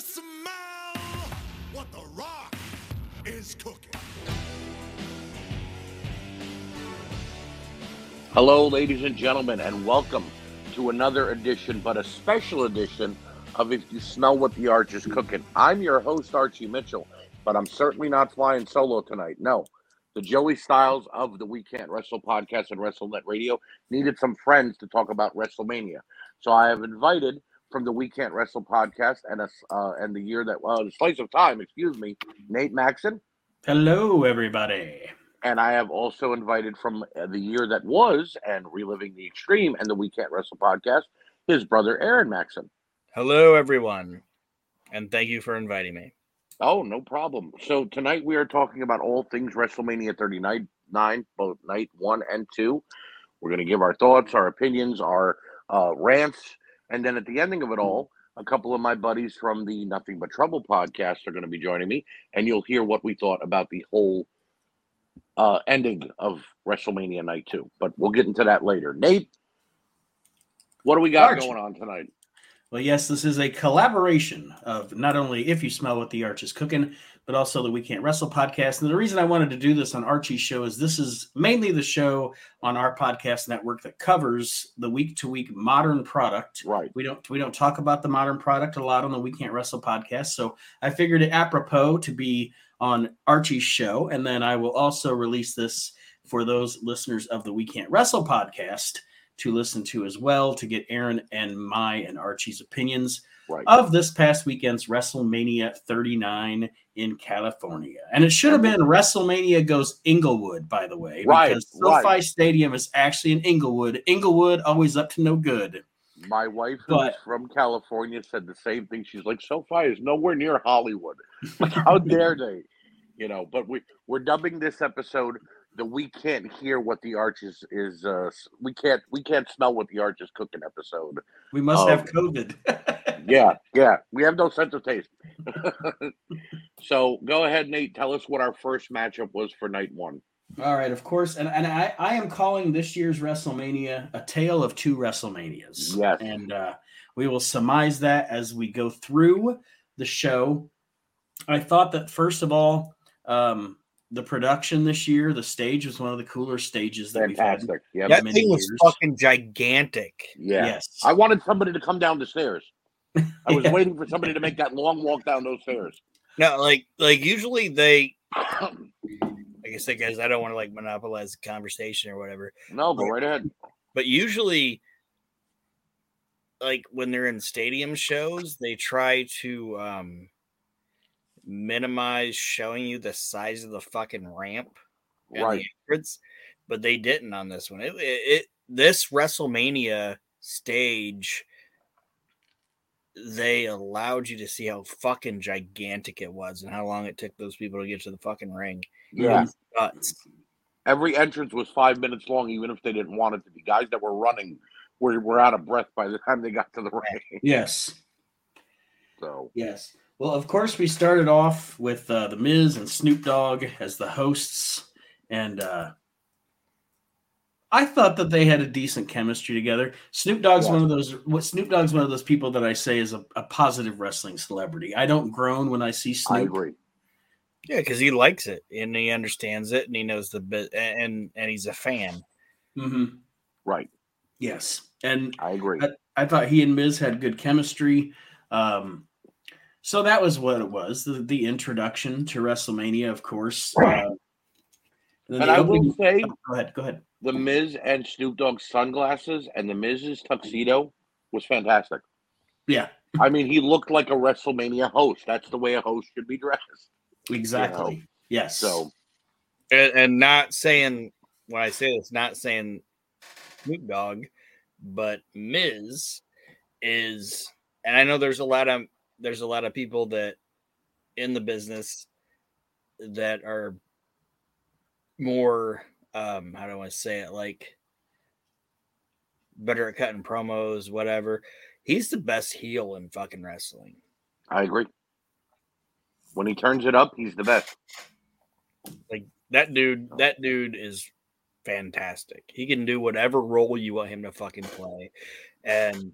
smell what The Rock is cooking? Hello, ladies and gentlemen, and welcome to another edition, but a special edition of If You Smell What the Arch is Cooking. I'm your host, Archie Mitchell, but I'm certainly not flying solo tonight. No, the Joey Styles of the We Can't Wrestle podcast and WrestleNet Radio needed some friends to talk about WrestleMania. So I have invited from the We Can't Wrestle podcast and a, uh, and the year that, well, the slice of time, excuse me, Nate Maxson. Hello, everybody. And I have also invited from uh, the year that was and reliving the extreme and the We Can't Wrestle podcast, his brother Aron Maxson. Hello, everyone, and thank you for inviting me. Oh, no problem. So tonight we are talking about all things WrestleMania 39, nine, both night one and two. We're going to give our thoughts, our opinions, our uh, rants, and then at the ending of it all, a couple of my buddies from the Nothing But Trouble podcast are going to be joining me, and you'll hear what we thought about the whole uh, ending of WrestleMania Night Two. But we'll get into that later. Nate, what do we got Arch. going on tonight? Well, yes, this is a collaboration of not only If You Smell What the Arch is Cooking, but also the We Can't Wrestle podcast. And the reason I wanted to do this on Archie's show is this is mainly the show on our podcast network that covers the week to week modern product. Right. We don't we don't talk about the modern product a lot on the We Can't Wrestle podcast. So I figured it apropos to be on Archie's show. And then I will also release this for those listeners of the We Can't Wrestle podcast to listen to as well to get Aron and my and Archie's opinions Right. of this past weekend's WrestleMania 39 in California. And it should have been WrestleMania goes Inglewood, by the way, Right, because SoFi right. Stadium is actually in Inglewood. Inglewood always up to no good. My wife, who's from California, said the same thing. She's like, SoFi is nowhere near Hollywood. Like, how dare they? You know, but we we're dubbing this episode the we can't hear what the arch is is uh we can't we can't smell what the arch is cooking episode. We must Um, have COVID. Yeah, yeah. We have no sense of taste. so go ahead, Nate. Tell us what our first matchup was for night one. All right, of course. And, and I, I am calling this year's WrestleMania a tale of two WrestleManias. Yes. And uh, we will surmise that as we go through the show. I thought that, first of all, um, the production this year, the stage was one of the cooler stages that we've had. Fantastic. Yeah. That many thing was years. fucking gigantic. Yeah. Yes. I wanted somebody to come down the stairs. I was Yeah. waiting for somebody to make that long walk down those stairs. No, like like usually they. I guess because I don't want to like monopolize the conversation or whatever, no, go right ahead. but usually, like when they're in stadium shows, they try to um minimize showing you the size of the fucking ramp Right. the entrance, but they didn't on this one. It, it, it this WrestleMania stage, they allowed you to see how fucking gigantic it was and how long it took those people to get to the fucking ring. Yeah. nuts. Every entrance was five minutes long, even if they didn't want it to be. Guys that were running were, were out of breath by the time they got to the ring. Yes. So Yes. Well, of course, we started off with uh, the Miz and Snoop Dogg as the hosts, and uh, I thought that they had a decent chemistry together. Snoop Dogg's Yeah. one of those. What Snoop Dogg's one of those people that I say is a, a positive wrestling celebrity. I don't groan when I see Snoop. I Snoop. agree. Yeah, because he likes it and he understands it and he knows the bit and and he's a fan. hmm Right. Yes, and I agree. I, I thought he and Miz had good chemistry. Um, so that was what it was the, the introduction to WrestleMania, of course. Uh, and And I will opening- say go ahead, go ahead. the Miz and Snoop Dogg's sunglasses and the Miz's tuxedo was fantastic. Yeah, I mean, he looked like a WrestleMania host. That's the way a host should be dressed. exactly. Yes. So And, and not saying when I say this, not saying Snoop Dogg, but Miz is, and I know there's a lot of there's a lot of people that in the business that are more um how do I say it like better at cutting promos, whatever. He's the best heel in fucking wrestling. I agree. When he turns it up, he's the best. Like that dude, that dude is fantastic. He can do whatever role you want him to fucking play. And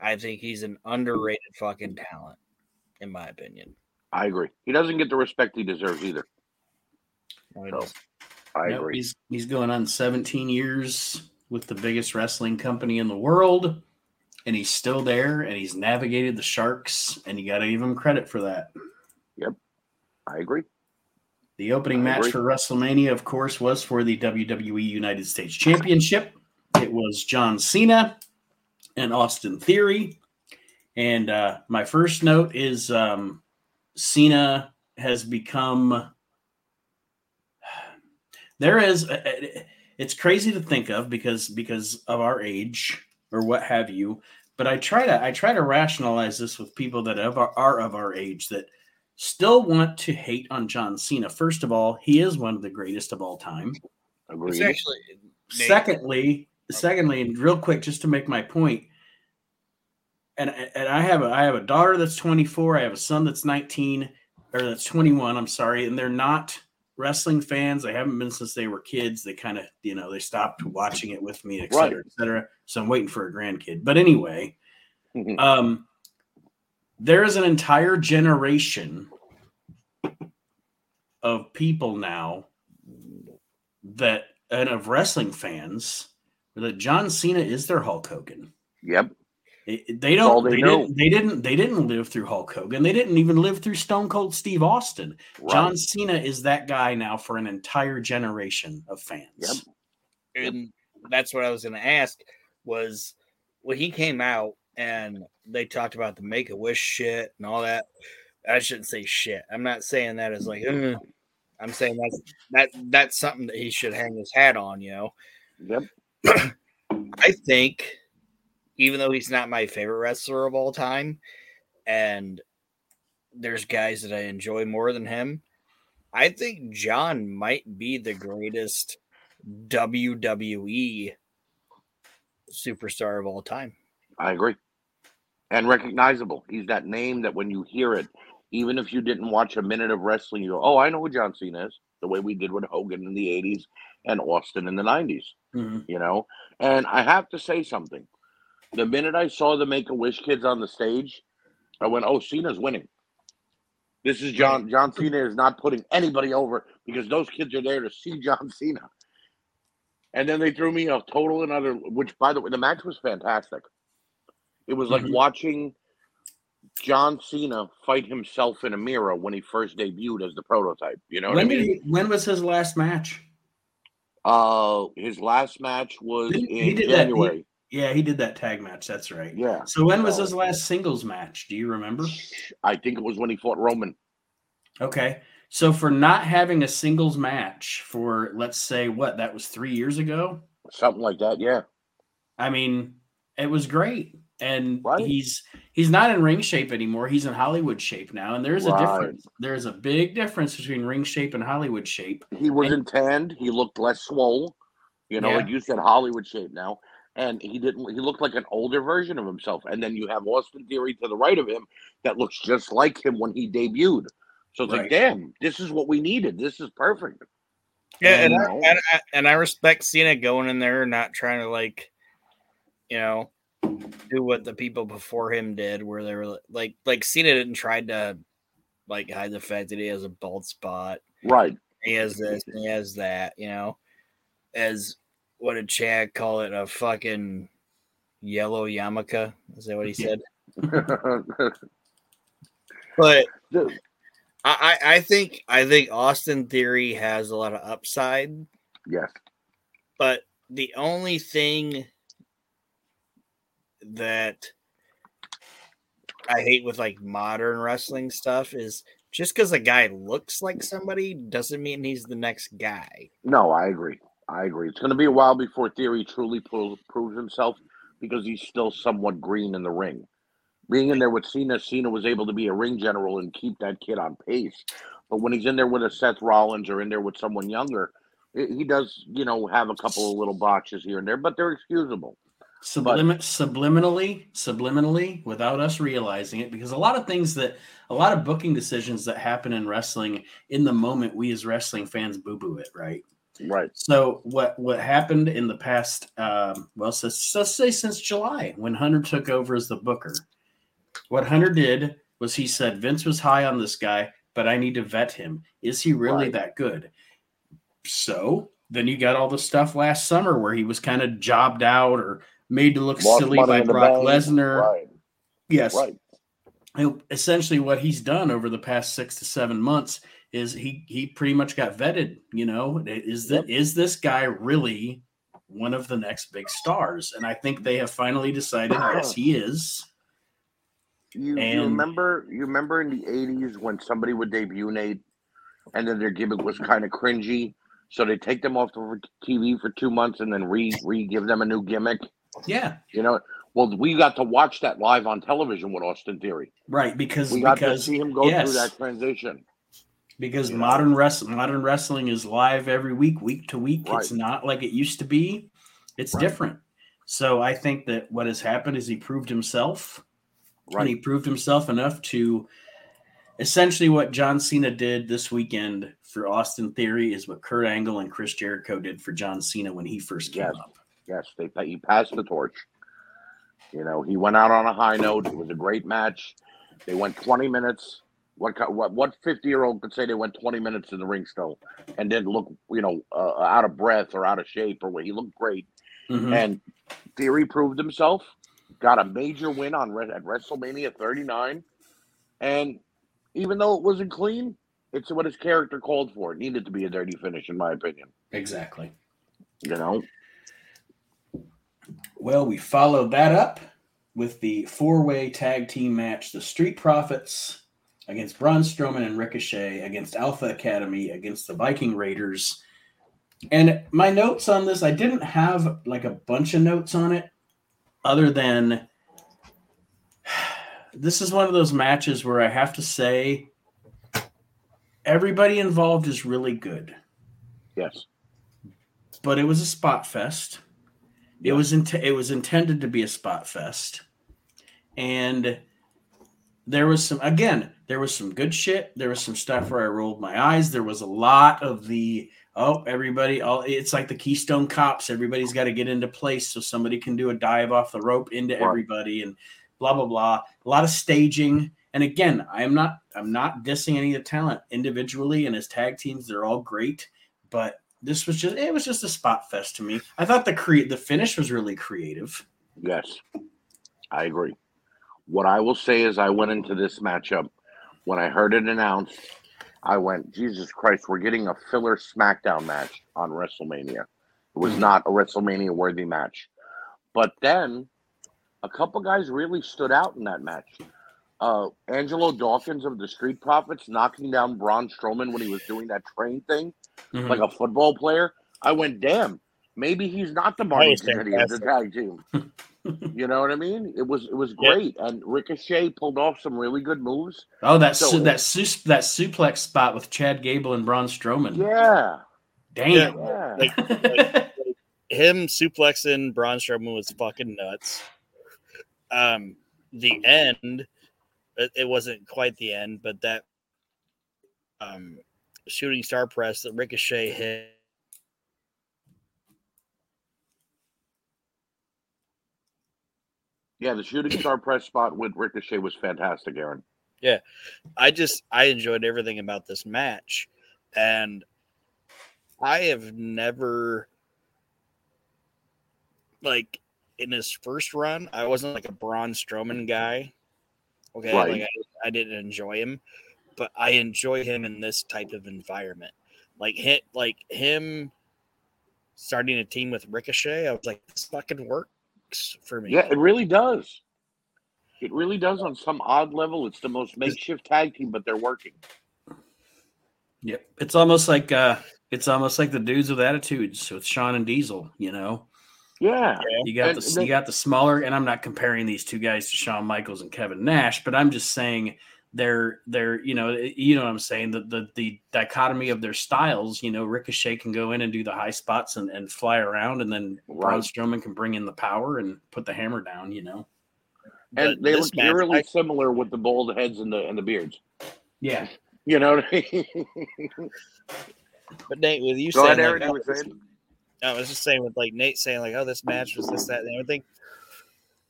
I think he's an underrated fucking talent. In my opinion. I agree. He doesn't get the respect he deserves either. I So, I Nope, agree. He's he's going on 17 years with the biggest wrestling company in the world, and he's still there, and he's navigated the Sharks, and you got to give him credit for that. Yep, I agree. The opening I match agree. for WrestleMania, of course, was for the WWE United States Championship. It was John Cena and Austin Theory. And uh, my first note is um, Cena has become. There is. uh, It's crazy to think of because because of our age or what have you. But I try to I try to rationalize this with people that are of our age that still want to hate on John Cena. First of all, he is one of the greatest of all time. Agreed. actually Nate, Secondly, secondly, and real quick, just to make my point, and and I have a I have a daughter that's 24, I have a son that's 19 or that's 21. I'm sorry, and they're not wrestling fans. They haven't been since they were kids. They kind of you know they stopped watching it with me, et cetera, et cetera. So I'm waiting for a grandkid. But anyway, um, there is an entire generation of people now that and of wrestling fans that John Cena is their Hulk Hogan. Yep. It- it- they don't. they They, didn't. They didn't. They didn't live through Hulk Hogan. They didn't even live through Stone Cold Steve Austin. Right. John Cena is that guy now for an entire generation of fans. Yep. and that's what I was going to ask was when he came out and they talked about the Make a Wish shit and all that. I shouldn't say shit. I'm not saying that as like. "Ugh." I'm saying that's that that's something that he should hang his hat on. You know, Yep. I think even though he's not my favorite wrestler of all time, and there's guys that I enjoy more than him, I think John might be the greatest WWE superstar of all time. I agree. And recognizable. He's that name that when you hear it, even if you didn't watch a minute of wrestling, you go, "Oh, I know who John Cena is." The way we did with Hogan in the '80s and Austin in the '90s. Mhm. you know. And I have to say something. The minute I saw the Make a Wish kids on the stage, I went, "Oh, Cena's winning." This is John. John Cena is not putting anybody over because those kids are there to see John Cena. And then they threw me a total another. Which, by the way, the match was fantastic. It was like Mhm. watching John Cena fight himself in a mirror when he first debuted as the prototype. You know what when I mean? he, when was his last match? Uh, his last match was he in that- he- January. Yeah, he did that tag match. That's right. Yeah. So when was his last singles match? Do you remember? I think it was when he fought Roman. Okay. So for not having a singles match for let's say what that was 3 years ago, Something like that. Yeah. I mean, it was great. And Right. he's he's not in ring shape anymore. He's in Hollywood shape now. And there's a difference. There's a big difference between ring shape and Hollywood shape. He was And- in tanned. He looked less swole. You know, Yeah. like you said, Hollywood shape now. And he didn't. He looked like an older version of himself. And then you have Austin Theory to the right of him that looks just like him when he debuted. So it's Right. like, damn, this is what we needed. This is perfect. Yeah, and, You I, and, I, and I respect Cena going in there, not trying to like, you know, do what the people before him did, where they were like, like Cena didn't try to like hide the fact that he has a bald spot, Right. he has this, he has that, you know, as what did Chad call it, a fucking yellow yarmulke? Is that what he said? But I, I I think I think Austin Theory has a lot of upside. yes. but the only thing that I hate with like modern wrestling stuff is just because a guy looks like somebody doesn't mean he's the next guy. No, I agree. I agree. It's going to be a while before Theory truly pro- proves himself because he's still somewhat green in the ring. Being in there with Cena, Cena was able to be a ring general and keep that kid on pace. But when he's in there with a Seth Rollins or in there with someone younger, i- he does, you know, have a couple of little botches here and there, but they're excusable. Sublim- subliminally, subliminally, without us realizing it, because a lot of things that a lot of booking decisions that happen in wrestling in the moment, we as wrestling fans boo boo it, right? Right. So what what happened in the past? Um, well, so, so let's say since July when Hunter took over as the booker, what Hunter did was he said Vince was high on this guy, but I need to vet him. Is he really Right. that good? So then you got all the stuff last summer where he was kind of jobbed out or made to look Lost silly by Brock. Lesnar. Right. Yes. Right. Essentially what he's done over the past six to seven months is he he pretty much got vetted you know is that is this guy really one of the next big stars and i think they have finally decided yes he is You, you And- remember you remember in the eighties when somebody would debut Nate and then their gimmick was kind of cringy. So they take them off the TV for two months and then re re give them a new gimmick. yeah You know, well, we got to watch that live on television with Austin Theory. right because We got because to see him go yes. through that transition. Because You know? modern wrestling modern wrestling is live every week week to week it's not like it used to be it's Right. different so i think that what has happened is he proved himself and he proved himself enough to essentially what John Cena did this weekend for Austin Theory is what Kurt Angle and Chris Jericho did for John Cena when he first came Yes. up. Yes, they he passed the torch. You know, he went out on a high note. It was a great match. They went 20 minutes. What what what 50 year old could say they went 20 minutes in the ring still and didn't look you know uh, out of breath or out of shape or what? He looked great. Mhm. And Theory proved himself. Got a major win on at WrestleMania 39, and even though it wasn't clean, it's what his character called for. It needed to be a dirty finish, in my opinion. Exactly. You know, Well, we followed that up with the four-way tag team match: the Street Profits against Braun Strowman and Ricochet against Alpha Academy against the Viking Raiders. And my notes on this, I didn't have like a bunch of notes on it, other than this is one of those matches where I have to say everybody involved is really good, yes, but it was a spot fest. It was int- it was intended to be a spot fest, and there was some again there was some good shit. There was some stuff where I rolled my eyes. There was a lot of the oh everybody all it's like the Keystone Cops. Everybody's got to get into place so somebody can do a dive off the rope into everybody and blah blah blah. A lot of staging. And again, I am not I'm not dissing any of the talent individually and as tag teams. They're all great, but this was just it was just a spot fest to me. I thought the cre- the finish was really creative. yes, I agree. What I will say is, I went into this matchup when I heard it announced. I went, Jesus Christ, we're getting a filler SmackDown match on WrestleMania. It was not a WrestleMania worthy match. But then a couple guys really stood out in that match. Uh, Angelo Dawkins of the Street Profits knocking down Braun Strowman when he was doing that train thing, Mhm. like a football player. I went, damn, maybe he's not the Marty Jannetty of the tag team. You know what I mean? It was it was Yeah. great, and Ricochet pulled off some really good moves. oh, that So- su- that su- that suplex spot with Chad Gable and Braun Strowman. Yeah, Damn. yeah. Like, like him suplexing Braun Strowman was fucking nuts. Um, the end, it, it wasn't quite the end, but that um shooting star press that Ricochet hit. Yeah, the shooting star press spot with Ricochet was fantastic, Aron. Yeah. I just I enjoyed everything about this match, and I have never like in his first run, I wasn't like a Braun Strowman guy. Okay, Right. like I, I didn't enjoy him, but I enjoy him in this type of environment. Like hit like him starting a team with Ricochet. I was like, this fucking works for me. Yeah, it really does. It really does on some odd level. It's the most makeshift tag team, but they're working. Yep. It's almost like uh it's almost like the dudes with attitudes with Shawn and Diesel, you know. Yeah, You got And the they- you got the smaller and I'm not comparing these two guys to Shawn Michaels and Kevin Nash, but I'm just saying they're they're you know eh, you know what I'm saying the the the dichotomy of their styles, you know, Ricochet can go in and do the high spots and, and fly around and then Braun Right. Strowman can bring in the power and put the hammer down, you know. But and they look match, eerily I- similar with the bald heads and the and the beards. Yeah. You know what I mean? but Nate, with you Go saying ahead, like, Aron. You oh, saying? I was just saying with like Nate saying like, oh, this match was this, that, and everything.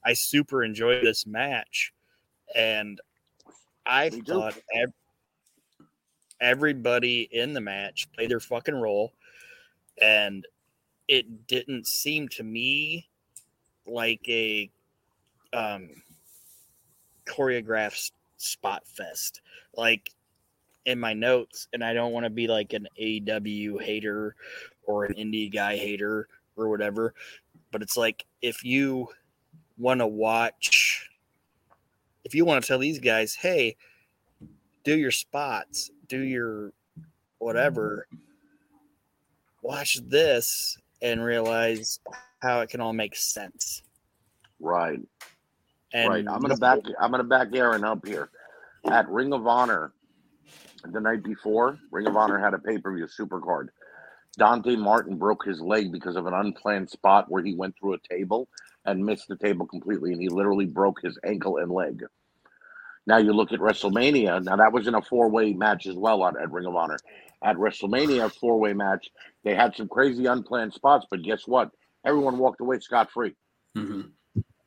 I super enjoyed this match, and I thought ev- everybody in the match played their fucking role, and it didn't seem to me like a um, choreographed spot fest. Like in my notes, and I don't want to be like an AW hater or an indie guy hater or whatever, but it's like if you want to watch, if you want to tell these guys, hey, do your spots, do your whatever, watch this and realize how it can all make sense. Right. And right. I'm gonna back. I'm gonna back Aron up here. At Ring of Honor, the night before, Ring of Honor had a pay per view super card. Dante Martin broke his leg because of an unplanned spot where he went through a table and missed the table completely, and he literally broke his ankle and leg. Now you look at WrestleMania. Now that was in a four way match as well at Ring of Honor. At WrestleMania, four way match, they had some crazy unplanned spots, but guess what? Everyone walked away scot free. Mhm.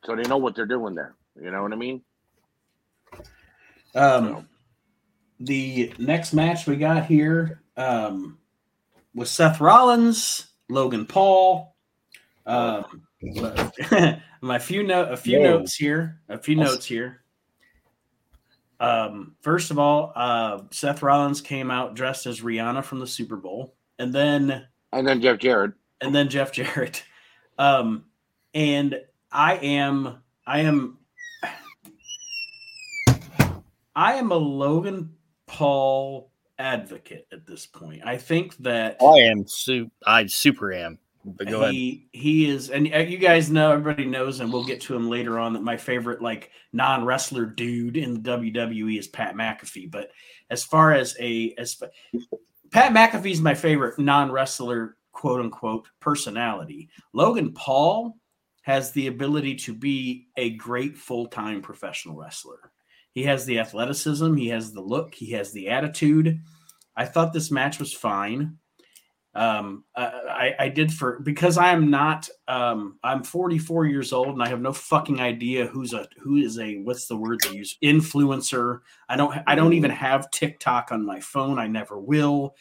So they know what they're doing there. You know what I mean? Um, the next match we got here um, was Seth Rollins, Logan Paul. Um, my few note, a few Whoa. notes here, a few notes here. Um, first of all, uh, Seth Rollins came out dressed as Rihanna from the Super Bowl, and then And then Jeff Jarrett. and then Jeff Jarrett. Um, and I am, I am, I am a Logan Paul advocate at this point. I think that I am su- I super am. But go ahead. he he is, and uh, you guys know, everybody knows, and we'll get to him later on. That my favorite like non wrestler dude in the WWE is Pat McAfee. But as far as a as Pat McAfee is my favorite non wrestler quote unquote personality. Logan Paul has the ability to be a great full time professional wrestler. He has the athleticism, he has the look, he has the attitude. I thought this match was fine. Um I, I i did for because i am not um i'm 44 years old and i have no fucking idea who's a who is a what's the word they use? Influencer. I don't i don't even have tiktok on my phone. I never will.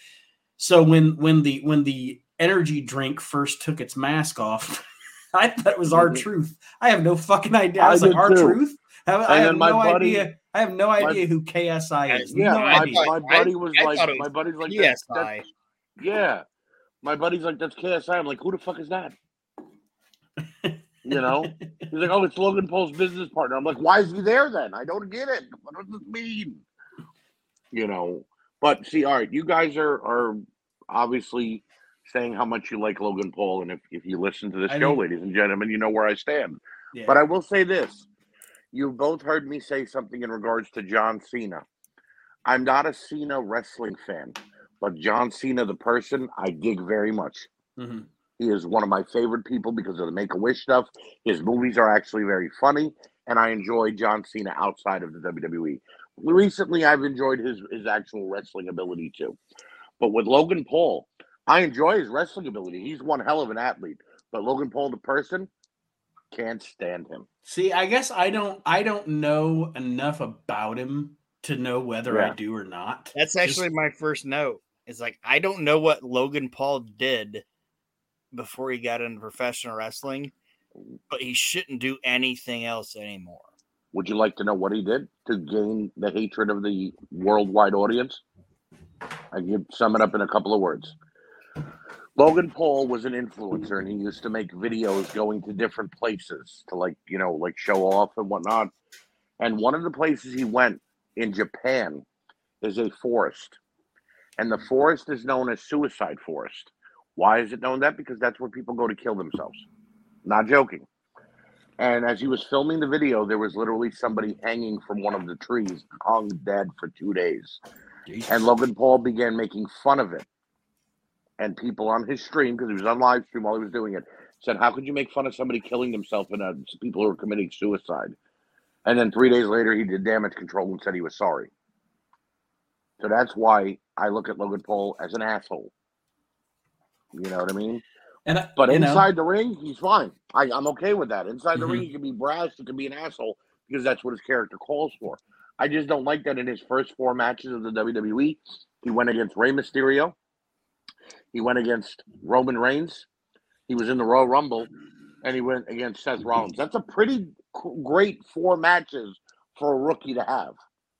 So when when the when the energy drink first took its mask off i thought it was our Mhm. truth. I have no fucking idea. I I was like R-Truth i, I have my no buddy- idea i have no idea who ksi is Yeah, no my, idea. my buddy was I like, thought it my buddy's like, that's, that's, yeah. My buddy's like, that's KSI. I'm like, who the fuck is that? You know? He's like, oh, it's Logan Paul's business partner. I'm like, why is he there then? I don't get it. What does this mean? You know? But see, all right, you guys are are obviously saying how much you like Logan Paul, and if, if you listen to the show, think- ladies and gentlemen, you know where I stand. Yeah. But I will say this. You both heard me say something in regards to John Cena. I'm not a Cena wrestling fan, but John Cena, the person, I dig very much. Mhm. He is one of my favorite people because of the Make a Wish stuff. His movies are actually very funny, and I enjoy John Cena outside of the WWE. Recently, I've enjoyed his his actual wrestling ability too. But with Logan Paul, I enjoy his wrestling ability. He's one hell of an athlete. But Logan Paul, the person, can't stand him. See, I guess I don't I don't know enough about him to know whether I do or not. That's Just- actually my first note. It's like I don't know what Logan Paul did before he got into professional wrestling, but he shouldn't do anything else anymore. Would you like to know what he did to gain the hatred of the worldwide audience? I can sum it up in a couple of words. Logan Paul was an influencer and he used to make videos going to different places to like, you know, like show off and whatnot. And one of the places he went in Japan is a forest. And the forest is known as Suicide Forest. Why is it known that? Because that's where people go to kill themselves. Not joking. And as he was filming the video, there was literally somebody hanging from one of the trees, hung dead for two days. And Logan Paul began making fun of it. And people on his stream, because he was on live stream while he was doing it, said, How could you make fun of somebody killing themselves and uh, people who are committing suicide? And then three days later, he did damage control and said he was sorry. So that's why I look at Logan Paul as an asshole. You know what I mean? And I- But you know, inside the ring, he's fine. I, I'm okay with that. Inside the Mhm. ring, he can be brash, he can be an asshole because that's what his character calls for. I just don't like that in his first four matches of the WWE, he went against Rey Mysterio, he went against Roman Reigns, he was in the Royal Rumble, and he went against Seth Rollins. That's a pretty great four matches for a rookie to have.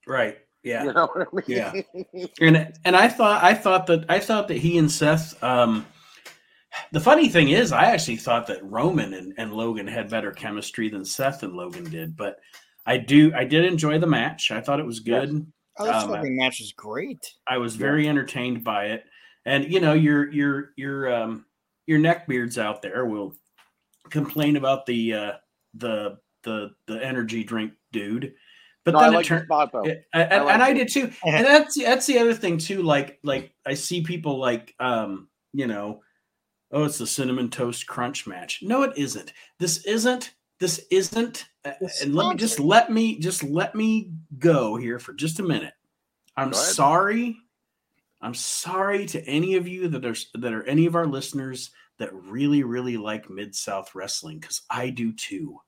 Right. Yeah. You know what I mean? Yeah. and and I thought I thought that I thought that he and Seth. Um, the funny thing is, I actually thought that Roman and, and Logan had better chemistry than Seth and Logan did. But I do I did enjoy the match. I thought it was good. Oh, this Um, fucking match was great. I was very entertained by it. And you know, your your your um your neckbeards out there will complain about the uh the the the energy drink dude. But no, then it like the turned spot though. and, and, like and I did too. And that's that's the other thing too. Like like I see people like um you know, oh it's the cinnamon toast crunch match. No, it isn't. This isn't. This isn't. uh, It's And let me just let me just let me go here for just a minute. I'm sorry. I'm sorry to any of you that are that are any of our listeners that really really like mid south wrestling because I do too.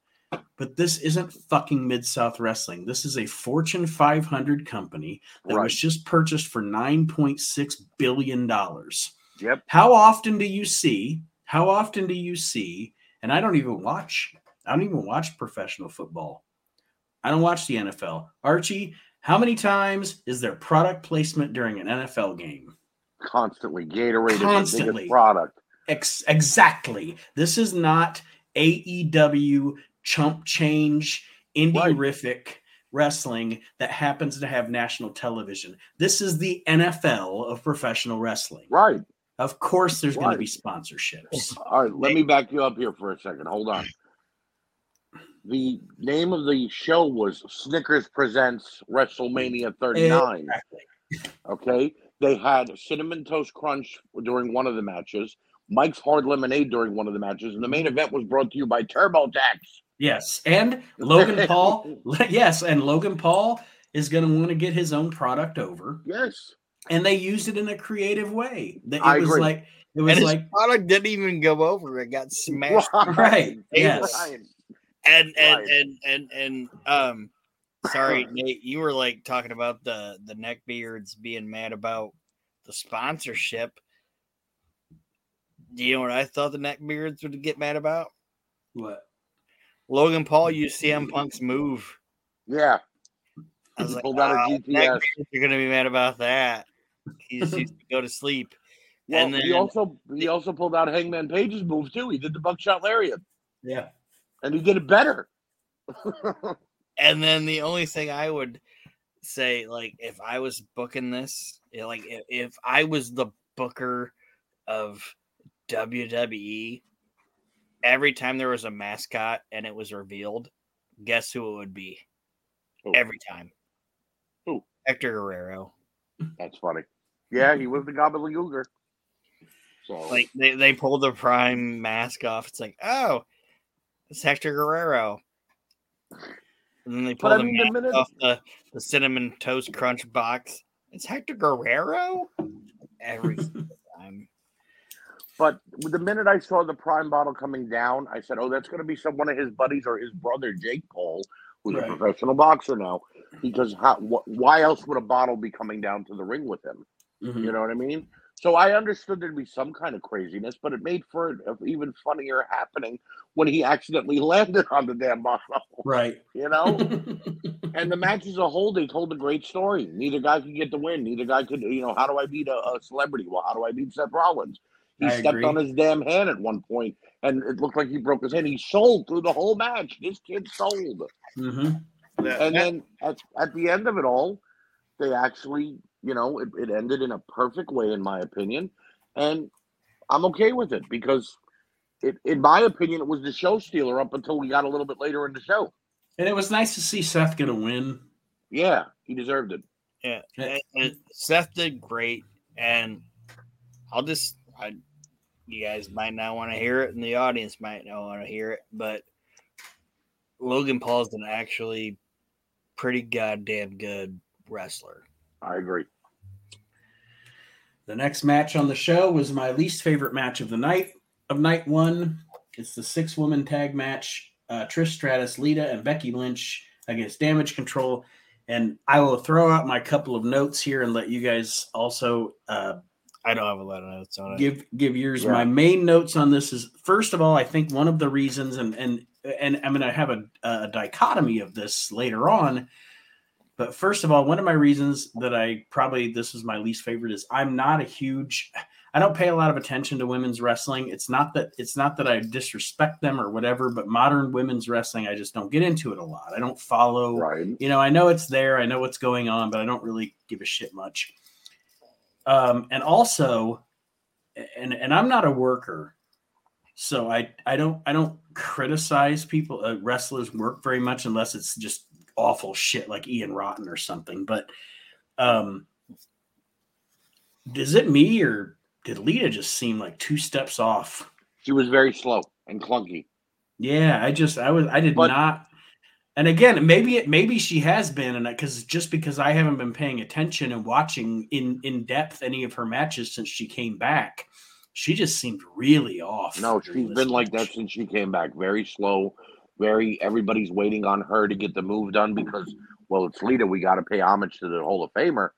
But this isn't fucking mid south wrestling. This is a Fortune 500 company that Right. was just purchased for 9.6 billion dollars. Yep. How often do you see? How often do you see? And I don't even watch. I don't even watch professional football. I don't watch the NFL. Archie, how many times is there product placement during an NFL game? Constantly. Gatorade is the Constantly. biggest product. Ex- exactly. This is not AEW chump change Right. indie-rific wrestling that happens to have national television. This is the NFL of professional wrestling. Right. Of course, there's going to be sponsorships. All right, let me back you up here for a second. Hold on. The name of the show was Snickers Presents WrestleMania 39. Exactly. Okay. They had Cinnamon Toast Crunch during one of the matches, Mike's Hard Lemonade during one of the matches, and the main mm-hmm. event was brought to you by TurboTax. Yes, and Logan Paul. Yes, and Logan Paul is going to want to get his own product over, Yes. and they used it in a creative way. That It I was agree. like it And was his like product didn't even go over. It got smashed. Right, yes. Right. And and Right. and and and um sorry nate you were like talking about the the neckbeards being mad about the sponsorship do you know what i thought the neckbeards would get mad about what? logan paul used cm punk's move Yeah. i was like Pulled out a "Oh, GTS. neckbeards are gonna be mad about that he just used to go to sleep Well, And then, he also he also pulled out Hangman Page's move too. He did the buckshot lariat, Yeah, and he did it better. And then the only thing I would say, like, if I was booking this, like, if, if I was the booker of WWE, every time there was a mascot and it was revealed, guess who it would be? Who? Every time. Who? Hector Guerrero. That's funny. Yeah, he was the gobbledygooker. So Like, they, they pulled the prime mask off. It's like, oh, it's Hector Guerrero. And then they pull the mean, the minute- off the, the cinnamon toast crunch box. It's Hector Guerrero every time. But the minute I saw the prime bottle coming down, I said, "Oh, that's going to be some one of his buddies or his brother, Jake Paul, who's Right. a professional boxer now." Because how, wh- why else would a bottle be coming down to the ring with him? Mhm. You know what I mean? So I understood there'd be some kind of craziness, but it made for an even funnier happening when he accidentally landed on the damn bottle. right. You know. and the match as a whole, they told a great story. Neither guy could get the win. Neither guy could, you know, how do I beat a, a celebrity? Well, how do I beat Seth Rollins? He I stepped agree. on his damn hand at one point, and it looked like he broke his hand. He sold through the whole match. This kid sold. Mm-hmm. That- And then at, at the end of it all, they actually, you know, it, it ended in a perfect way, in my opinion. And I'm okay with it because, it, in my opinion, it was the show stealer up until we got a little bit later in the show. And it was nice to see Seth get a win. Yeah, he deserved it. Yeah, Yeah. and- and Seth did great, and I'll just, I, you guys might not want to hear it, and the audience might not want to hear it, but Logan Paul's an actually pretty goddamn good wrestler. I agree. The next match on the show was my least favorite match of the night of night one. It's the six woman tag match. Uh, Trish Stratus, Lita, and Becky Lynch against Damage Control And I will throw out my couple of notes here and let you guys also uh, I don't have a lot of notes on it. give give yours. Yeah. My main notes on this is first of all, I think one of the reasons, and and and I'm going to have a, a dichotomy of this later on. But first of all, one of my reasons that I probably this is my least favorite is I'm not a huge. I don't pay a lot of attention to women's wrestling. It's not that it's not that I disrespect them or whatever, but modern women's wrestling, I just don't get into it a lot. I don't follow Right. you know, I know it's there, I know what's going on, but I don't really give a shit much. Um, and also, and and I'm not a worker, so I I don't I don't criticize people uh, wrestlers work very much unless it's just awful shit like Ian Rotten or something. But um, is it me or did Lita just seem like two steps off? She was very slow and clunky. Yeah, I just I was I did But- not. And again, maybe it maybe she has been, and because just because I haven't been paying attention and watching in in depth any of her matches since she came back, she just seemed really off. No, she's been like that since she came back. Very slow. Very everybody's waiting on her to get the move done because well, it's Lita. We got to pay homage to the Hall of Famer.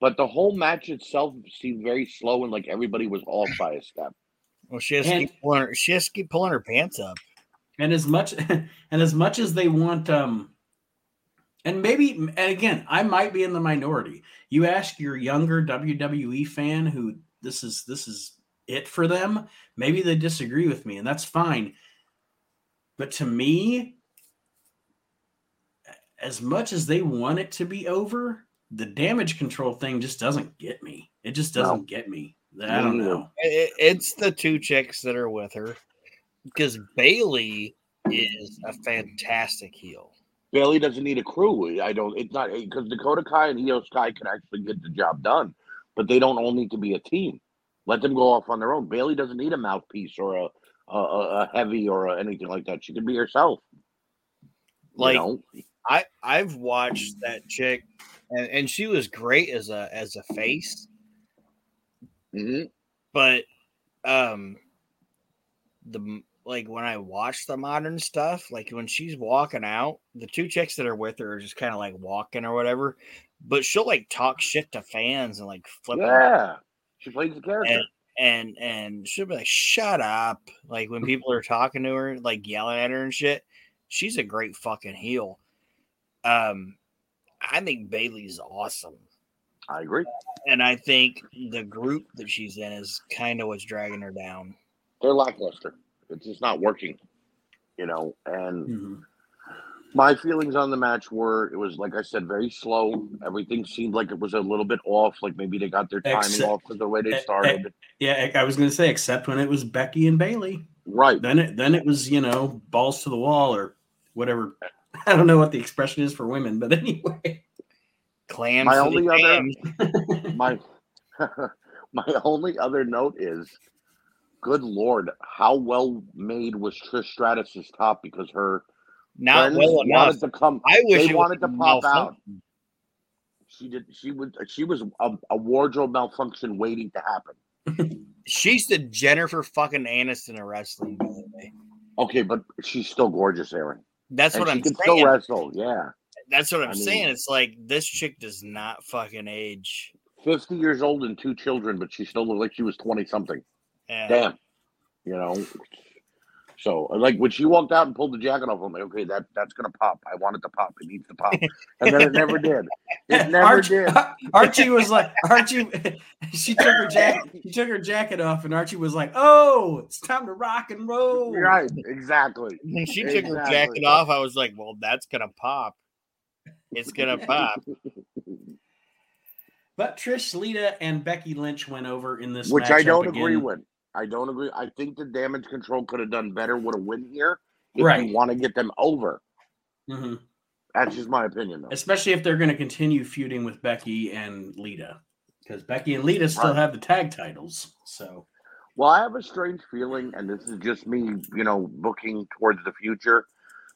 But the whole match itself seemed very slow and like everybody was off by a step. Well, she has to keep pulling her. She has to keep pulling her pants up. and as much and as much as they want um and maybe and again i might be in the minority you ask your younger wwe fan who this is this is it for them maybe they disagree with me and that's fine but to me as much as they want it to be over the damage control thing just doesn't get me it just doesn't get me i don't neither. know It, it's the two chicks that are with her because Bayley is a fantastic heel. Bayley doesn't need a crew. I don't. It's not because Dakota Kai and Iyo Sky can actually get the job done, but they don't all need to be a team. Let them go off on their own. Bayley doesn't need a mouthpiece or a a, a heavy or anything like that. She can be herself. you Like know? I I've watched that chick, and, and she was great as a as a face, Mhm. but um, the like when I watch the modern stuff, like when she's walking out, the two chicks that are with her are just kind of like walking or whatever, but she'll like talk shit to fans and like flip. Yeah, she plays the character. and and and she'll be like, "Shut up!" Like when people are talking to her, like yelling at her and shit. She's a great fucking heel. Um, I think Bayley's awesome, I agree. and I think the group that she's in is kind of what's dragging her down. They're lackluster. It's just not working. You know, and Mhm. My feelings on the match were it was like I said, very slow. Everything seemed like it was a little bit off. Like maybe they got their timing Except- off with the way eh, they eh, started. yeah i was going to say except when it was becky and bayley right. then it then it was you know balls to the wall or whatever i don't know what the expression is for women but anyway Clams. My only other- my my only other note is good lord how well made was trish stratus's top because her not friends well enough. to come I wish they wanted to pop out she did she would she was a, a wardrobe malfunction waiting to happen She's the Jennifer fucking Aniston of wrestling. By the way, okay but she's still gorgeous aron that's and what she I'm can saying. still wrestle yeah That's what I'm I mean- saying. It's like this chick does not fucking age. 50 years old and two children but she still looked like she was 20 something Yeah. damn you know so like when she walked out and pulled the jacket off i'm like okay that that's gonna pop i want it to pop it needs to pop and then it never did it never Archie, did Archie was like Archie. She took her jacket. She took her jacket off, and Archie was like, "Oh, it's time to rock and roll." right exactly When she took her jacket off, I was like, well, that's gonna pop. It's gonna pop. But Trish, Lita, and Becky Lynch went over in this, which i don't agree with i don't agree i think the damage control could have done better with a win here if Right. you want to get them over Mhm. that's just my opinion though Especially if they're going to continue feuding with Becky and Lita, because Becky and Lita still Right. have the tag titles. So Well, I have a strange feeling, and this is just me, you know, looking towards the future,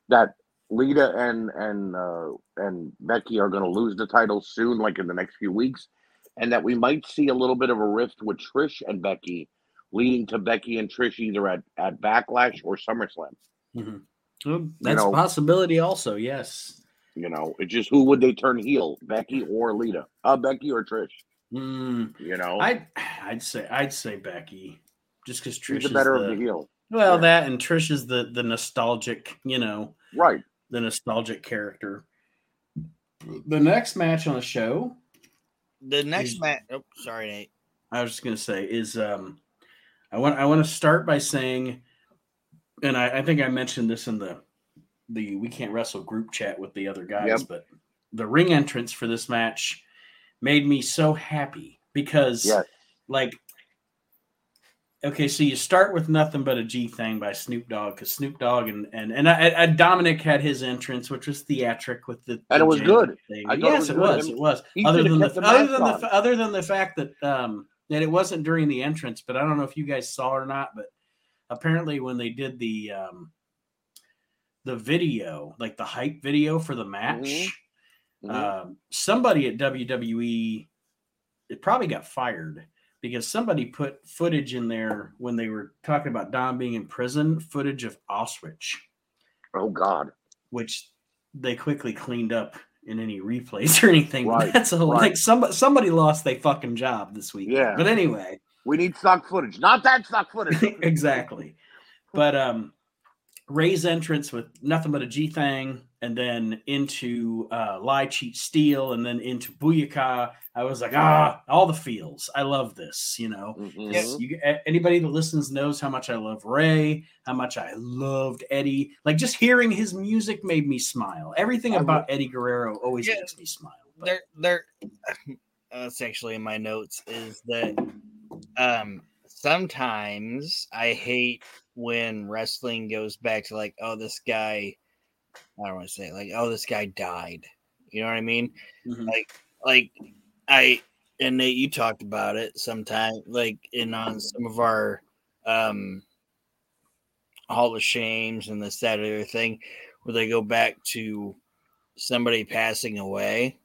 that Lita and and uh, and Becky are going to lose the titles soon, like in the next few weeks, and that we might see a little bit of a rift with Trish and Becky, leading to Becky and Trish either at at Backlash or SummerSlam. mhm. Well, that's know- a possibility, also. Yes. You know, it's just who would they turn heel, Becky or Lita? Uh, Becky or Trish? Mm, You know, I'd I'd say I'd say Becky, just because Trish who's the is better the, of the heel? well Yeah. that and Trish is the the nostalgic, you know, Right. the nostalgic character. The next match on the show, The next match. Oh, sorry, Nate. I was just gonna say is um, I want I want to start by saying, and I, I think I mentioned this in the the we can't wrestle group chat with the other guys, Yep. but the ring entrance for this match made me so happy because Yes. like okay so you start with nothing but a g thing by snoop dogg because snoop dogg and and and I, I, dominic had his entrance which was theatric with the And the it was good. thought it was it was it was other than the, the other than the on. other than the fact that um that it wasn't during the entrance but i don't know if you guys saw or not but apparently when they did the um the video like the hype video for the match Mhm. um, somebody at WWE it probably got fired because somebody put footage in there when they were talking about Dom being in prison, footage of Auschwitz, oh God. which they quickly cleaned up in any replays or anything. Right, That's a whole right. like somebody somebody lost their fucking job this week. Yeah. But anyway, We need stock footage, not that stock footage. exactly. But um Rey's entrance with nothing but a G thing, and then into uh, lie, cheat, steal, and then into Booyaka. I was like, ah, all the feels. I love this. You know, Mhm. You, anybody that listens knows how much I love Ray, how much I loved Eddie. Like just hearing his music made me smile. Everything about Eddie Guerrero always Yeah. makes me smile. But There, there. That's actually in my notes. Is that um sometimes I hate when wrestling goes back to like, oh, this guy. I don't want to say like, oh, this guy died. You know what I mean? Mhm. like I and Nate, you talked about it sometime, like in on some of our um Hall of Shames and this that other thing, where they go back to somebody passing away.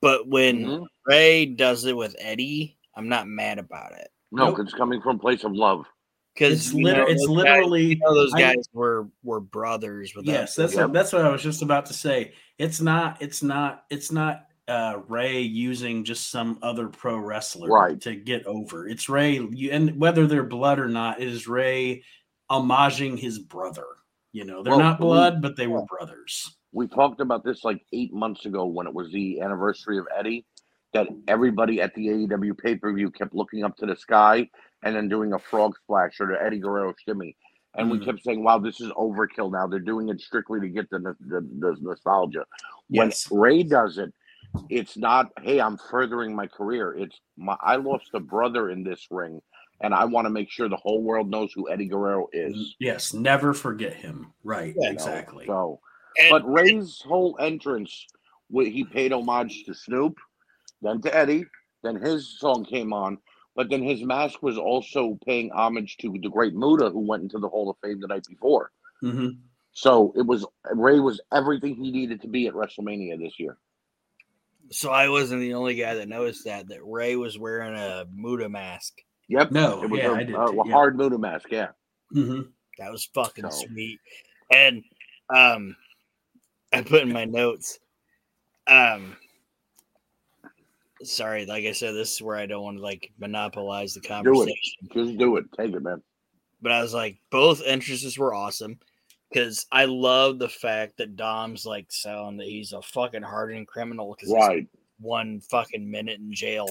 But when Mhm. Rey does it with Eddie, I'm not mad about it No, Nope. 'cause it's coming from a place of love. because it's liter- it's those guys, literally you know, those I- guys were were brothers. Without Yes, that's Yep. what, that's what I was just about to say. It's not it's not it's not uh Rey using just some other pro wrestler Right. to get over. It's Rey you, and whether they're blood or not, it is Rey homaging his brother. You know, they're Well, not we- blood, but they were brothers. We talked about this like eight months ago when it was the anniversary of Eddie. That everybody at the AEW pay per view kept looking up to the sky and then doing a frog splash or the Eddie Guerrero shimmy, and we Mhm. kept saying, "Wow, this is overkill." Now they're doing it strictly to get the the, the nostalgia. When Rey does it, it's not, "Hey, I'm furthering my career." It's my I lost a brother in this ring, and I want to make sure the whole world knows who Eddie Guerrero is. Yes, never forget him. Right, Yeah. you know? exactly. So, And- but Rey's whole entrance, wh- he paid homage to Snoop, then to Eddie, then his song came on, but then his mask was also paying homage to the great Muta who went into the Hall of Fame the night before. hmm So it was Rey was everything he needed to be at WrestleMania this year. so I wasn't the only guy that noticed that that Rey was wearing a Muta mask. Yep. No, it was yeah, a, I did a, too, a yeah. hard Muta mask. Yeah. hmm That was fucking So- sweet. And um I put in my notes. Um sorry, like I said, this is where I don't want to like monopolize the Do conversation. it. Just do it. Take it, man. But I was like, both entrances were awesome. Because I love the fact that Dom's like selling that he's a fucking hardened criminal because he's Right. one fucking minute in jail.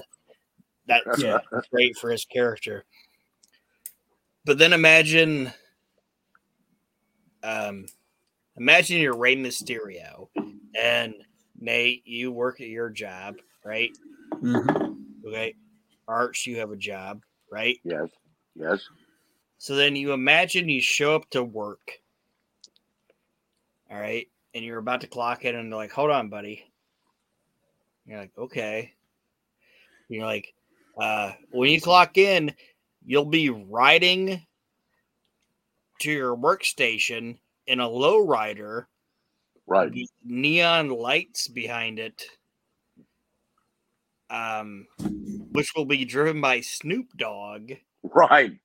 That's Yeah. great for his character. But then imagine, um, imagine you're Rey Mysterio, and Nate, you work at your job, right? Hmm Okay, Arch, you have a job, right? Yes. Yes. So then you imagine you show up to work, all right, and you're about to clock in, and they're like, "Hold on, buddy." You're like, "Okay." You're like, uh, "When you clock in, you'll be riding to your workstation in a lowrider Right. neon lights behind it, um, which will be driven by Snoop Dogg." Right.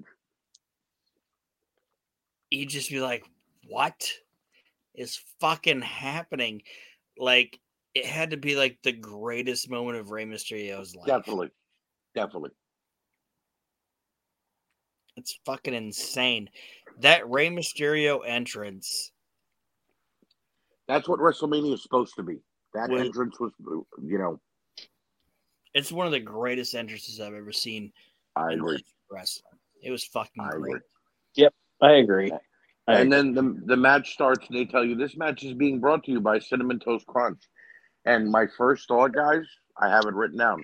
you'd just be like, what is fucking happening? Like it had to be like the greatest moment of Rey Mysterio's life. Definitely. Definitely. It's fucking insane. That Rey Mysterio entrance. That's what WrestleMania is supposed to be. That Well- entrance was, you know, It's one of the greatest entrances I've ever seen I in agree. wrestling. It was fucking I great. agree. I agree. I And agree. then the the match starts, and they tell you this match is being brought to you by Cinnamon Toast Crunch. And my first thought, guys, I have it written down.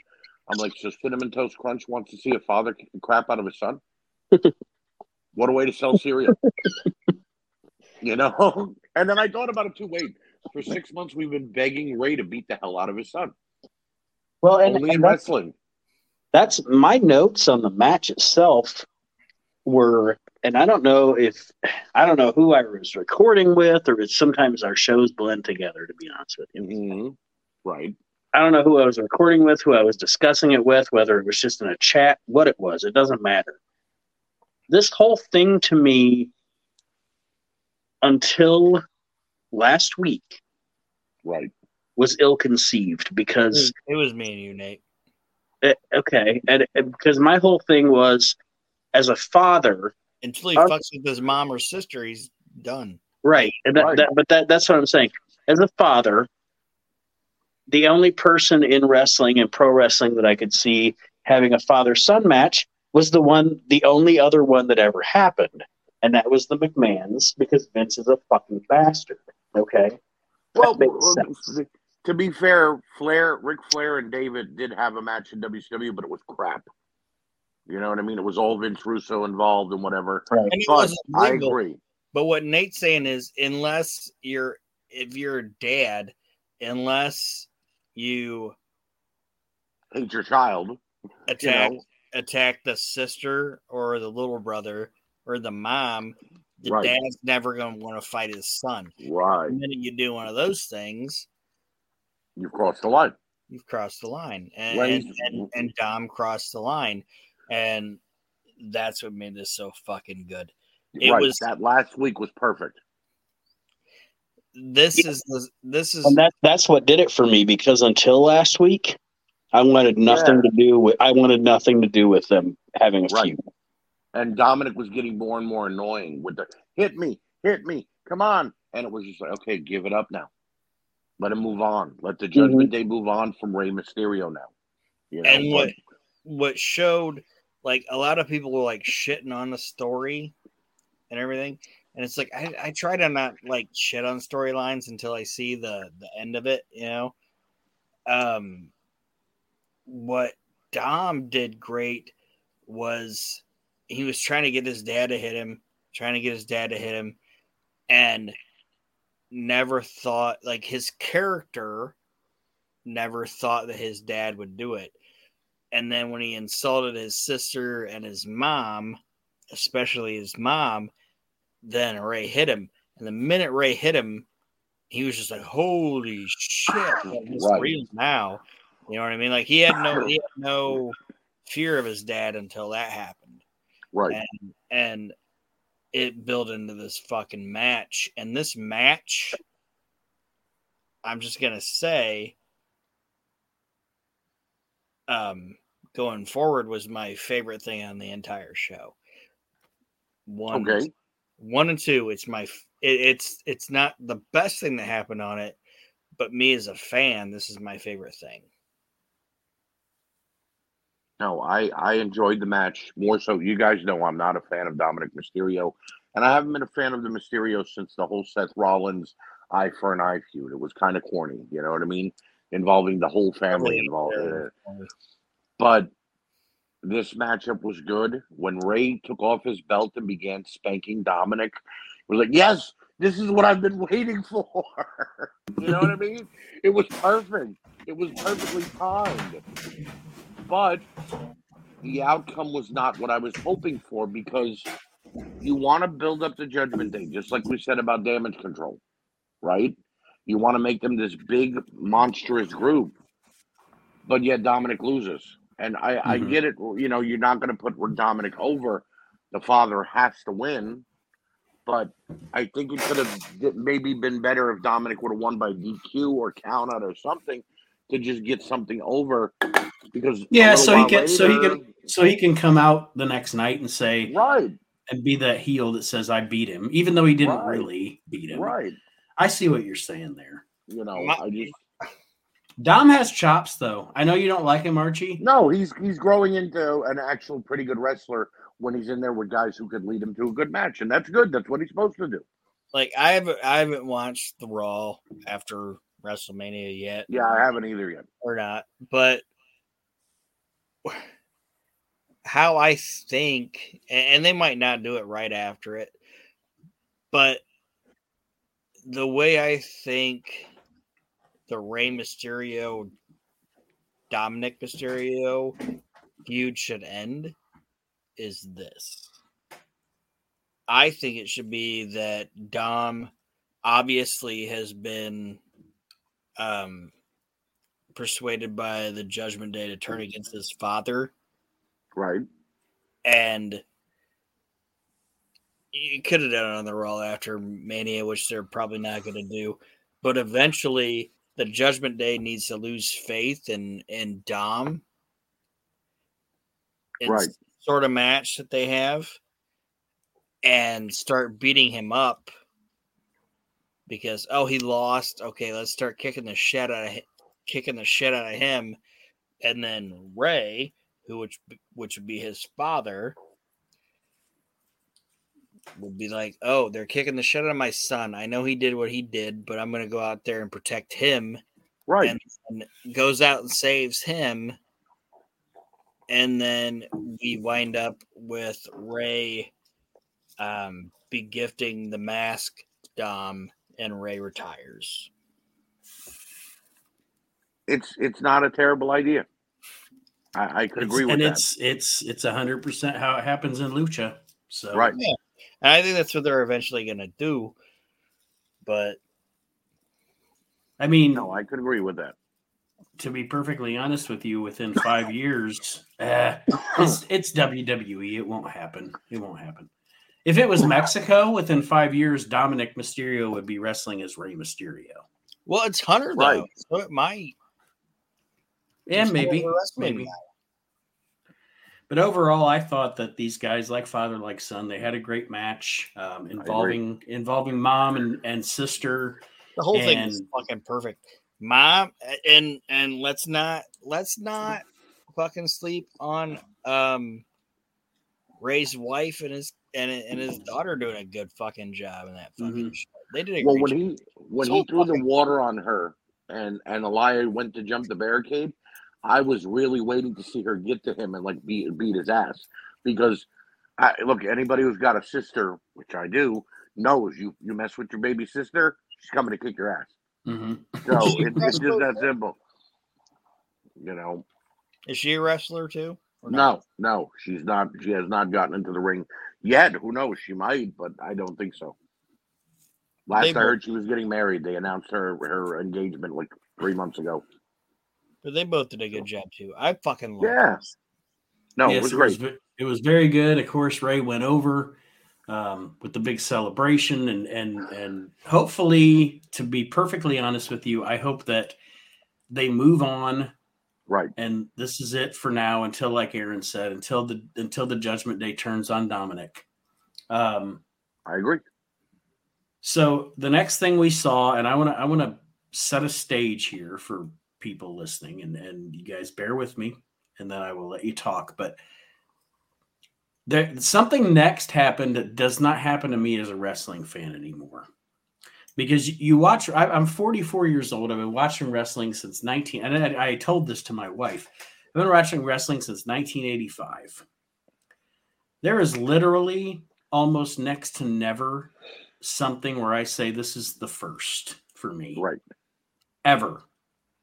I'm like, so Cinnamon Toast Crunch wants to see a father kick the crap out of his son? what a way to sell cereal. you know? And then I thought about it too. Wait, for six months we've been begging Rey to beat the hell out of his son. Well, and, and that's, wrestling. that's my notes on the match itself were, and I don't know if I don't know who I was recording with, or it's sometimes our shows blend together. To be honest with you, Mhm. Right. I don't know who I was recording with, who I was discussing it with, whether it was just in a chat, what it was. It doesn't matter. This whole thing to me, until last week, Right. Was ill conceived because It was me and you, Nate. eh, okay, and, and because my whole thing was as a father, Until he fucks with his mom or sister, he's done. right? And that, Right. that but that that's what I'm saying. As a father, the only person in wrestling and pro wrestling that I could see having a father son match was the one, the only other one that ever happened, and that was the McMahons because Vince is a fucking bastard. Okay, Well, makes well, sense. To be fair, Flair, Ric Flair, and David did have a match in WCW, but it was crap. You know what I mean? It was all Vince Russo involved and whatever. right. And But I agree. But what Nate's saying is, unless you're, if you're a dad, unless you Hate your child. attack You know, attack the sister or the little brother or the mom, the Right. dad's never going to want to fight his son. right? The minute you do one of those things, You've crossed the line. you've crossed the line, and and, and, and Dom crossed the line, and that's what made this so fucking good. It right. was- that last week was perfect. This is the this is And that that's what did it for me because until last week, I wanted nothing to do with I wanted nothing to do with them having a Right. feud. And Dominic was getting more and more annoying with the hit me, hit me, come on. And it was just like, okay, give it up now. Let him move on. Let the Judgment Day move on from Rey Mysterio now. You know, and what but- what showed like a lot of people were like shitting on the story and everything and it's like I, I try to not like shit on storylines until i see the the end of it you know um what dom did great was he was trying to get his dad to hit him trying to get his dad to hit him and never thought like his character never thought that his dad would do it and then when he insulted his sister and his mom, especially his mom, then Rey hit him. And the minute Rey hit him, he was just like, "Holy shit, like, it's Right. real now." You know what I mean? Like he had no, he had no fear of his dad until that happened, right. and and it built into this fucking match. And this match, I'm just gonna say, um, going forward was my favorite thing on the entire show. One, Okay. one and two. It's my. It, it's it's not the best thing that happened on it, but me as a fan, this is my favorite thing. No, I I enjoyed the match more so. You guys know I'm not a fan of Dominic Mysterio, and I haven't been a fan of the Mysterio since the whole Seth Rollins eye for an eye feud. It was kind of corny, you know what I mean, involving the whole family involved. Uh, but this matchup was good. When Rey took off his belt and began spanking Dominic, we're like, yes, this is what I've been waiting for. you know what I mean? It was perfect. It was perfectly timed. But the outcome was not what I was hoping for because you want to build up the judgment day, just like we said about damage control, right? You want to make them this big, monstrous group, but yet Dominic loses. And I, I Mhm. get it. You know, you're not going to put Dominic over. The father has to win. but I think it could have maybe been better if Dominic would have won by DQ or count out or something to just get something over. Because Yeah, so he while can so he can so he can come out the next night and say right, and be that heel that says I beat him, even though he didn't Right. really beat him. right. I see what you're saying there. You know, My- I just Dom has chops though. I know you don't like him, Archie. no. He's he's growing into an actual pretty good wrestler when he's in there with guys who could lead him to a good match, and that's good. That's what he's supposed to do. Like I haven't I haven't watched the Raw after WrestleMania yet. Yeah, I haven't either yet. or not, but how I think, and they might not do it right after it, but the way I think the Rey Mysterio Dominic Mysterio feud should end is this. I think it should be that Dom obviously has been um persuaded by the judgment day to turn against his father Right. and you could have done it on the Raw after Mania, which they're probably not going to do. But eventually, the Judgment Day needs to lose faith in in Dom. in Right. Sort of match that they have, and start beating him up because oh he lost. Okay, let's start kicking the shit out of hi- kicking the shit out of him, and then Rey, who which which would be his father, would be like, "Oh, they're kicking the shit out of my son. I know he did what he did, but I'm going to go out there and protect him." Right. And, and goes out and saves him, and then we wind up with Rey um, be gifting the mask Dom, and Rey retires. it's it's not a terrible idea. I, I could It's- agree with and that. it's it's it's a hundred percent how it happens in lucha. So Right. And I think that's what they're eventually going to do. But I mean, No, I could agree with that. to be perfectly honest with you, within five years, uh, it's it's WWE. It won't happen. It won't happen. If it was Mexico, within five years, Dominic Mysterio would be wrestling as Rey Mysterio. well, it's Hunter though, Right. so it might. Yeah, Just maybe, maybe. But overall, I thought that these guys, like father, like son, they had a great match um, involving involving mom and, and sister. The whole thing is And- fucking perfect. Mom and and let's not let's not fucking sleep on um Rey's wife and his and and his daughter doing a good fucking job in that fucking Mhm. show. They did a Well, great when job. he when So he threw the water on her and and Aalyah went to jump the barricade, I was really waiting to see her get to him and like beat beat his ass because I look anybody who's got a sister, which I do, knows you you mess with your baby sister, she's coming to kick your ass. Mhm. So She it's, it's just that simple. You know, Is she a wrestler too? no, no, she's not. She has not gotten into the ring yet. Who knows? She might, but I don't think so. Last They I both- heard, she was getting married. They announced her her engagement like three months ago. But they both did a good job too. I fucking love Yeah. this. No, Yes, it was great. ve- it was very good. Of course, Rey went over um, with the big celebration, and and and hopefully, to be perfectly honest with you, I hope that they move on, right. and this is it for now until, like Aron said, until the until the Judgment Day turns on Dominic. Um, I agree. so the next thing we saw, and I want to I want to set a stage here for people listening, and and you guys bear with me, and then I will let you talk. But there something next happened that does not happen to me as a wrestling fan anymore. Because you watch, I'm 44 years old. I've been watching wrestling since 19. And I, I told this to my wife. I've been watching wrestling since 1985. There is literally almost next to never something where I say this is the first for me Right. ever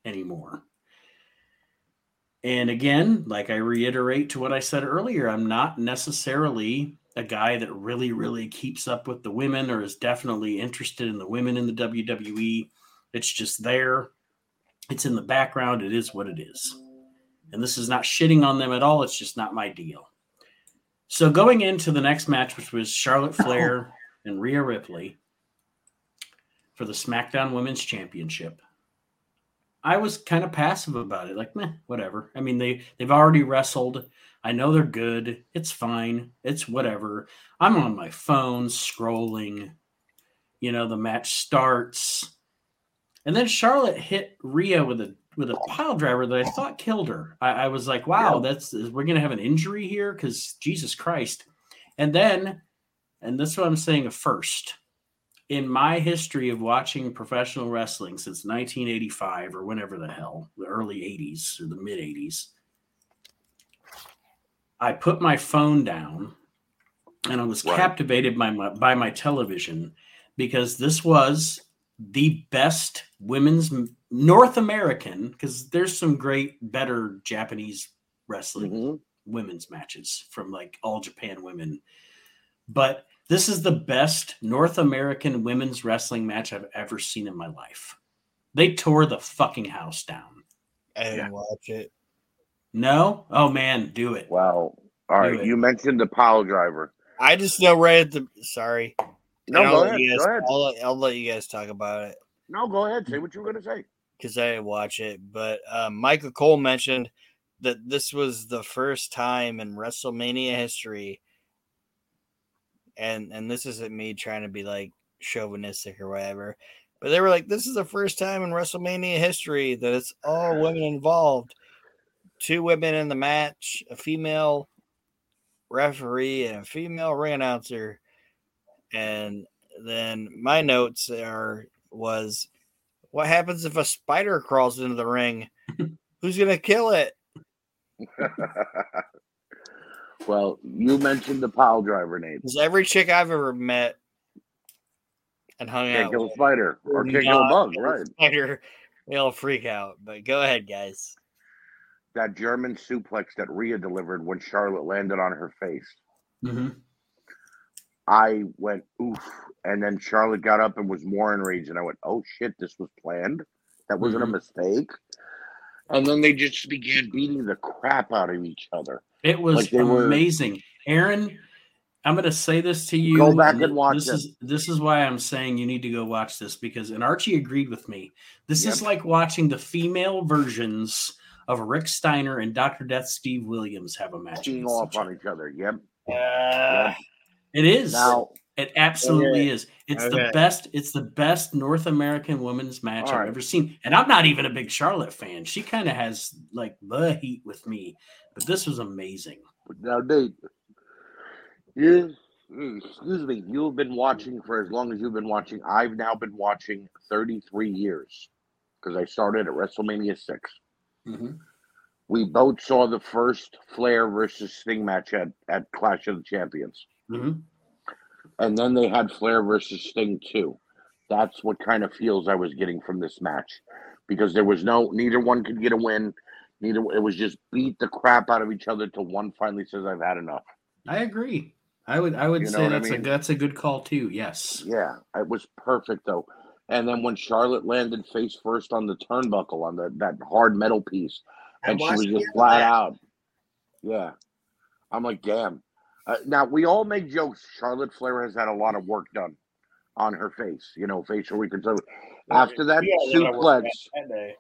anymore. And again, like I reiterate to what I said earlier, I'm not necessarily a guy that really, really keeps up with the women or is definitely interested in the women in the WWE. It's just there, it's in the background, it is what it is. And this is not shitting on them at all, it's just not my deal. So going into the next match, which was Charlotte Flair and Rhea Ripley for the SmackDown Women's Championship. I was kind of passive about it, like, meh, whatever. I mean, they they've already wrestled. I know they're good. It's fine. It's whatever. I'm on my phone scrolling. You know, the match starts. And then Charlotte hit Rhea with a with a pile driver that I thought killed her. I, I was like, wow, that's we're gonna have an injury here because Jesus Christ. And then, and this is what I'm saying a first. In my history of watching professional wrestling since 1985 or whenever the hell, the early 80s or the mid 80s, I put my phone down and I was Right. captivated by my by my television because this was the best women's North American because there's some great better Japanese wrestling Mhm. women's matches from like all Japan women. But this is the best North American women's wrestling match I've ever seen in my life. They tore the fucking house down. I didn't Yeah. watch it. No? Oh man, do it. Well, all right. it. You mentioned the pile driver. I just know right at the sorry. No, And I'll go let ahead. you guys, Go ahead. I'll, let- I'll let you guys talk about it No, go ahead. Say what you were gonna say. because I didn't watch it. But um, Michael Cole mentioned that this was the first time in WrestleMania history, and and this isn't me trying to be like chauvinistic or whatever, but they were like, this is the first time in WrestleMania history that it's all women involved. Two women in the match, a female referee, and a female ring announcer. And then my notes are was what happens if a spider crawls into the ring? Who's gonna kill it? well, you mentioned the pile driver, Nate. Because every chick I've ever met and hung Can't out kill a spider or can't kill a bug, right? Spider, they all freak out. But go ahead, guys. That German suplex that Rhea delivered when Charlotte landed on her face. Mhm. I went oof, and then Charlotte got up and was more enraged, and I went, "Oh shit, this was planned. That wasn't Mhm. a mistake." And then they just began beating the crap out of each other. It was Like they were- amazing. Aron, I'm going to say this to you. Go back and watch this it. Is, this is why I'm saying you need to go watch this because, and Archie agreed with me. This is like watching the female versions of Rick Steiner and Dr. Death Steve Williams have a match. Teeing off each on each other. Yep. Uh, It is. Now, It absolutely Okay. is. It's the best. It's the best North American women's match All I've right. ever seen. And I'm not even a big Charlotte fan. She kind of has like the heat with me, but this was amazing. now, Nate, you, excuse me, you've been watching for as long as you've been watching. I've now been watching 33 years because I started at WrestleMania 6. We both saw the first Flair versus Sting match at, at Clash of the Champions. hmm And then they had Flair versus Sting too. That's what kind of feels I was getting from this match. Because there was no neither one could get a win. Neither it was just beat the crap out of each other till one finally says I've had enough. I agree. I would. I would You know say what I that's mean? a that's a good call too. Yes. Yeah, it was perfect though. And then when Charlotte landed face first on the turnbuckle on the, that hard metal piece, I and she was just flat match. out. Yeah, I'm like, damn. Uh, now we all make jokes. Charlotte Flair has had a lot of work done on her face, you know, facial reconstruction. After that Yeah, a lot of work suplex,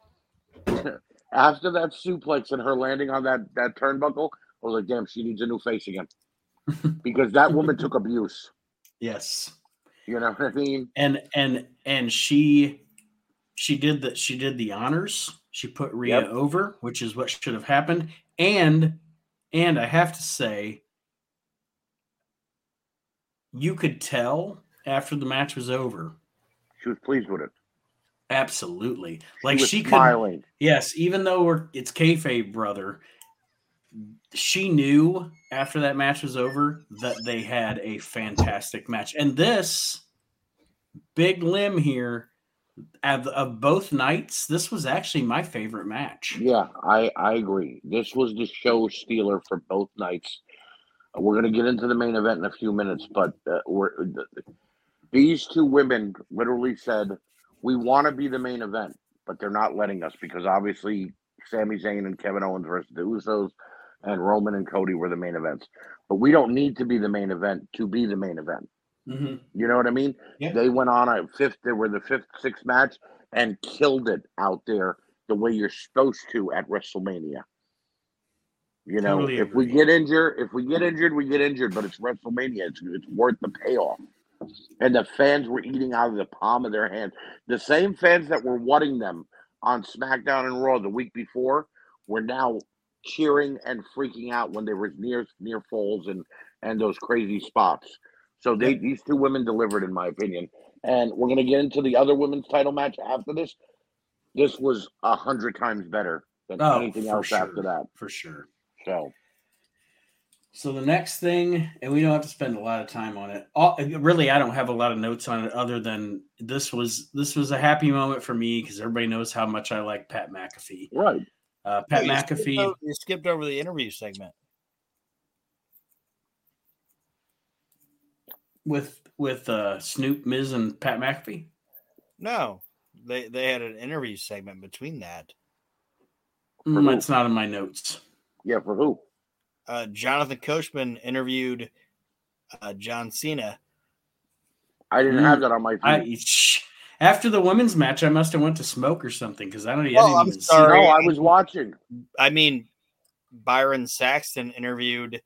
that after that suplex and her landing on that that turnbuckle, I was like, damn, she needs a new face again, because that woman took abuse. Yes. You know what I mean? And and and she she did that. She did the honors. She put Rhea Yep. over, which is what should have happened. And and I have to say, you could tell after the match was over. She was pleased with it. Absolutely, She like was she could. smiling. Yes, even though we're it's kayfabe, brother. She knew after that match was over that they had a fantastic match, and this big limb here of, of both nights, this was actually my favorite match. Yeah, I I agree. This was the show stealer for both nights. We're gonna get into the main event in a few minutes, but uh, we're th- these two women literally said we want to be the main event, but they're not letting us because obviously Sami Zayn and Kevin Owens versus the Usos and Roman and Cody were the main events. But we don't need to be the main event to be the main event. Mhm. You know what I mean? Yeah. They went on a fifth. They were the fifth, sixth match and killed it out there the way you're supposed to at WrestleMania. You know, Totally if we get injured, if we get injured, we get injured. But it's WrestleMania; it's it's worth the payoff. And the fans were eating out of the palm of their hand. The same fans that were wanting them on SmackDown and Raw the week before were now cheering and freaking out when they were near near falls and and those crazy spots. So they these two women delivered, in my opinion. And we're gonna get into the other women's title match after this. This was a hundred times better than Oh, anything else sure. after that. For sure. So So the next thing, and we don't have to spend a lot of time on it. All, really, I don't have a lot of notes on it other than this was this was a happy moment for me because everybody knows how much I like Pat McAfee. right. Uh, Pat Oh, you skipped McAfee. you skipped over the interview segment. with with uh Snoop, Miz, and Pat McAfee. No, they they had an interview segment between that. Mm, who? it's not in my notes. Yeah, for who? Uh, Jonathan Coachman interviewed uh, John Cena. I didn't Mm. have that on my feed. I shh. After the women's match, I must have went to smoke or something because I don't. I Oh, didn't I'm even see sorry. no. I was watching. I mean, Byron Saxton interviewed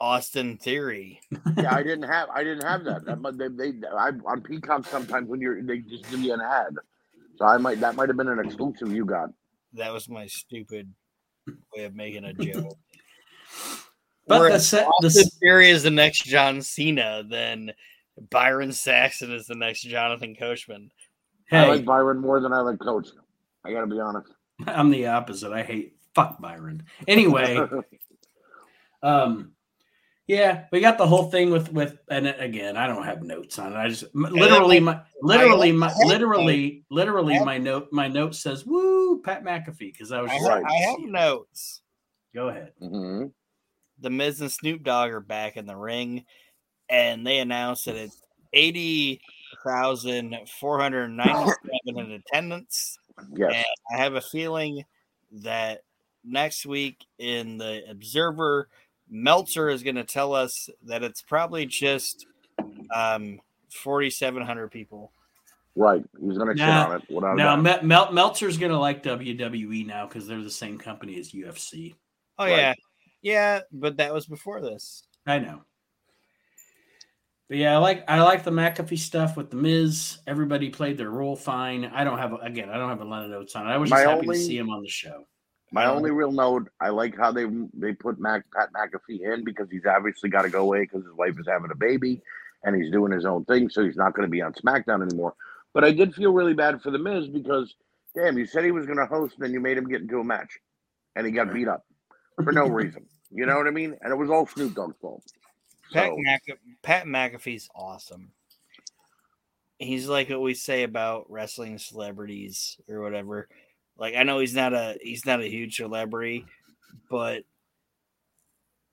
Austin Theory. Yeah, I didn't have. I didn't have that. that they, they, I, on Peacock sometimes when you're they just give you an ad. So I might that might have been an exclusive you got. That was my stupid way of making a joke. But the Whereas set, the Austin s- Theory is the next John Cena, then Byron Saxton is the next Jonathan Coachman. I hey, like Byron more than I like Coach. I got to be honest. I'm the opposite. I hate fuck Byron. Anyway, um, yeah, we got the whole thing with with and again, I don't have notes on it. I just m- literally my literally my literally literally my note my note says woo Pat McAfee because I was I just have, Right. I have notes. go ahead. hmm The Miz and Snoop Dogg are back in the ring, and they announced that it's eighty thousand four hundred ninety-seven in attendance. Yes. And I have a feeling that next week in the Observer, Meltzer is going to tell us that it's probably just um, 4,700 people. Right. He's gonna shit on it. Without Now a. Mel- Mel- Meltzer's gonna like WWE now because they're the same company as UFC. Oh, Right. yeah. Yeah, but that was before this. I know. But yeah, I like I like the McAfee stuff with the Miz. Everybody played their role fine. I don't have again. I don't have a lot of notes on it. I was just My happy only- to see him on the show. My Um, only real note, I like how they they put Mac, Pat McAfee in because he's obviously got to go away because his wife is having a baby, and he's doing his own thing, so he's not going to be on SmackDown anymore. But I did feel really bad for the Miz because, damn, you said he was going to host, and then you made him get into a match, and he got beat up for no reason. You know what I mean? And it was all Snoop Dogg's fault. Pat, So, Mc- Pat McAfee's awesome. He's like what we say about wrestling celebrities or whatever. Like I know he's not a he's not a huge celebrity, but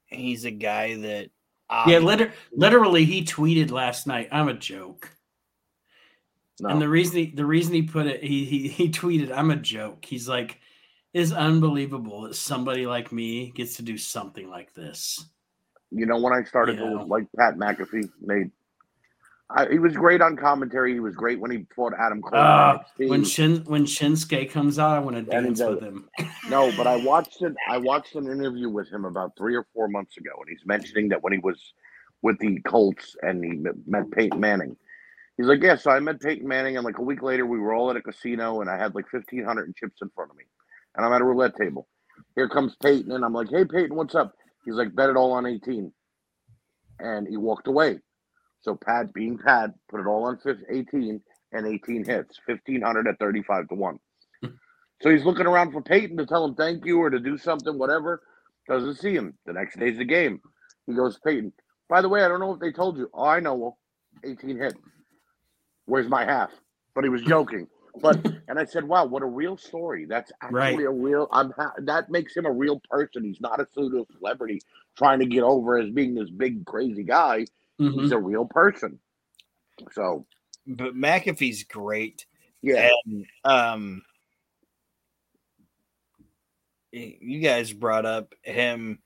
he's a guy that Yeah, liter- literally, he tweeted last night. I'm a joke, no. and the reason he, the reason he put it, he, he he tweeted, "I'm a joke." He's like, "It's unbelievable that somebody like me gets to do something like this." You know, when I started to like Pat McAfee, Nate, I, he was great on commentary. He was great when he fought Adam Cole. Ah, when Shin when Shinsuke comes out, I want to dance with him. No, but I watched it. I watched an interview with him about three or four months ago, and he's mentioning that when he was with the Colts and he met- met Peyton Manning, he's like, "Yeah, so I met Peyton Manning, and like a week later, we were all at a casino, and I had like fifteen hundred chips in front of me, and I'm at a roulette table. Here comes Peyton, and I'm like, "Hey, Peyton, what's up?" He's like, "Bet it all on 18," and he walked away. So Pat, being Pat, put it all on fif- 18, and 18 hits, fifteen hundred at thirty-five to one. So he's looking around for Peyton to tell him thank you or to do something, whatever. Doesn't see him. The next day's the game. He goes, Peyton, by the way, I don't know if they told you. Oh, I know. Well, 18 hit. Where's my half? But he was joking. But and I said, wow, what a real story. That's actually Right. a real. I'm ha- that makes him a real person. He's not a pseudo celebrity trying to get over as being this big crazy guy. Mhm. He's a real person. So but McAfee's great. yeah, And um you guys brought up him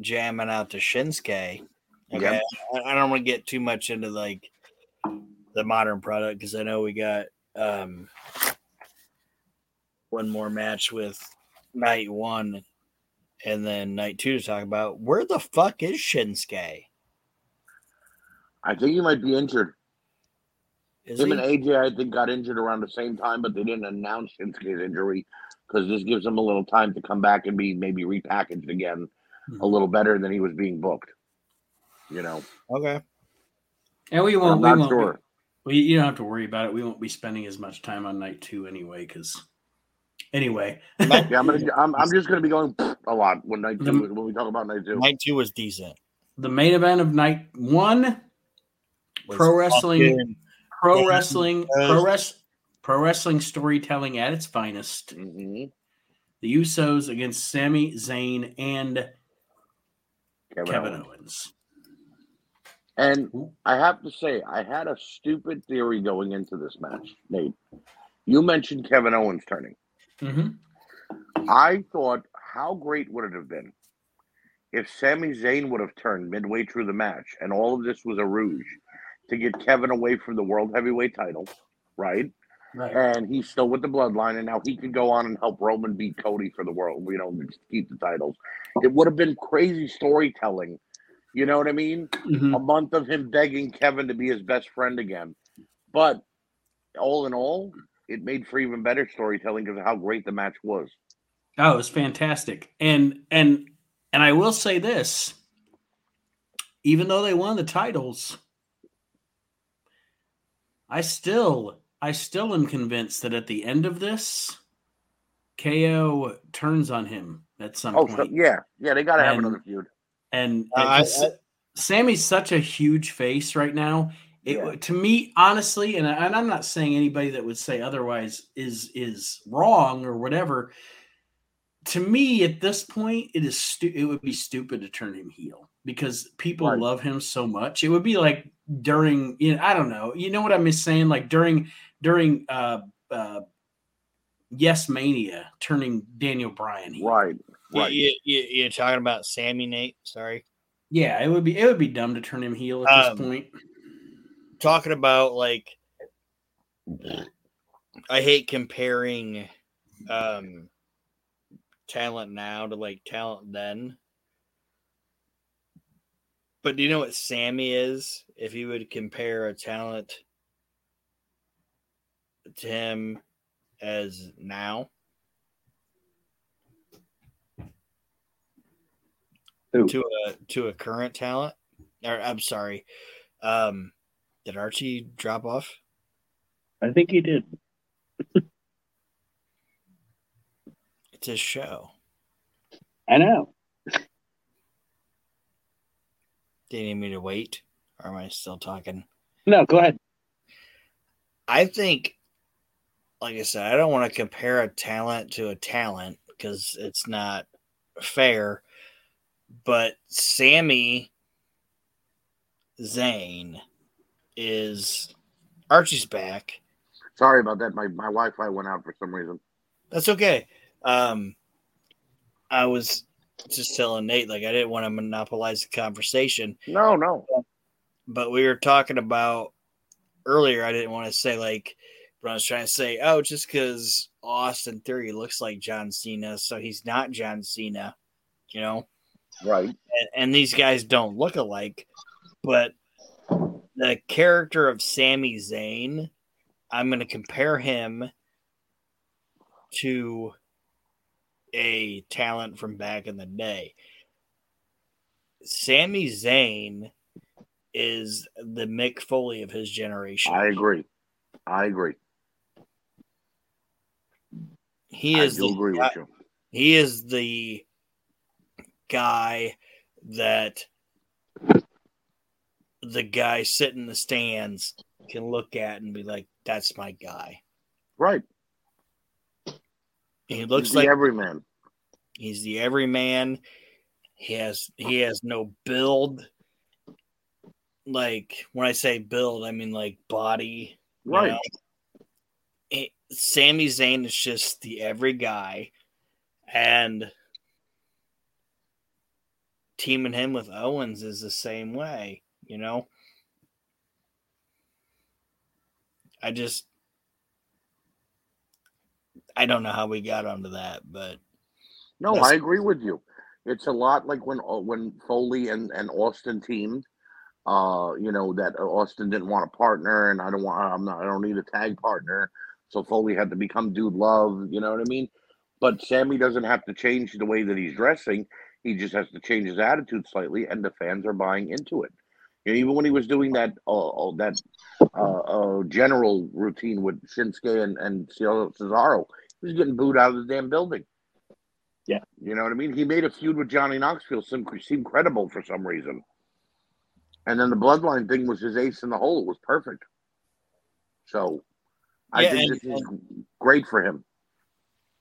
jamming out to Shinsuke Okay, I, I don't want to get too much into like the modern product because I know we got um one more match with night one and then night two to talk about. Where the fuck is Shinsuke? I think he might be injured. Is Him he? and AJ, I think, got injured around the same time, but they didn't announce Shinsuke's injury because this gives him a little time to come back and be maybe repackaged again a little better than he was being booked. You know, okay. And we I'm won't. We won't. be- sure. We, you don't have to worry about it. We won't be spending as much time on night two anyway. Because anyway, Yeah, I'm gonna. I'm, I'm just gonna be going a lot when night two The- when we talk about night two. Night two was decent. the main event of night one, Pro wrestling- pro wrestling, pro res, pro wrestling storytelling at its finest. hmm The Usos against Sami Zayn and Kevin, Kevin Owens. Owens. And I have to say, I had a stupid theory going into this match, Nate. You mentioned Kevin Owens turning. hmm I thought, how great would it have been if Sami Zayn would have turned midway through the match and all of this was a rouge to get Kevin away from the World Heavyweight title, right? Right. And he's still with the bloodline, and now he could go on and help Roman beat Cody for the world, you know, keep the titles. It would have been crazy storytelling. You know what I mean? Mhm. a month of him begging Kevin to be his best friend again. But all in all, it made for even better storytelling because of how great the match was. Oh, it was fantastic. And and and I will say this. Even though they won the titles, I still I still am convinced that at the end of this, KO turns on him at some Oh, point. so, yeah, yeah, they got to have another feud. And Uh, I- S- Sami's such a huge face right now. It Yeah. to me, honestly, and, I, and I'm not saying anybody that would say otherwise is is wrong or whatever. To me, at this point, it is stu- it would be stupid to turn him heel because people Right. love him so much. It would be like during, you know, I don't know, you know what I'm saying? Like during during uh uh Yes Mania, turning Daniel Bryan heel. Right, right. you, you, you're talking about Sami Nate. Sorry. Yeah, it would be it would be dumb to turn him heel at Um, this point. talking about like I hate comparing um talent now to like talent then. But do you know what Sami is? If you would compare a talent to him as now, Who? to a to a current talent, or I'm sorry, um, did Archie drop off? I think he did. It's his show. I know. Do you need me to wait? Or am I still talking? No, go ahead. I think, like I said, I don't want to compare a talent to a talent because it's not fair. But Sami Zayn is Archie's back. Sorry about that. My, my Wi Fi went out for some reason. That's okay. Um, I was just telling Nate, like, I didn't want to monopolize the conversation. No, no. but we were talking about earlier. I didn't want to say like, but I was trying to say, oh, just because Austin Theory looks like John Cena, so he's not John Cena, you know. Right. And, and these guys don't look alike, but the character of Sami Zayn, I'm going to compare him to a talent from back in the day. Sami Zayn is the Mick Foley of his generation. I agree. I agree. he is the agree he is the guy that the guy sitting in the stands can look at and be like, "That's my guy." Right. He looks He's the like everyman. he's the everyman. He has he has no build. Like when I say build, I mean like body. you Right. know? It- Sami Zayn is just the every guy, and teaming him with Owens is the same way, you know. I just I don't know how we got onto that, but No, I agree with you. It's a lot like when uh, when Foley and, and Austin teamed. Uh, you know that Austin didn't want a partner, and I don't want. I'm not. I don't need a tag partner. So Foley had to become Dude Love. You know what I mean? But Sami doesn't have to change the way that he's dressing. He just has to change his attitude slightly, and the fans are buying into it. And even when he was doing that, uh, uh, that uh, uh, general routine with Shinsuke and and Cesaro, he was getting booed out of the damn building. Yeah, you know what I mean? He made a feud with Johnny Knoxville seem, seem credible for some reason. And then the bloodline thing was his ace in the hole. It was perfect. So I Yeah, think and- this is great for him.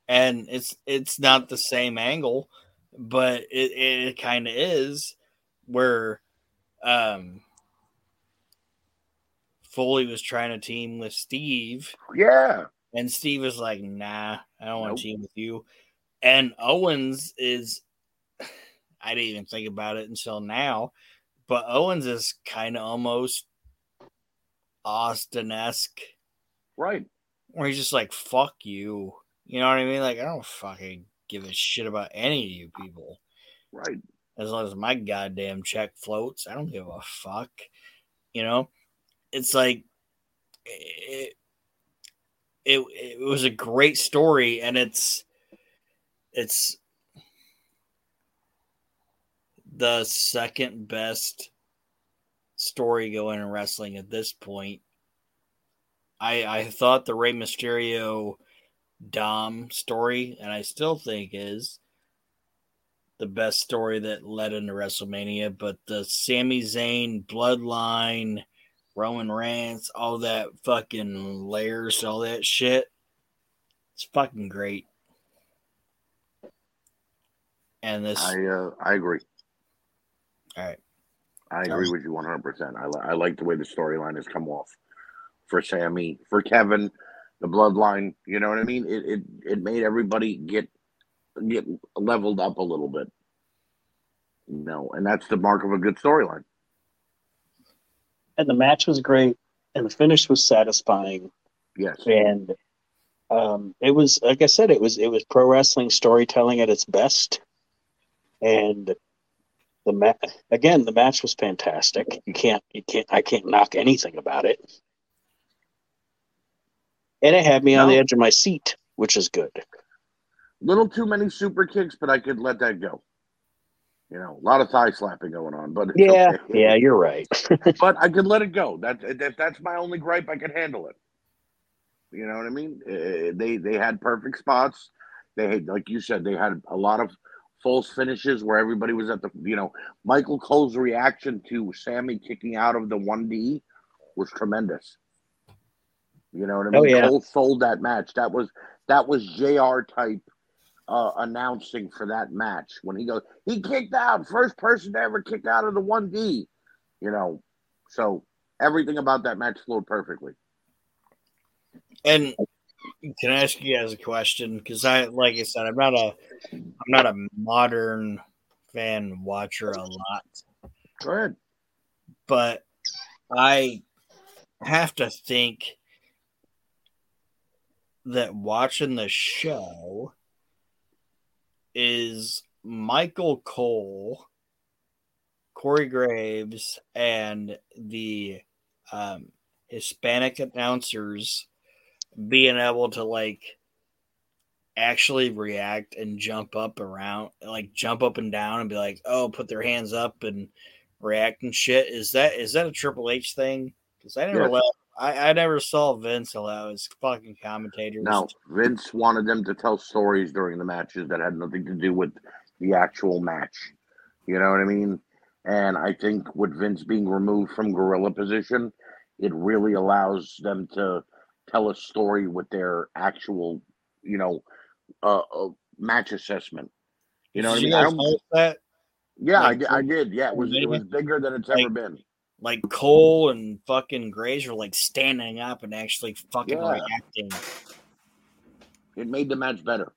and it's it's not the same angle, but it it kind of is where um Foley was trying to team with Steve Yeah. and Steve is like, "Nah, I don't want Nope. to team with you." And Owens is I didn't even think about it until now, but Owens is kind of almost Austin-esque Right. where he's just like, fuck you. You know what I mean? Like, I don't fucking give a shit about any of you people. Right. As long as my goddamn check floats, I don't give a fuck. You know? It's like, it, it, it was a great story, and it's, it's the second best story going in wrestling at this point. I I thought the Rey Mysterio Dom story, and I still think is the best story that led into WrestleMania. But the Sami Zayn bloodline, Roman Reigns, all that fucking layers, all that shit, it's fucking great. And this, I uh, I agree. all right, I agree with you 100%. I, li- I like the way the storyline has come off for Sami, for Kevin, the bloodline. You know what I mean? It it, it made everybody get get leveled up a little bit. You know, and that's the mark of a good storyline. And the match was great, and the finish was satisfying. Yes. and um, it was like I said, it was it was pro wrestling storytelling at its best, and the ma- again the match was fantastic. You can't you can't I can't knock anything about it, and it had me on the edge of my seat, which is good. Little too many super kicks, but I could let that go. You know, a lot of thigh slapping going on, but Yeah, okay. yeah, you're right. but I could let it go. That if that's my only gripe, I could handle it. You know what I mean? Uh, they they had perfect spots. They had, like you said, they had a lot of false finishes where everybody was at the. You know, Michael Cole's reaction to Sami kicking out of the one D was tremendous. You know what I mean? Oh, yeah. Cole sold that match. That was that was Jr. type uh, announcing for that match when he goes, he kicked out, first person to ever kick out of the one D. You know, so everything about that match flowed perfectly. and can I ask you guys a question? Because I, like I said, I'm not a, I'm not a modern fan watcher a lot, Go ahead. but I have to think that watching the show is Michael Cole, Corey Graves, and the um, Hispanic announcers being able to like actually react and jump up around, like jump up and down and be like, "Oh, put their hands up and react and shit." Is that is that a Triple H thing? Because I never Yes. let I, I never saw Vince allow his fucking commentators. Now, Vince wanted them to tell stories during the matches that had nothing to do with the actual match. You know what I mean? And I think with Vince being removed from gorilla position, it really allows them to tell a story with their actual, you know, uh, uh match assessment. You know what I Did mean? you I that? yeah, I, like, did, I did. Yeah, it was it was bigger than it's ever been. Like Cole and fucking Graves were like standing up and actually fucking Yeah. reacting. It made the match better.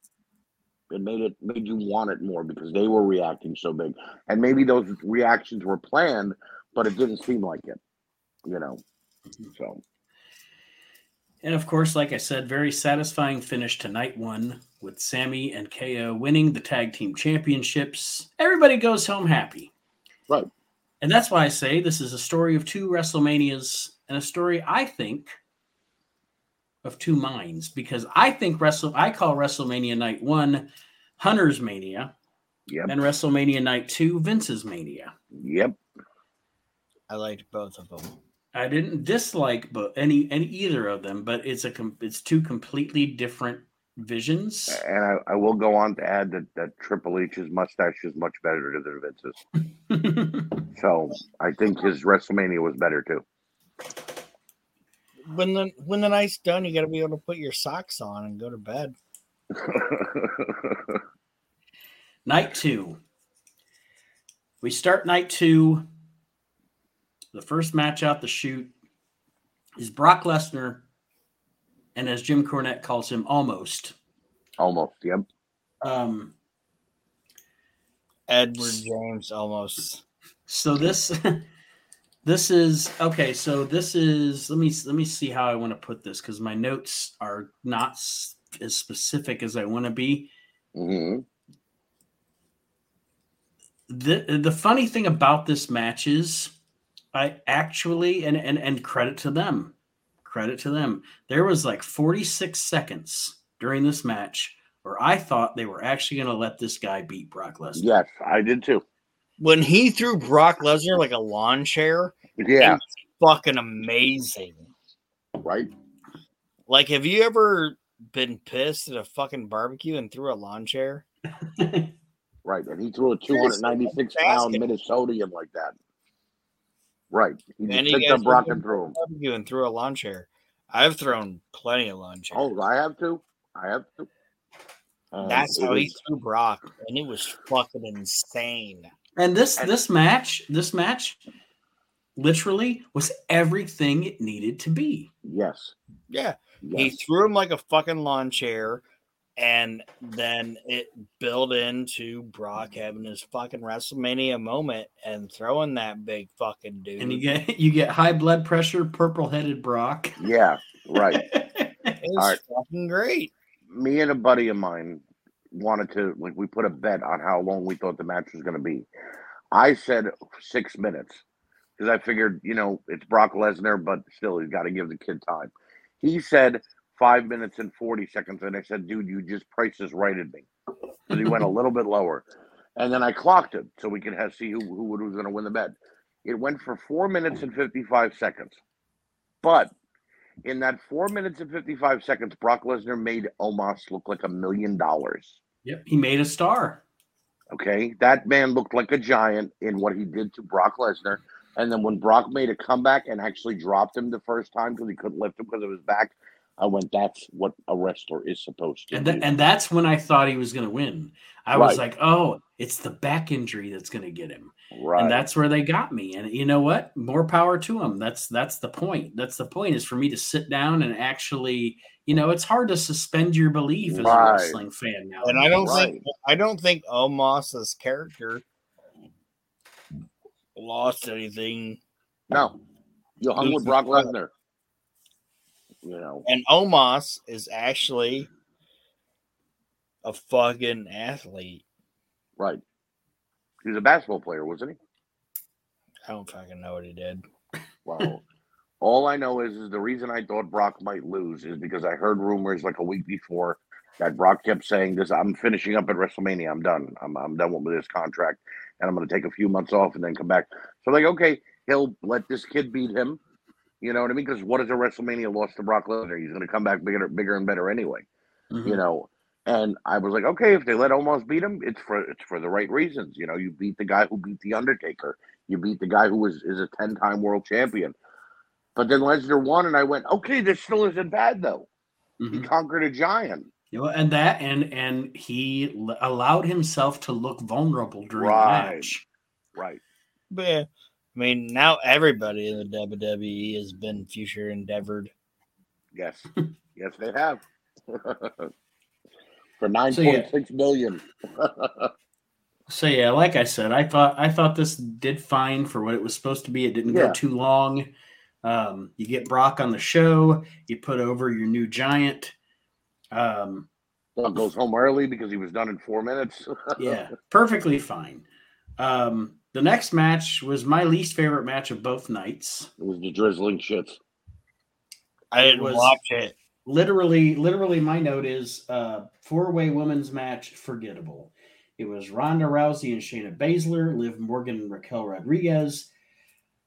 It made it made you want it more because they were reacting so big, and maybe those reactions were planned, but it didn't seem like it. You know, so And of course, like I said, very satisfying finish to night one with Sami and KO winning the tag team championships. Everybody goes home happy. Right. And that's why I say this is a story of two WrestleManias and a story, I think, of two minds because I think Wrestle I call WrestleMania night one Hunter's Mania yep, and WrestleMania night two Vince's Mania. yep. I liked both of them. I didn't dislike but any any either of them, but it's a com- it's two completely different visions. And I, I will go on to add that, that Triple H's mustache is much better than the Vince's. So I think his WrestleMania was better too. When the when the night's done, you got to be able to put your socks on and go to bed. night two. We start night two. The first match out the chute is Brock Lesnar, and as Jim Cornette calls him, almost. Almost, yep. Um, Edward James almost. so this this is okay so this is let me let me see how i want to put this because my notes are not as specific as i want to be hmm the the funny thing about this match is i actually and and and credit to them credit to them there was like 46 seconds during this match where i thought they were actually going to let this guy beat brock lesnar Yes, I did too. When he threw Brock Lesnar like a lawn chair, Yeah, fucking amazing. right. Like, have you ever been pissed at a fucking barbecue and threw a lawn chair? Right, and he threw a 296 pound basket. Minnesotian like that. Right, he just And you picked guys up Brock and threw him. Barbecue and threw a lawn chair. I've thrown plenty of lawn chairs. Oh, I have to. I have to. And um, That's it how he threw Brock, and it was fucking insane. and this And- this match this match literally was everything it needed to be Yes, Yeah, he threw him like a fucking lawn chair, and then it built into Brock mm-hmm. having his fucking WrestleMania moment and throwing that big fucking dude. and you get you get high blood pressure, purple headed Brock. yeah, right. it was All right. fucking great. Me and a buddy of mine wanted to like we put a bet on how long we thought the match was going to be. I said six minutes because I figured you know it's Brock Lesnar, but still he's got to give the kid time. He said five minutes and forty seconds, and I said, "Dude, you just priced this right at me." Because he went a little bit lower, and then I clocked it so we could have, see who who was going to win the bet. It went for four minutes and fifty five seconds, but in that four minutes and 55 seconds, Brock Lesnar made Omos look like a million dollars. Yep, he made a star. Okay. That man looked like a giant in what he did to Brock Lesnar. And then when Brock made a comeback and actually dropped him the first time because he couldn't lift him because of his back, I went, that's what a wrestler is supposed to And, do. th- and that's when I thought he was going to win. I was like, oh, it's the back injury that's going to get him. right. And that's where they got me. And you know what? More power to them. That's that's the point. That's the point is for me to sit down and actually, you know, it's hard to suspend your belief as Right. a wrestling fan now. And I don't Right. think I don't think Omos's character lost anything. no. You hung with Brock Lesnar. You know, And Omos is actually a fucking athlete. right. He was a basketball player, wasn't he? I don't fucking know what he did. Well, all I know is, is the reason I thought Brock might lose is because I heard rumors like a week before that Brock kept saying this. I'm finishing up at WrestleMania. I'm done. I'm I'm done with this contract, and I'm going to take a few months off and then come back. So I'm like, okay, he'll let this kid beat him. You know what I mean? Because what is a WrestleMania loss to Brock Lesnar? He's going to come back bigger, bigger and better anyway. Mhm. You know. And I was like, okay, if they let Omos beat him, it's for it's for the right reasons. You know, you beat the guy who beat the Undertaker. You beat the guy who was is a ten time world champion. But then Lesnar won, and I went, okay, this still isn't bad though. He Mhm. conquered a giant. You know, and that and and he allowed himself to look vulnerable during Right. the match. Right. But yeah, I mean, now everybody in the WWE has been future endeavored. Yes. yes, they have. for nine So, yeah. point six million. So yeah, like I said, I thought I thought this did fine for what it was supposed to be. It didn't Yeah. go too long. Um, you get Brock on the show. You put over your new giant. Um, Doug goes home early because he was done in four minutes. yeah, perfectly fine. Um, the next match was my least favorite match of both nights. it was the drizzling shits. I didn't was- watch it. Literally, literally, my note is uh, four-way women's match forgettable. It was Ronda Rousey and Shayna Baszler, Liv Morgan and Raquel Rodriguez,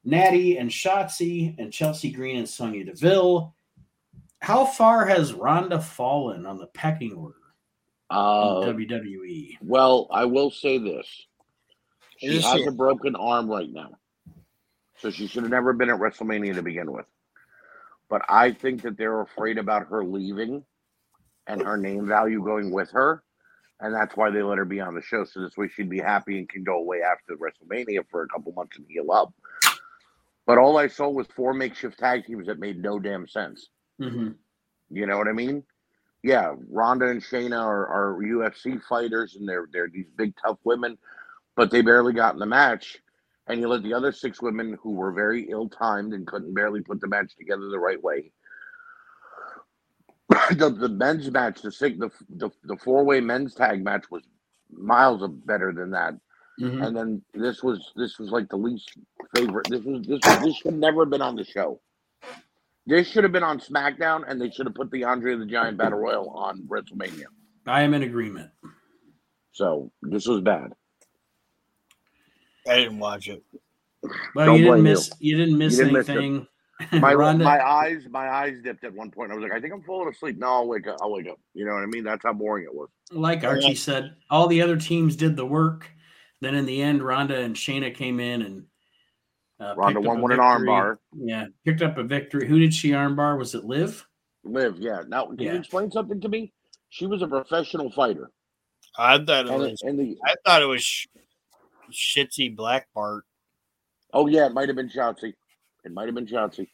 Natty and Shotzi, and Chelsea Green and Sonya Deville. How far has Ronda fallen on the pecking order Uh, in WWE? well, I will say this: she Is has she- a broken arm right now, so she should have never been at WrestleMania to begin with. But I think that they're afraid about her leaving and her name value going with her, and that's why they let her be on the show. So this way she'd be happy and can go away after WrestleMania for a couple months and heal up. But all I saw was four makeshift tag teams that made no damn sense. Mhm. You know what I mean? Yeah, Ronda and Shayna are, are UFC fighters, and they're they're these big tough women, but they barely got in the match. And you let the other six women who were very ill timed and couldn't barely put the match together the right way. the, the men's match, the six, the the, the four way men's tag match was miles of better than that. Mhm. And then this was this was like the least favorite. This was this this should never have been on the show. This should have been on SmackDown, and they should have put the Andre the Giant Battle Royal on WrestleMania. I am in agreement. So this was bad. I didn't watch it. Well, Don't you didn't blame you. miss. You didn't miss You didn't miss anything. My Ronda- my eyes my eyes dipped at one point. I was like, I think I'm falling asleep. No, I'll wake up. I'll wake up. You know what I mean? That's how boring it was. like Yeah. Archie said, all the other teams did the work. Then in the end, Ronda and Shayna came in and uh, Ronda won a with an victory. armbar. Yeah, picked up a victory. Who did she armbar? Was it Liv? Live, yeah. Now, can Yeah. you explain something to me? She was a professional fighter, I thought it and, was. and the I thought it was sh- shitsy Black Bart. oh yeah, it might have been Shotzi. It might have been Shotzi,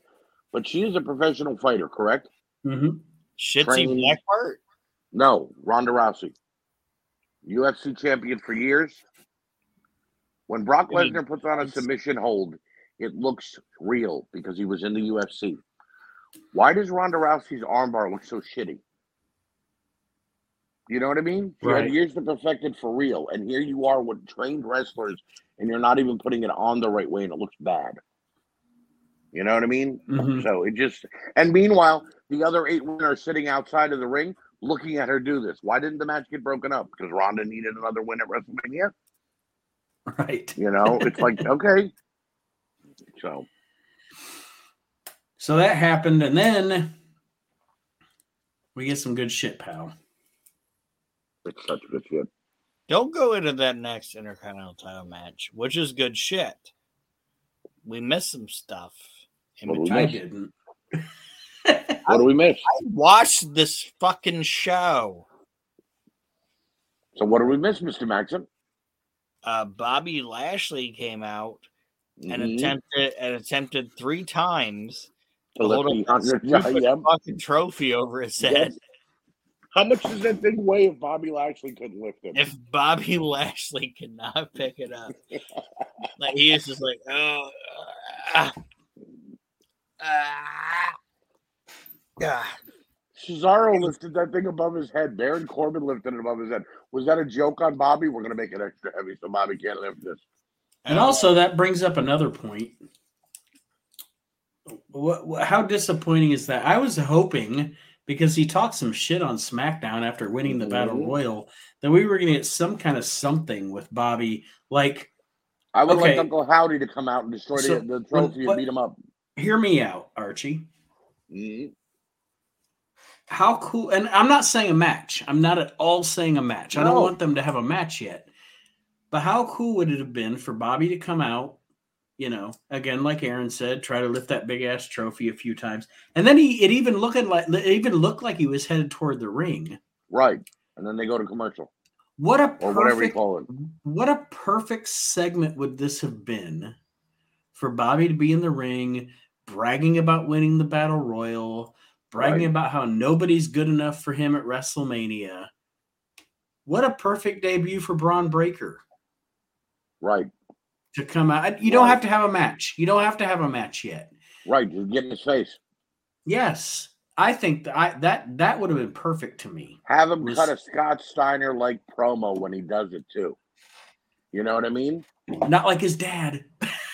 but she is a professional fighter, correct? Mm-hmm. Shitsy Trained- Black Bart. No, Ronda Rousey, UFC champion for years. When Brock I mean, Lesnar puts on a submission hold, it looks real because he was in the UFC. Why does Ronda Rousey's armbar look so shitty? You know what I mean? She Right. had years to perfect it for real, and here you are with trained wrestlers, and you're not even putting it on the right way, and it looks bad. You know what I mean? Mhm. So it just, and meanwhile, the other eight women are sitting outside of the ring looking at her do this. Why didn't the match get broken up? Because Ronda needed another win at WrestleMania. Right. You know, it's like okay. So So that happened, and then we get some good shit, pal. It's such good shit. Don't go into that next Intercontinental title match, which is good shit. We missed some stuff. in What do we between. I miss? didn't. What do we miss? I watched this fucking show. So what do we miss, Mister Maxson? Uh, Bobby Lashley came out and Mhm. attempted and attempted three times To to hold the up that 100 stupid yeah. fucking trophy over his head. Yes. How much does that thing weigh if Bobby Lashley couldn't lift it? If Bobby Lashley cannot pick it up, like he is just like, oh, ah, ah, ah. Cesaro lifted that thing above his head. Baron Corbin lifted it above his head. Was that a joke on Bobby? We're gonna make it extra heavy so Bobby can't lift this. And also, that brings up another point. What, what? How disappointing is that? I was hoping because he talked some shit on SmackDown after winning the Battle Mhm. Royal that we were going to get some kind of something with Bobby. Like, I would like Uncle Howdy to come out and destroy So, the, the trophy what- and beat him up. hear me out, Archie. Mhm. How cool? And I'm not saying a match. I'm not at all saying a match. I don't want them to have a match yet. But how cool would it have been for Bobby to come out? You know, again, like Aron said, try to lift that big ass trophy a few times, and then he it even looking like it even looked like he was headed toward the ring. Right. And then they go to commercial What a or whatever you perfect call it. what a perfect segment would this have been for Bobby to be in the ring, bragging about winning the battle royal, bragging Right. about how nobody's good enough for him at WrestleMania. what a perfect debut for Bron Breakker Right, to come out. You don't have to have a match. You don't have to have a match yet. right. Just get in his face. Yes, I think that I, that that would have been perfect to me. Have him Was- cut a Scott Steiner like promo when he does it too. You know what I mean? Not like his dad.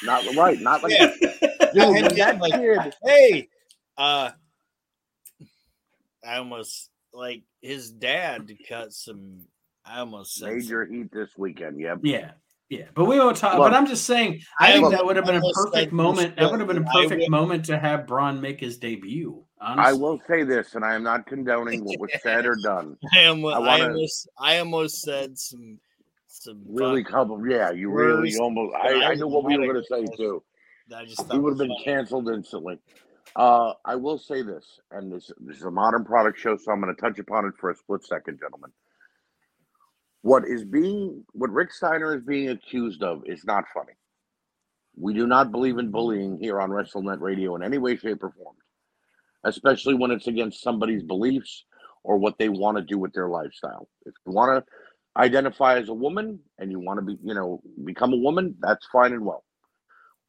Not right. Not like Yeah. dude. And When then, that like, kid. hey, uh, I almost like his dad cut some. I almost said some- Major heat this weekend. Yep. Yeah, yeah. But we won't talk. Look, but I'm just saying. I I think look, that would have been a perfect like moment. That would have been a perfect moment to have Bron make his debut. I Honestly. will say this, and I am not condoning what was said or done. I almost, I I, wanna- almost, I almost said some, some Really, couple. Yeah, you really Words almost. I, I I knew what we were going to say too. that I just thought He would have been funny. canceled instantly. Uh, I will say this, and this, this is a modern product show, so I'm going to touch upon it for a split second, gentlemen. What is being, what Rick Steiner is being accused of is not funny. We do not believe in bullying here on WrestleNet Radio in any way, shape, or form, especially when it's against somebody's beliefs or what they want to do with their lifestyle. If you want to identify as a woman and you want to be, you know, become a woman, that's fine and well.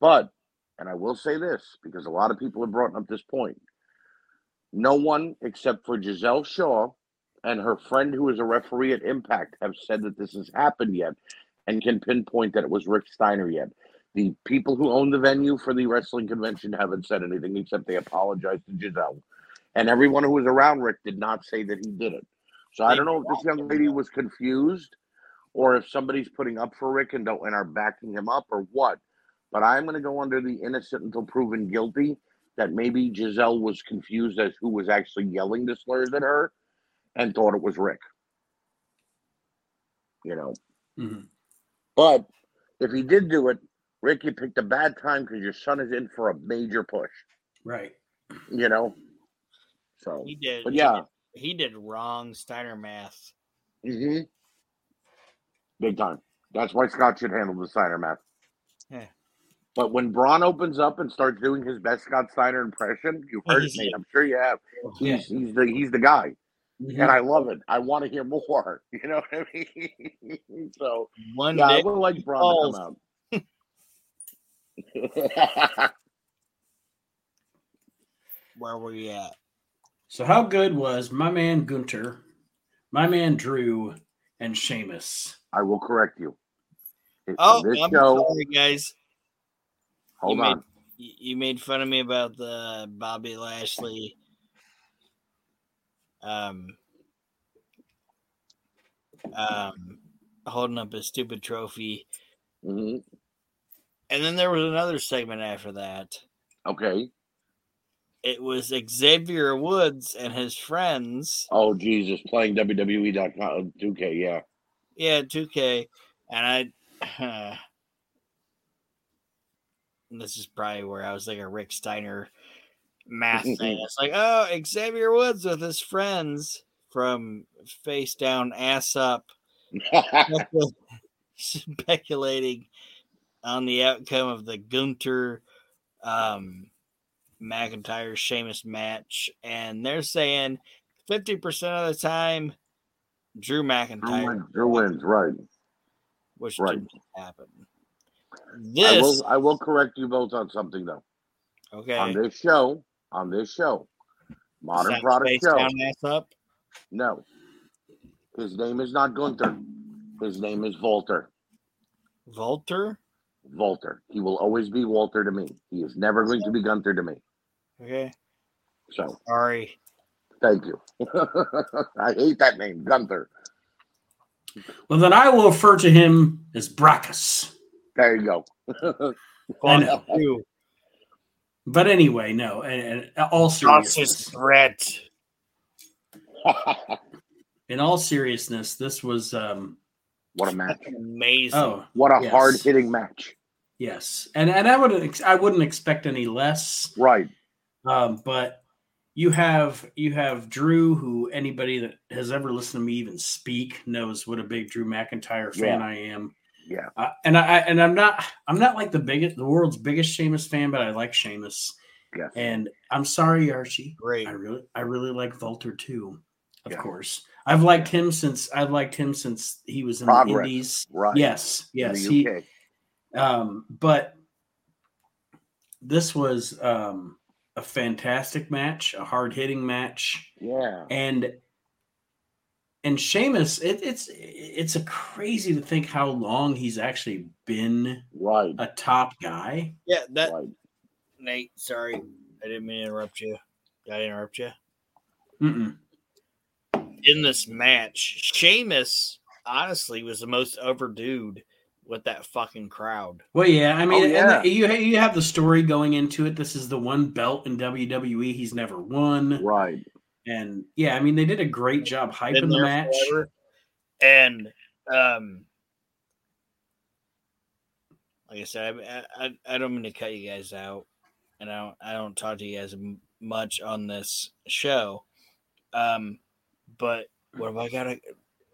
But and I will say this because a lot of people have brought up this point. No one except for Gisele Shaw and her friend, who is a referee at Impact, have said that this has happened yet and can pinpoint that it was Rick Steiner yet. The people who own the venue for the wrestling convention haven't said anything except they apologized to Gisele. And everyone who was around Rick did not say that he did it. So I don't know if this young lady was confused or if somebody's putting up for Rick and don't and are backing him up or what but I'm going to go under the innocent until proven guilty that maybe Gisele was confused as who was actually yelling the slurs at her and thought it was Rick. You know, Mhm. but if he did do it, Rick, you picked a bad time because your son is in for a major push. Right. You know, so He did, but he yeah, did- he did wrong Steiner math. Mm-hmm. big time. That's why Scott should handle the Steiner match. Yeah. But when Bron opens up and starts doing his best Scott Steiner impression, you've heard it, He's- I'm sure you have. Yeah. He's he's the he's the guy, Mhm. and I love it. I want to hear more. You know what I mean? so One yeah, I dick would like Bron balls. to come out. where were you at? So how good was my man Gunter, my man Drew, and Sheamus? I will correct you. It- Oh, this I'm show. sorry, guys. Hold you on. Made, you you made fun of me about the Bobby Lashley. Um, um, holding up his stupid trophy, Mhm. and then there was another segment after that. Okay. It was Xavier Woods and his friends. Oh Jesus, playing WWE.com 2K. Yeah. Yeah, 2K. And I and this is probably where I was like a Rick Steiner math thing. It's like, oh, Xavier Woods with his friends from face down, ass up, speculating on the outcome of the Gunther um, McIntyre Sheamus match. And they're saying 50% of the time, Drew McIntyre wins, Drew wins, right? which Right. didn't happen. I This will. I will correct you both on something though. okay. On this show, on this show, Modern Sounds Product face Show. down, ass up. No, his name is not Gunther. His name is Volter. Volter. Volter. He will always be Walter to me. He is never going to be Gunther to me. Okay. So Sorry. thank you. I hate that name, Gunther. Well, then I will refer to him as Brakkus. There you go. I know. You. But anyway, no. And, and all seriousness, threat. in all seriousness, this was. um what a match! Amazing. Oh, What a Yes. hard hitting match! yes, and and I would ex- I wouldn't expect any less. Right. Um, but you have you have Drew, who anybody that has ever listened to me even speak knows what a big Drew McIntyre fan Yeah. I am. Yeah. Uh, and I I- and I'm not I'm not like the biggest the world's biggest Sheamus fan, but I like Sheamus. Yeah. And I'm sorry, Archie. Great. I really I really like Volter too. of Yeah. course. I've liked him since I've liked him since he was in the Indies. right. Yes, yes. the He um but this was um a fantastic match, a hard-hitting match. yeah. and and Sheamus, it, it's it's a crazy to think how long he's actually been Right. a top guy. Yeah, that Right. Nate. Sorry, I didn't mean to interrupt you. Did I interrupt you? Mm-mm. in this match, Sheamus honestly was the most overdued with that fucking crowd. Well, yeah, I mean, Oh, yeah. and the- you you have the story going into it. This is the one belt in WWE he's never won, Right. And yeah, I mean, they did a great job hyping the match. forever. And um like I said, I, I I don't mean to cut you guys out, and I don't I don't talk to you guys much on this show. Um, but what have I got to?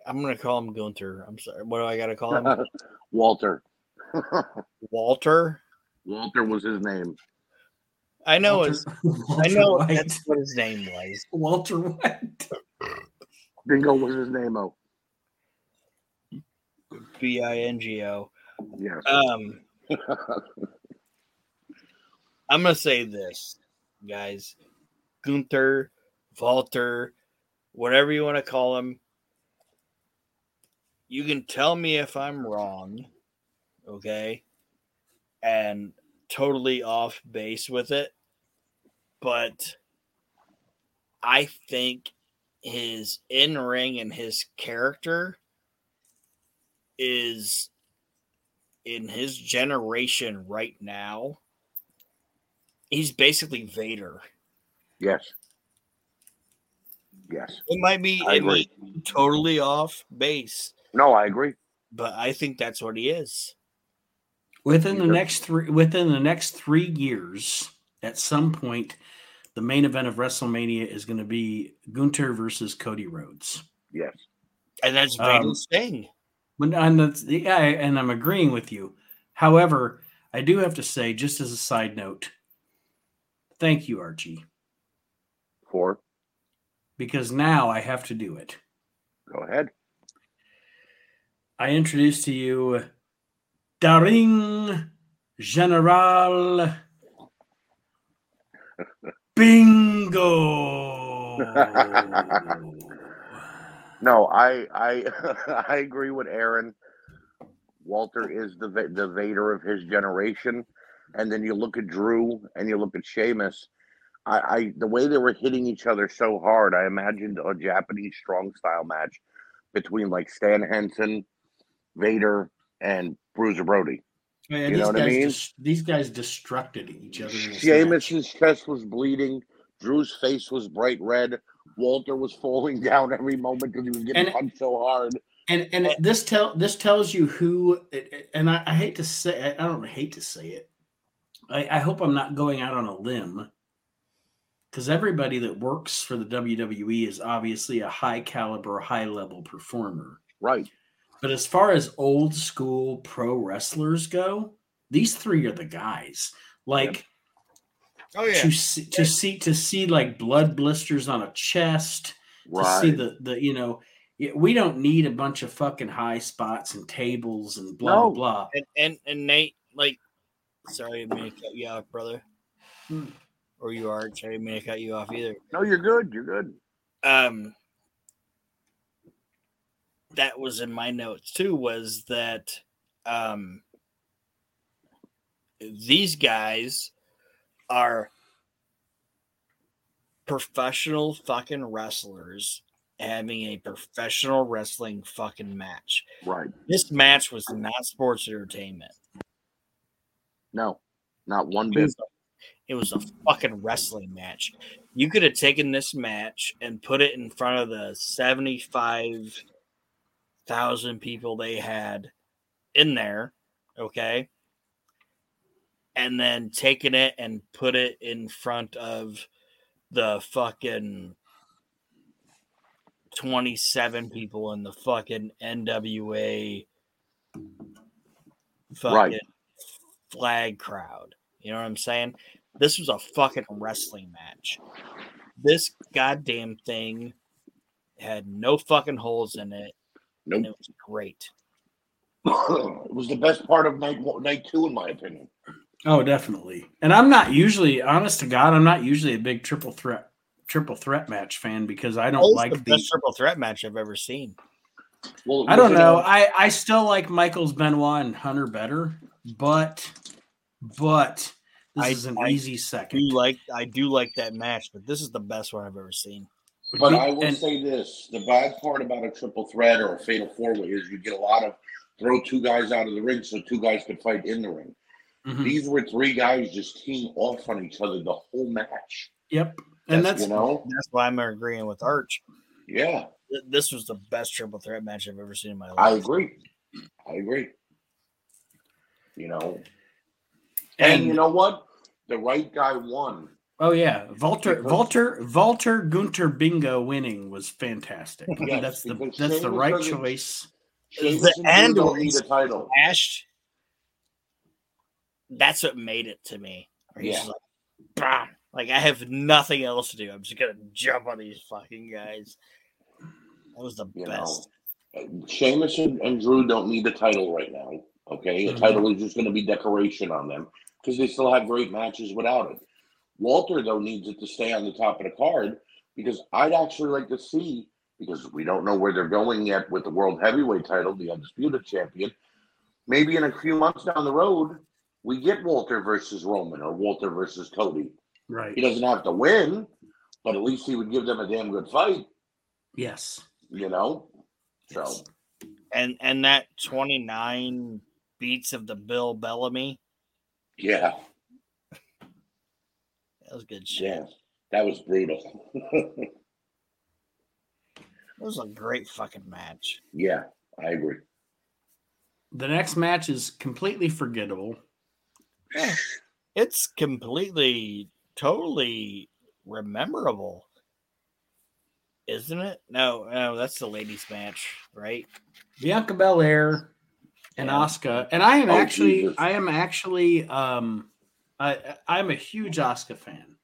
I'm gonna call him Gunther. I'm sorry. What do I got to call him? Walter. Walter. Walter was his name. I know Walter- his. I know White. that's what his name was. Walter White. Bingo was his name. Oh, B I N G O. yes. Um, I'm gonna say this, guys. Gunther, Walter, whatever you want to call him. You can tell me if I'm wrong, okay? And totally off base with it, but I think his in ring and his character is in his generation right now, he's basically Vader. yes. Yes. It might be, I it might agree. be totally off base, No, I agree. but I think that's what he is. Within the next three within the next three years, at some point, the main event of WrestleMania is going to be Gunther versus Cody Rhodes. Yes. And that's Um, Vader's thing. When and that's yeah, and I'm agreeing with you. However, I do have to say, just as a side note, thank you, Archie, For because now I have to do it. Go ahead. I introduce to you Daring General Bingo. No, I I I agree with Aron. Walter is the the Vader of his generation, and then you look at Drew and you look at Sheamus. I, I the way they were hitting each other so hard, I imagined a Japanese strong style match between like Stan Hansen, Vader, and Bruiser Brody. Yeah, You these know what I guys mean? des- these guys destructed each other. in this match. Sheamus's chest was bleeding. Drew's face was bright red. Walter was falling down every moment because he was getting And- punched so hard. and and eh. this tell this tells you who and I, I hate to say I don't hate to say it I, I hope i'm not going out on a limb because everybody that works for the wwe is obviously a high caliber high level performer Right. But as far as old school pro wrestlers go these three are the guys like Oh to see to see to see like blood blisters on a chest to see the the you know we don't need a bunch of fucking high spots and tables and blah No. blah blah. And and and Nate, like, sorry, I didn't mean to cut you off, brother. Hmm. Or you are. Sorry, I didn't mean to cut you off either. no, you're good. You're good. um that was in my notes too was that um these guys are professional fucking wrestlers having a professional wrestling fucking match. Right. This match was not sports entertainment. No, not one It bit. it was a fucking wrestling match. You could have taken this match and put it in front of the 75,000 people they had in there, okay? And then taking it and put it in front of the fucking 27 people in the fucking NWA fucking Right. flag crowd. You know what I'm saying? This was a fucking wrestling match. This goddamn thing had no fucking holes in it. And Nope. it was great. it was the best part of night one- night two, in my opinion. Oh, definitely. And I'm not usually, honest to God, I'm not usually a big triple threat triple threat match fan because I don't was like the the. best triple threat match I've ever seen. Well, I don't know. I I still like Michaels Benoit and Hunter better, but but this I- is an I easy do second. like I do like that match, but this is the best one I've ever seen. But Be- I will and- say this: the bad part about a triple threat or a fatal four way is you get a lot of throw two guys out of the ring so two guys could fight in the ring. Mhm. These were three guys just team off on each other the whole match. Yep, and that's you know, That's why I'm agreeing with Arch. yeah, This was the best triple threat match I've ever seen in my life. I agree. I agree. You know, and, and you know what? The right guy won. Oh yeah, Walter Walter Walter Gunther Bingo winning was fantastic. Yes, that's the because that's the right doesn't- choice. Sheamus The and Drew end don't was- need a title. Ashed. That's what made it to me. He's Yeah. like, "Bah." like I have nothing else to do. I'm just gonna jump on these fucking guys. That was the You best. know, Sheamus and, and Drew don't need the title right now. Okay, a Mhm. title is just going to be decoration on them because they still have great matches without it. Walter though needs it to stay on the top of the card because I'd actually like to see because we don't know where they're going yet with the world heavyweight title, the undisputed champion. Maybe in a few months down the road, we get Walter versus Roman or Walter versus Cody. Right. He doesn't have to win, but at least he would give them a damn good fight. Yes. You know, so. Yes. And and that 29 beats of the Bill Bellamy. Yeah, That was good shit. yeah, that was brutal. It was a great fucking match. yeah, I agree. The next match is completely forgettable. It's completely, totally rememberable, isn't it? No, no, that's the ladies' match, right? Bianca Belair and Yeah. Asuka, and I am Oh, actually, Jesus. I am actually, um, I I'm a huge Asuka fan.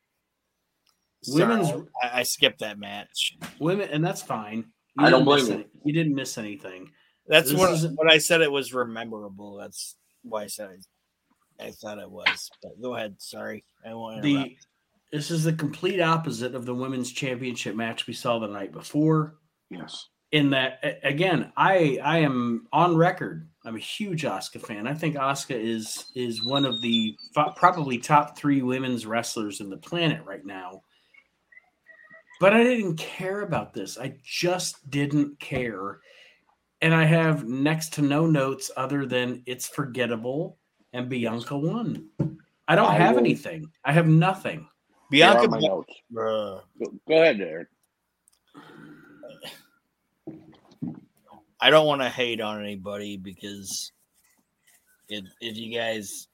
Women's- I, I skipped that match. Women, and that's fine. I don't didn't blame any- You didn't miss anything. That's what, what is- when I said it was rememberable. That's why I said I, I thought it was. But go ahead. Sorry, I won't. The this is the complete opposite of the women's championship match we saw the night before. Yes, in that again i i am on record i'm a huge Asuka fan. I think Asuka is is one of the fi- probably top three women's wrestlers in the planet right now. But i didn't care about this. I just didn't care. And i have next to no notes other than it's forgettable and bianca won. I don't I have will- anything. I have nothing. Bianca, my notes. Bruh. Go, go ahead, Eric. I don't want to hate on anybody because if if you guys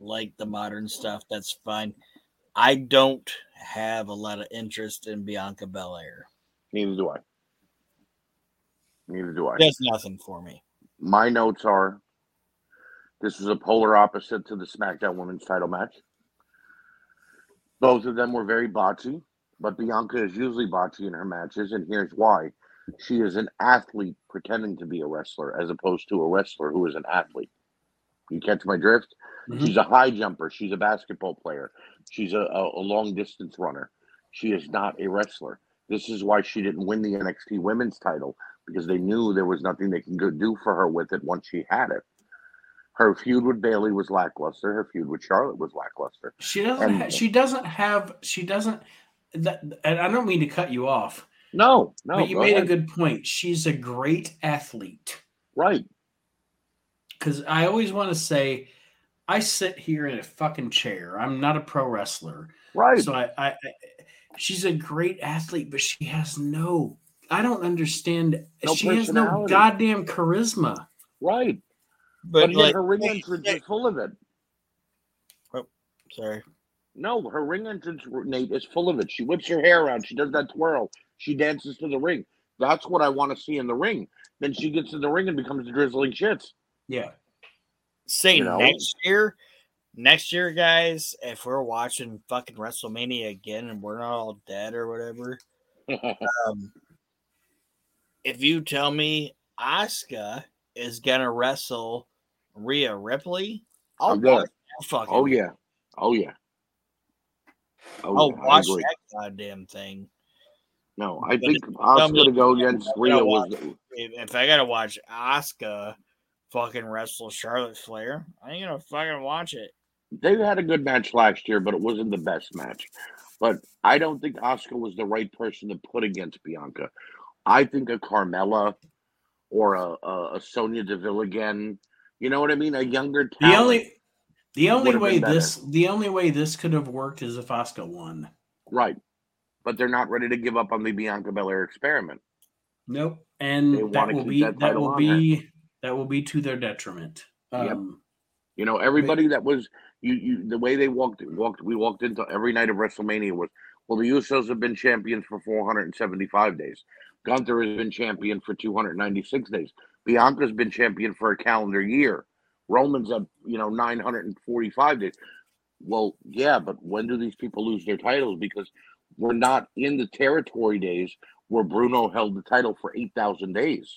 like the modern stuff, that's fine. I don't have a lot of interest in Bianca Belair. Neither do I. Neither do I. Does nothing for me. My notes are: this was a polar opposite to the SmackDown Women's Title match. Both of them were very botchy, but Bianca is usually botchy in her matches, and here's why: she is an athlete pretending to be a wrestler, as opposed to a wrestler who is an athlete. You catch my drift? Mhm. She's a high jumper. She's a basketball player. She's a, a, a long distance runner. She is not a wrestler. This is why she didn't win the NXT women's title because they knew there was nothing they can go do for her with it once she had it. Her feud with Bayley was lackluster. Her feud with Charlotte was lackluster. She doesn't. And- ha- she doesn't have. She doesn't. That, and I don't mean to cut you off, No, no, but you made ahead. a good point. She's a great athlete. right. Because I always want to say, I sit here in a fucking chair. I'm not a pro wrestler, Right. so I, I, I. She's a great athlete, but she has no. I don't understand. No she has no goddamn charisma. right. But, But, like, her ring entrance is full of it. Oh, sorry. No, her ring entrance, Nate, is full of it. She whips her hair around. She does that twirl. She dances to the ring. That's what I want to see in the ring. Then she gets in the ring and becomes the drizzling shits. Yeah. Say You know? next year, next year, guys, if we're watching fucking WrestleMania again and we're not all dead or whatever, um, if you tell me Asuka is gonna wrestle Rhea Ripley, I'll I'm good. watch fucking. Oh yeah. Oh yeah. Oh, I'll yeah, watch that goddamn thing. No, I But think tell Asuka me- to go against I'm Rhea gonna was If, if I gotta watch Asuka fucking wrestle Charlotte Flair, I ain't gonna fucking watch it. they had a good match last year, but it wasn't the best match. But I don't think Asuka was the right person to put against Bianca. I think a Carmella or a, a, a Sonya Deville again. You know what I mean? A younger The only the only way this the only way this could have worked is if Asuka won. right. But they're not ready to give up on the Bianca Belair experiment. Nope. And that will be that that, will on be that will be to their detriment. Yep. Um, You know, everybody that was you, you the way they walked walked we walked into every night of WrestleMania was well the Usos have been champions for 475 days. Gunther has been champion for 296 days. Bianca's been champion for a calendar year. Roman's at you know 945 days. Well, yeah, but when do these people lose their titles? Because we're not in the territory days where Bruno held the title for 8,000 days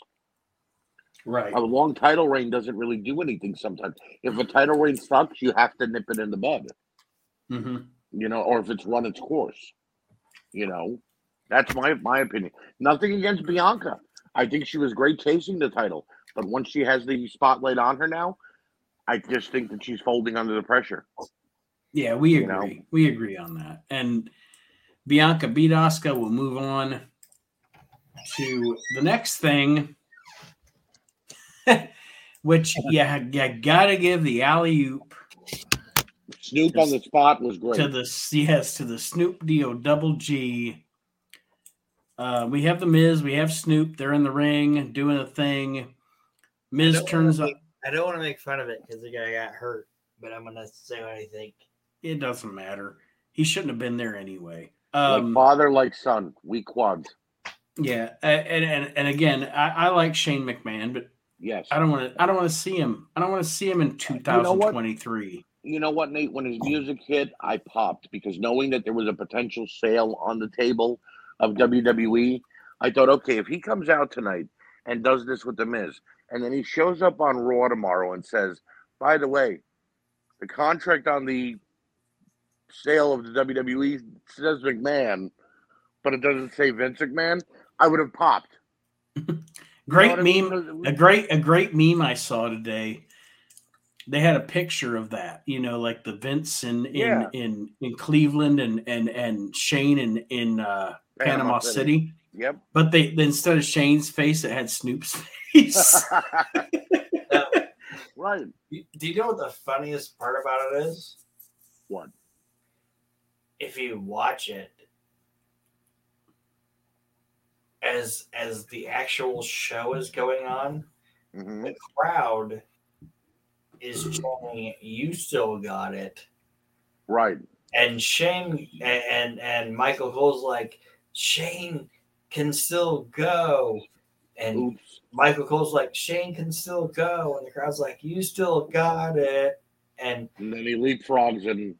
right. a long title reign doesn't really do anything sometimes. If a title reign sucks, you have to nip it in the bud, hmm you know, or if it's run its course. You know, that's my my opinion. Nothing against Bianca. I think she was great chasing the title, but once she has the spotlight on her now, I just think that she's folding under the pressure. Yeah, we You agree. know? We agree on that. And Bianca beat Asuka. We'll move on to the next thing, which yeah, you gotta give the alley oop Snoop on the spot was great. to the yes to the Snoop Dio Double G. Uh, we have the Miz, we have Snoop. They're in the ring doing a thing. Miz turns wanna up. I don't want to make fun of it because the guy got hurt, but I'm gonna say what I think. It doesn't matter. He shouldn't have been there anyway. Like Um, father, like son, weak quads. Yeah, and and, and again, I, I like Shane McMahon, but Yes. I don't want to. I don't want to see him. I don't want to see him in 2023. you know what, Nate? When his music hit, I popped because knowing that there was a potential sale on the table of WWE, I thought, okay, if he comes out tonight and does this with the Miz, and then he shows up on Raw tomorrow and says, by the way, the contract on the sale of the WWE says McMahon, but it doesn't say Vince McMahon, I would have popped. Great You know what I meme. mean? A great a great meme I saw today. They had a picture of that, you know, like the Vince in in Yeah. in, in Cleveland and and and Shane in in uh, Panama, Panama City. City. Yep. But they instead of Shane's face, it had Snoop's face. right. Do you know what the funniest part about it is? What? If you watch it as as the actual show is going on, hmm the crowd is chanting, "You still got it," Right. and Shane and and, and Michael Cole's like, "Shane can still go," and Oops. Michael Cole's like, "Shane can still go," and the crowd's like, "You still got it," and And then he leapfrogs and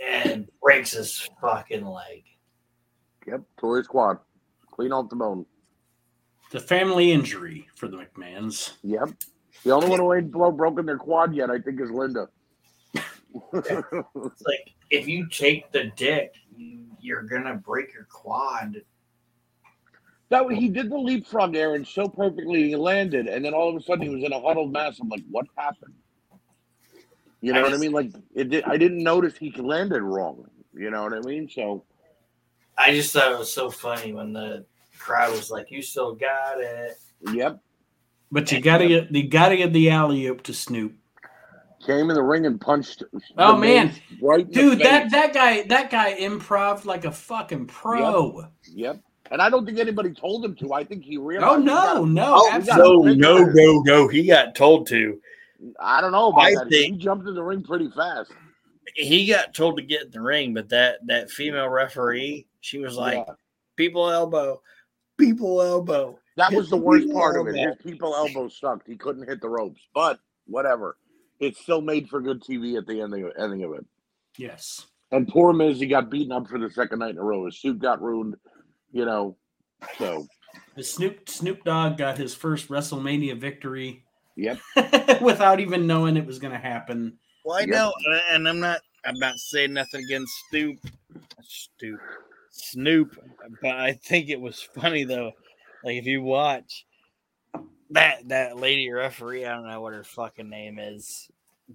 and breaks his fucking leg. Yep, tore his quad. Clean off the bone. the family injury for the McMahons. Yep. The only one who ain't blow broken their quad yet, I think, is Linda. It's like if you take the dick, you, you're gonna break your quad. that way, he did the leapfrog, Aron, so perfectly he landed, and then all of a sudden he was in a huddled mass. I'm like, what happened? You know I what I mean? Like it did, I didn't notice he landed wrong. You know what I mean? So I just thought it was so funny when the crowd was like, "You still got it." yep. But you gotta get you gotta get the alley oop to Snoop. Came in the ring and punched. Oh, man. Right Dude, that that guy that guy improv like a fucking pro. Yep. And I don't think anybody told him to. I think he realized. Oh, oh he no, no, Oh, we got absolutely. a no, no, no, no. He got told to. I don't know about I that. think- he jumped in the ring pretty fast. He got told to get in the ring, but that that female referee, she was like, Yeah. "People elbow, people elbow." That was the worst People part of it. His people elbow sucked. He couldn't hit the ropes, but whatever. It still made for good TV at the ending ending of it. Yes. And poor Miz, he got beaten up for the second night in a row. His suit got ruined, you know. So The Snoop Snoop Dogg got his first WrestleMania victory Yep. without even knowing it was going to happen. Well, I Yep. know, and I'm not. I'm not saying nothing against Snoop, Snoop, Snoop, but I think it was funny though. Like if you watch that that lady referee, I don't know what her fucking name is,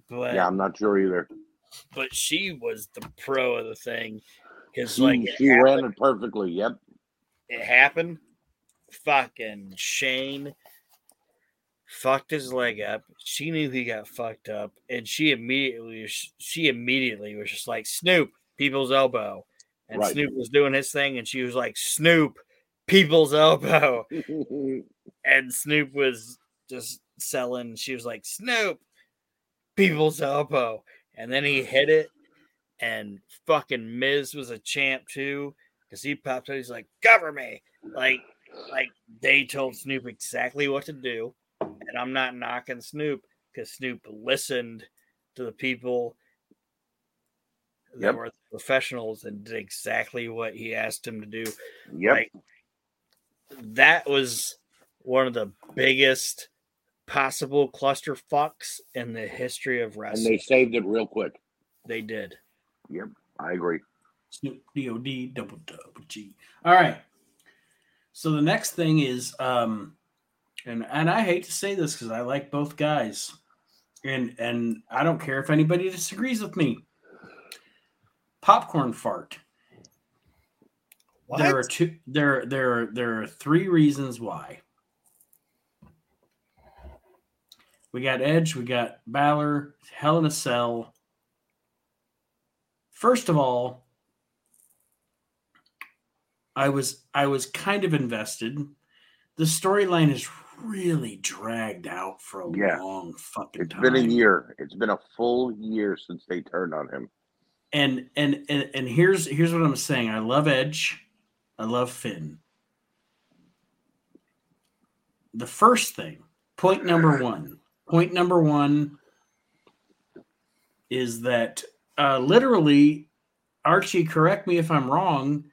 but Yeah, I'm not sure either. but she was the pro of the thing because She, like she happened, ran it perfectly. Yep. it happened. Fucking Shane fucked his leg up. She knew he got fucked up, and she immediately was- she immediately was just like Snoop, people's elbow, and Right. Snoop was doing his thing, and she was like Snoop, people's elbow, and Snoop was just selling. She was like Snoop, people's elbow, and then he hit it, and fucking Miz was a champ too because he popped out. He's like, "Cover me!" Like, like they told Snoop exactly what to do, and I'm not knocking Snoop because Snoop listened to the people that Yep. were professionals and did exactly what he asked him to do. yep. Like, that was one of the biggest possible cluster fucks in the history of wrestling. and they saved it real quick. they did. Yep. I agree. Snoop D O D double double G. All right. So the next thing is, um, and and I hate to say this because I like both guys, and and I don't care if anybody disagrees with me. Popcorn fart. There are two. There there there are three reasons why. We got Edge. We got Balor. Hell in a Cell. First of all, I was I was kind of invested. The storyline is really dragged out for a Yeah. long fucking It's time. It's been a year. It's been a full year since they turned on him. And and and and here's here's what I'm saying. I love Edge. I love Finn. The first thing, point number one. Point number one is that uh, literally, Archie, correct me if I'm wrong.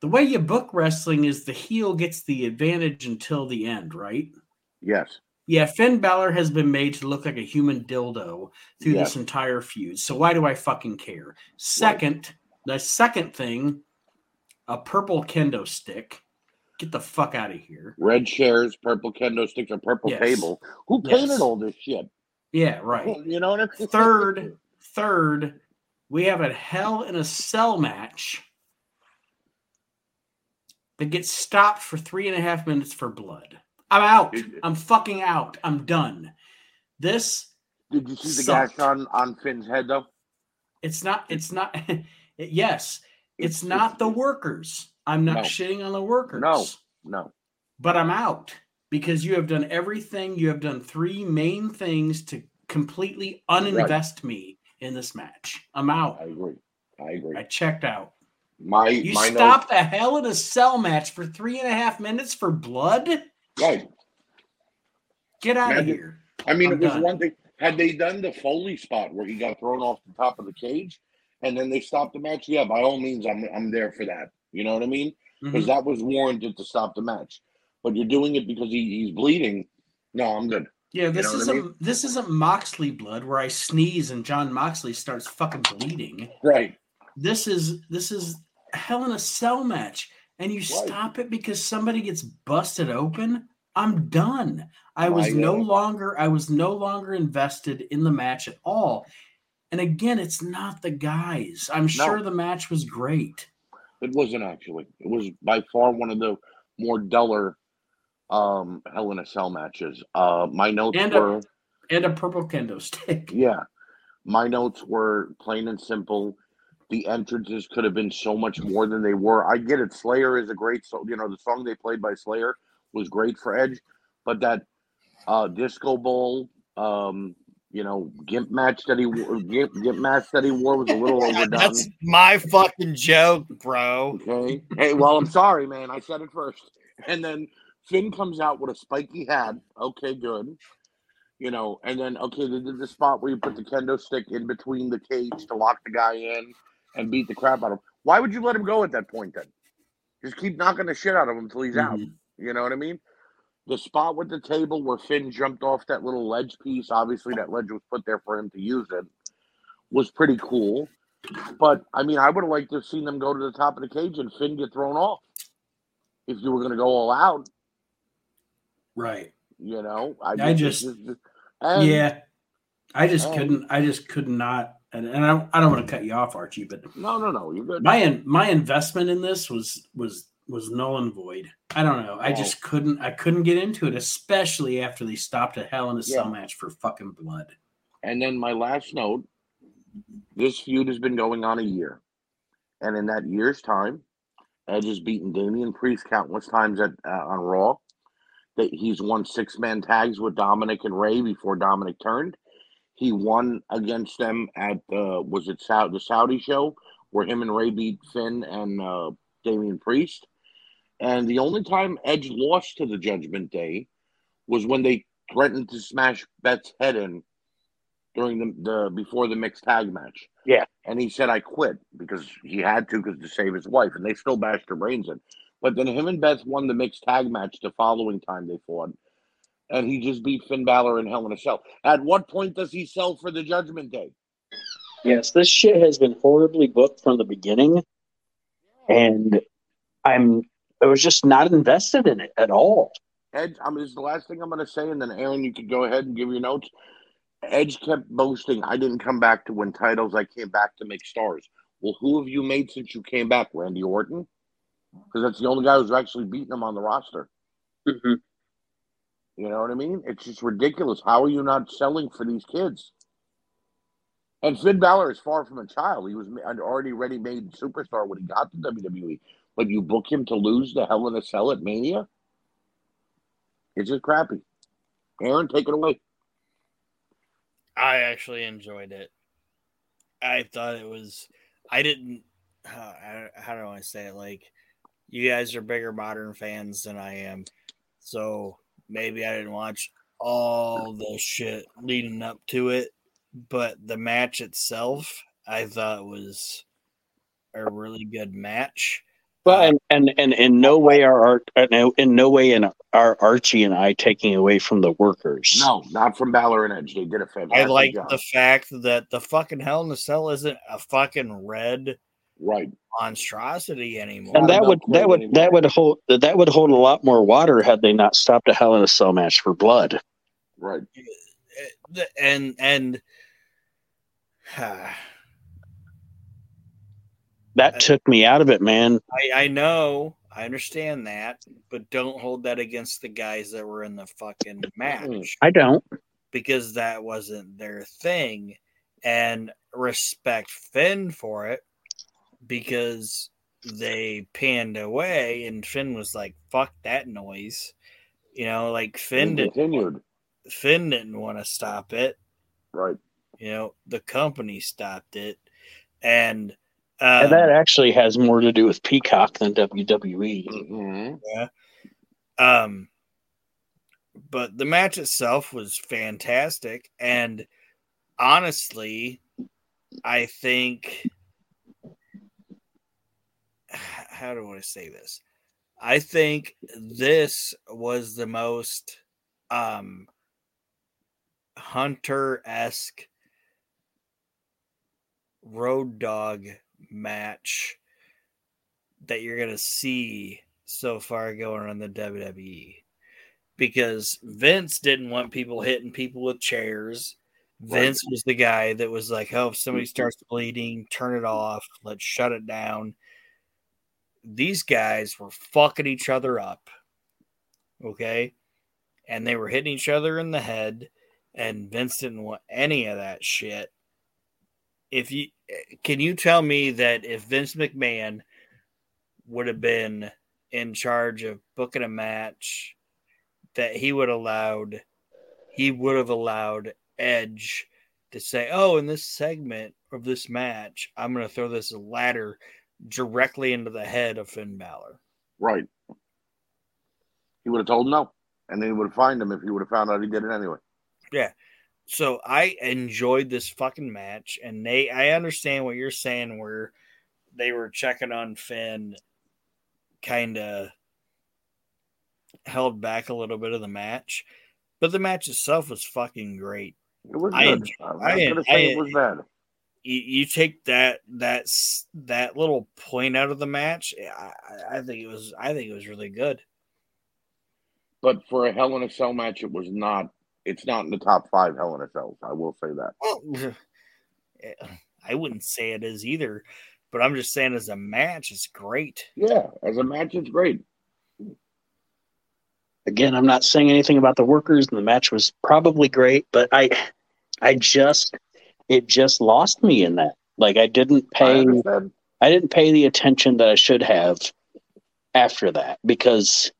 The way you book wrestling is the heel gets the advantage until the end, right? Yes. Yeah, Finn Balor has been made to look like a human dildo through Yeah. this entire feud. So why do I fucking care? Second, the second thing, a purple kendo stick. Get the fuck out of here. Red chairs, purple kendo sticks, a purple Yes. table. Who painted Yes. all this shit? Yeah, right. You know what I mean? Third, third, we have a hell in a cell match that gets stopped for three and a half minutes for blood. I'm out. I'm fucking out. I'm done. This Did you see the Sucked. gash on on Finn's head though? It's not. It's not. yes, it's, It's- not it's- the workers. I'm not No. shitting on the workers. No. No. but I'm out because you have done everything. You have done three main things to completely uninvest me in this match. I'm out. I agree. I agree. I checked out. My You my note, stopped a hell in a cell match for three and a half minutes for blood. right. Get out of here. I mean, I'm it was done. one thing. Had they done the Foley spot where he got thrown off the top of the cage, and then they stopped the match, yeah, by all means, I'm I'm there for that. You know what I mean? Because Mhm. that was warranted to stop the match. But you're doing it because he, he's bleeding. No, I'm good. Yeah, this know what I isn't this isn't Moxley blood where I sneeze and Jon Moxley starts fucking bleeding. Right. this is this is hell in a cell match and you Right. stop it because somebody gets busted open i'm done i was I no longer i was no longer invested in the match at all and again it's not the guys i'm sure the match was great It wasn't actually. It was by far one of the more duller um Hell in a Cell matches. Uh my notes And a- were and a purple kendo stick yeah. My notes were plain and simple. The entrances could have been so much more than they were. I get it. Slayer is a great so you know, the song they played by Slayer was great for Edge, but that uh disco ball um you know, gimp match that he wore, gimp, gimp match that he wore was a little overdone. That's my fucking joke, bro. Okay. Hey, well, I'm sorry, man. I said it first. And then Finn comes out with a spiky hat. Okay, good. You know, and then okay, they did the spot where you put the kendo stick in between the cage to lock the guy in and beat the crap out of him. Why would you let him go at that point then? Just keep knocking the shit out of him until he's out. Mhm. You know what I mean? The spot with the table where Finn jumped off that little ledge piece, obviously that ledge was put there for him to use it, was pretty cool. But I mean, I would have liked to have seen them go to the top of the cage and Finn get thrown off. If you were going to go all out, Right. you know, I, I just- and yeah. I just and- couldn't. I just could not. And, and I, I don't want to cut you off, Archie, but No, no, no, you're good. my in, my investment in this was was was null and void. I don't know. I Oh. just couldn't. I couldn't get into it, especially after they stopped a Hell in a Cell Yeah. match for fucking blood. And then my last note this feud has been going on a year. And in that year's time, Edge has beaten Damian Priest countless times at uh, on Raw. That he's won six man tags with Dominic and Rey before Dominic turned. He won against them at uh, was it the Saudi show where him and Rey beat Finn and uh, Damian Priest. And the only time Edge lost to the Judgment Day was when they threatened to smash Beth's head in during the, the before the mixed tag match. Yeah. And he said I quit because he had to because to save his wife, and they still bashed their brains in. But then him and Beth won the mixed tag match the following time they fought. And he just beat Finn Balor in Hell in a Cell. At what point does he sell for the Judgment Day? Yes, this shit has been horribly booked from the beginning, and I'm I was just not invested in it at all. Edge, I mean, this is the last thing I'm going to say, and then Aron, you could go ahead and give your notes. Edge kept boasting, I didn't come back to win titles, I came back to make stars. Well, who have you made since you came back? Randy Orton? Because that's the only guy who's actually beaten him on the roster. Mm-hmm. You know what I mean? It's just ridiculous. How are you not selling for these kids? And Finn Balor is far from a child. He was already ready made superstar when he got to WWE. But you book him to lose the Hell in a Cell at Mania? It's just crappy. Aron, take it away. I actually enjoyed it. I thought it was. I didn't. Uh, how, how do I say it? Like, you guys are bigger modern fans than I am, so maybe I didn't watch all the shit leading up to it. But the match itself, I thought was a really good match. Well, and, and and in no way are art in uh, in no way in are Archie and I taking away from the workers. No, not from Balor and Edge. They did a fantastic I like job. the fact that the fucking Hell in the Cell isn't a fucking red right. monstrosity anymore. and that would that would Quinn that would hold that would hold a lot more water had they not stopped a Hell in a Cell match for blood. Right. the- and and That took me out of it, man. I, I know I understand that, but don't hold that against the guys that were in the fucking match I don't. because that wasn't their thing. And respect Finn for it because they panned away and Finn was like, fuck that noise. You know, like Finn didn't continued. Finn didn't want to stop it. Right. You know, the company stopped it. And um, and that actually has more to do with Peacock than WWE. hmm Um, but the match itself was fantastic, and honestly, I think how do I say this? I think this was the most um hunter esque road dog match that you're gonna see so far going on the WWE because Vince didn't want people hitting people with chairs. Vince was the guy that was like, "Oh, if somebody starts bleeding, turn it off. Let's shut it down." These guys were fucking each other up, okay, and they were hitting each other in the head, and Vince didn't want any of that shit. If you can, you tell me that if Vince McMahon would have been in charge of booking a match that he would allowed he would have allowed Edge to say, "Oh, in this segment of this match, I'm to throw this ladder directly into the head of Finn Balor." Right. He would have told no, and then he would have fined him if he would have found out he did it anyway. Yeah. So I enjoyed this fucking match, and they I understand what you're saying where they were checking on Finn, kind of held back a little bit of the match, but the match itself was fucking great. It was I good. not I- gonna say I- it was bad. You, you take that that that little point out of the match. I, I- I think it was I think it was really good. But for a Hell in a Cell match, it was not. It's not in the top five Hell in a Cells. I will say that. Well, I wouldn't say it is either, but I'm just saying as a match, it's great. Yeah, as a match, it's great. Again, I'm not saying anything about the workers, and the match was probably great, but I, I just, it just lost me in that. Like I didn't pay, understand. I didn't pay the attention that I should have after that because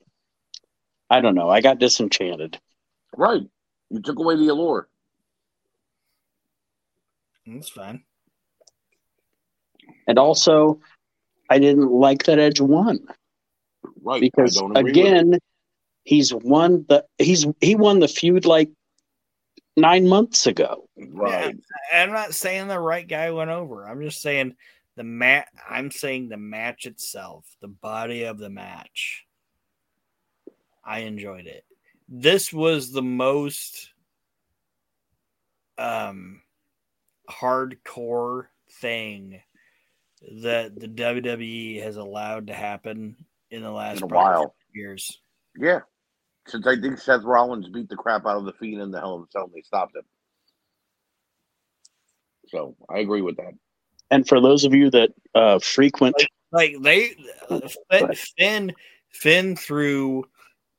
I don't know, I got disenchanted. Right. You took away the allure. That's fine. And also, I didn't like that Edge won Right. because I don't agree with again, he's won the he's he won the feud like nine months ago. Right. I'm not saying the right guy went over. I'm just saying the mat. I'm saying the match itself, the body of the match. I enjoyed it. This was the most um hardcore thing that the WWE has allowed to happen in the last In a while. years. Yeah. Since I think Seth Rollins beat the crap out of the Fiend in the Hell in a Cell, and they stopped him. So I agree with that. And for those of you that uh, frequent, like they uh, Finn, Finn Finn through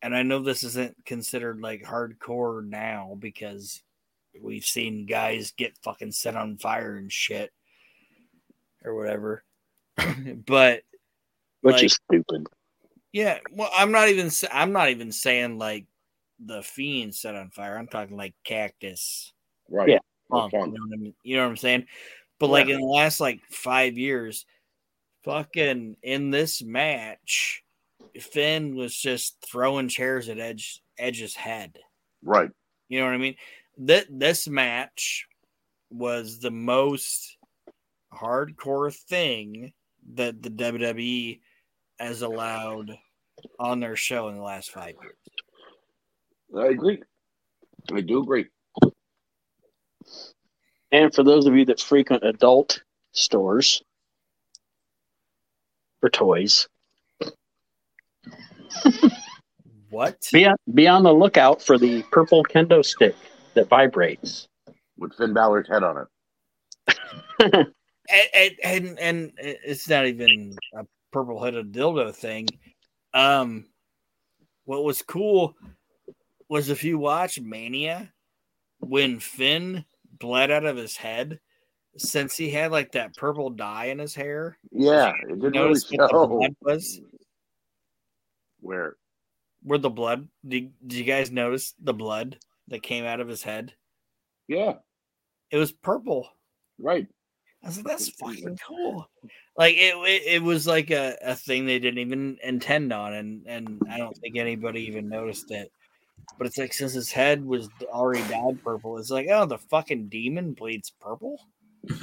and I know this isn't considered like hardcore now because we've seen guys get fucking set on fire and shit or whatever. but which Like- is stupid. Yeah, well I'm not even I'm not even saying like the fiend set on fire. I'm talking like cactus Right. Yeah. punk. Punk. You know, what I mean? you know what I'm saying? But like in the last like five years, fucking in this match, Finn was just throwing chairs at Edge Edge's head. Right. You know what I mean? That this match was the most hardcore thing that the WWE has allowed on their show in the last five years. I agree. I do agree. And for those of you that frequent adult stores for toys, What? be on, be on the lookout for the purple kendo stick that vibrates. With Finn Balor's head on it. and, and and it's not even a purple headed dildo thing. Um, what was cool was if you watch Mania when Finn bled out of his head, since he had like that purple dye in his hair. Yeah. It didn't really Notice what the blood was Where where the blood. Did, did you guys notice the blood that came out of his head? yeah. It was purple. Right. I was like, that's fucking cool. Like it, it, it was like a, a thing they didn't even intend on, and and I don't think anybody even noticed it. But it's like since his head was already dyed purple, it's like, oh, the fucking demon bleeds purple. I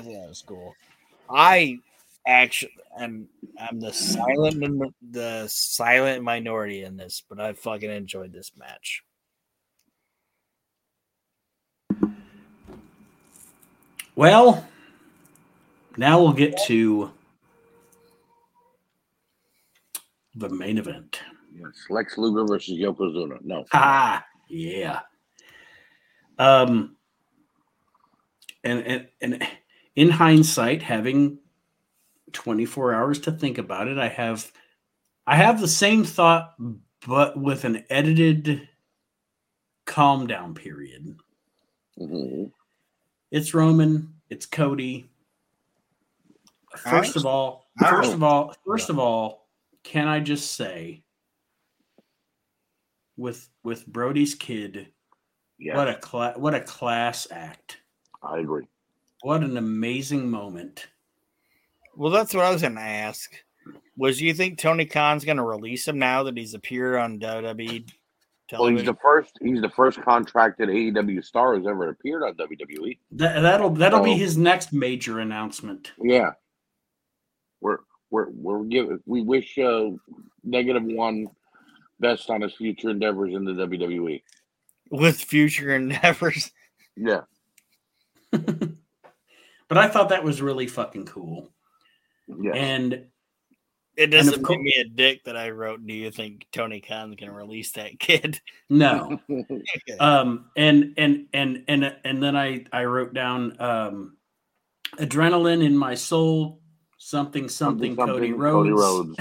think that was cool. I actually, I'm I'm the silent the silent minority in this, but I fucking enjoyed this match. Well, now we'll get to the main event. Yes. Lex Luger versus Yokozuna. No. Ah, yeah. Um, and and and in hindsight, having 24 hours to think about it, I have I have the same thought, but with an edited calm down period. Mhm. It's Roman, it's Cody. First of all, first of all, first of all, can I just say with with Brodie's kid, Yeah. what a cla- what a class act. I agree. What an amazing moment. Well, that's what I was going to ask. Was you think Tony Khan's going to release him now that he's appeared on WWE Well, he's the first. He's the first contracted AEW star who's ever appeared on WWE. That, that'll that'll be Oh. his next major announcement. Yeah. We're we're we're giving we wish uh, negative one best on his future endeavors in the WWE. with future endeavors. Yeah, but I thought that was really fucking cool. yeah. And It doesn't cour- make me a dick that I wrote. Do you think Tony Khan's gonna release that kid? no, um, and and and and and then I I wrote down um, adrenaline in my soul, something something, Cody Rhodes. Cody Rhodes.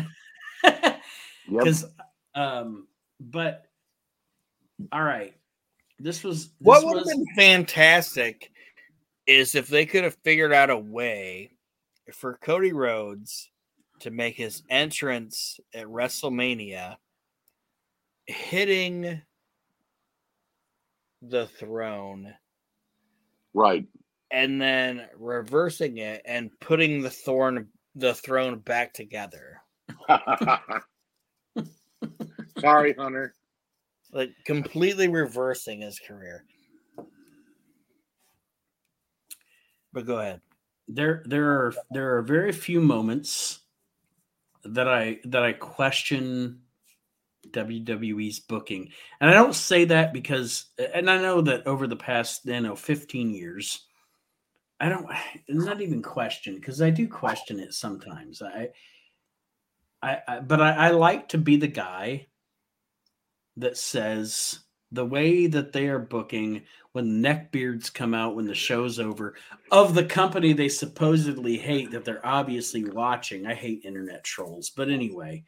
Yep. Because, um, but all right, this was this what would have was- been fantastic is if they could have figured out a way for Cody Rhodes to make his entrance at WrestleMania hitting the throne Right. and then reversing it and putting the thorn the throne back together. Sorry, Hunter. Like completely reversing his career. But go ahead. there there are there are very few moments that I that I question WWE's booking. And I don't say that because and I know that over the past, you know, 15 years, I don't not even question because I do question it sometimes. I I, I but I, I like to be the guy that says the way that they are booking when neckbeards come out when the show's over of the company they supposedly hate that they're obviously watching. I hate internet trolls, but anyway,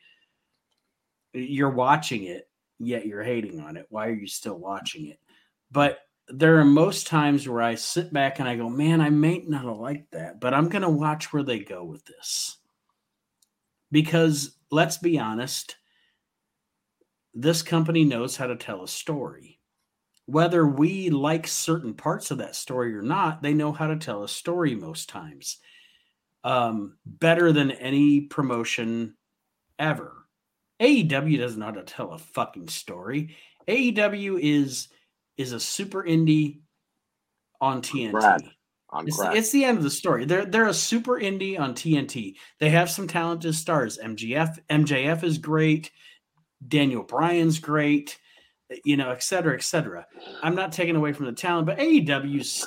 you're watching it, yet you're hating on it. Why are you still watching it? But there are most times where I sit back and I go, man, I may not liked that, but I'm going to watch where they go with this. Because let's be honest, this company knows how to tell a story. Whether we like certain parts of that story or not, they know how to tell a story most times. Um, better than any promotion ever. AEW doesn't know how to tell a fucking story. AEW is is a super indie on TNT. It's, crack. it's the end of the story. They're they're a super indie on TNT. They have some talented stars. MGF MJF is great. Daniel Bryan's great. You know, et cetera, et cetera. I'm not taking away from the talent, but AEW's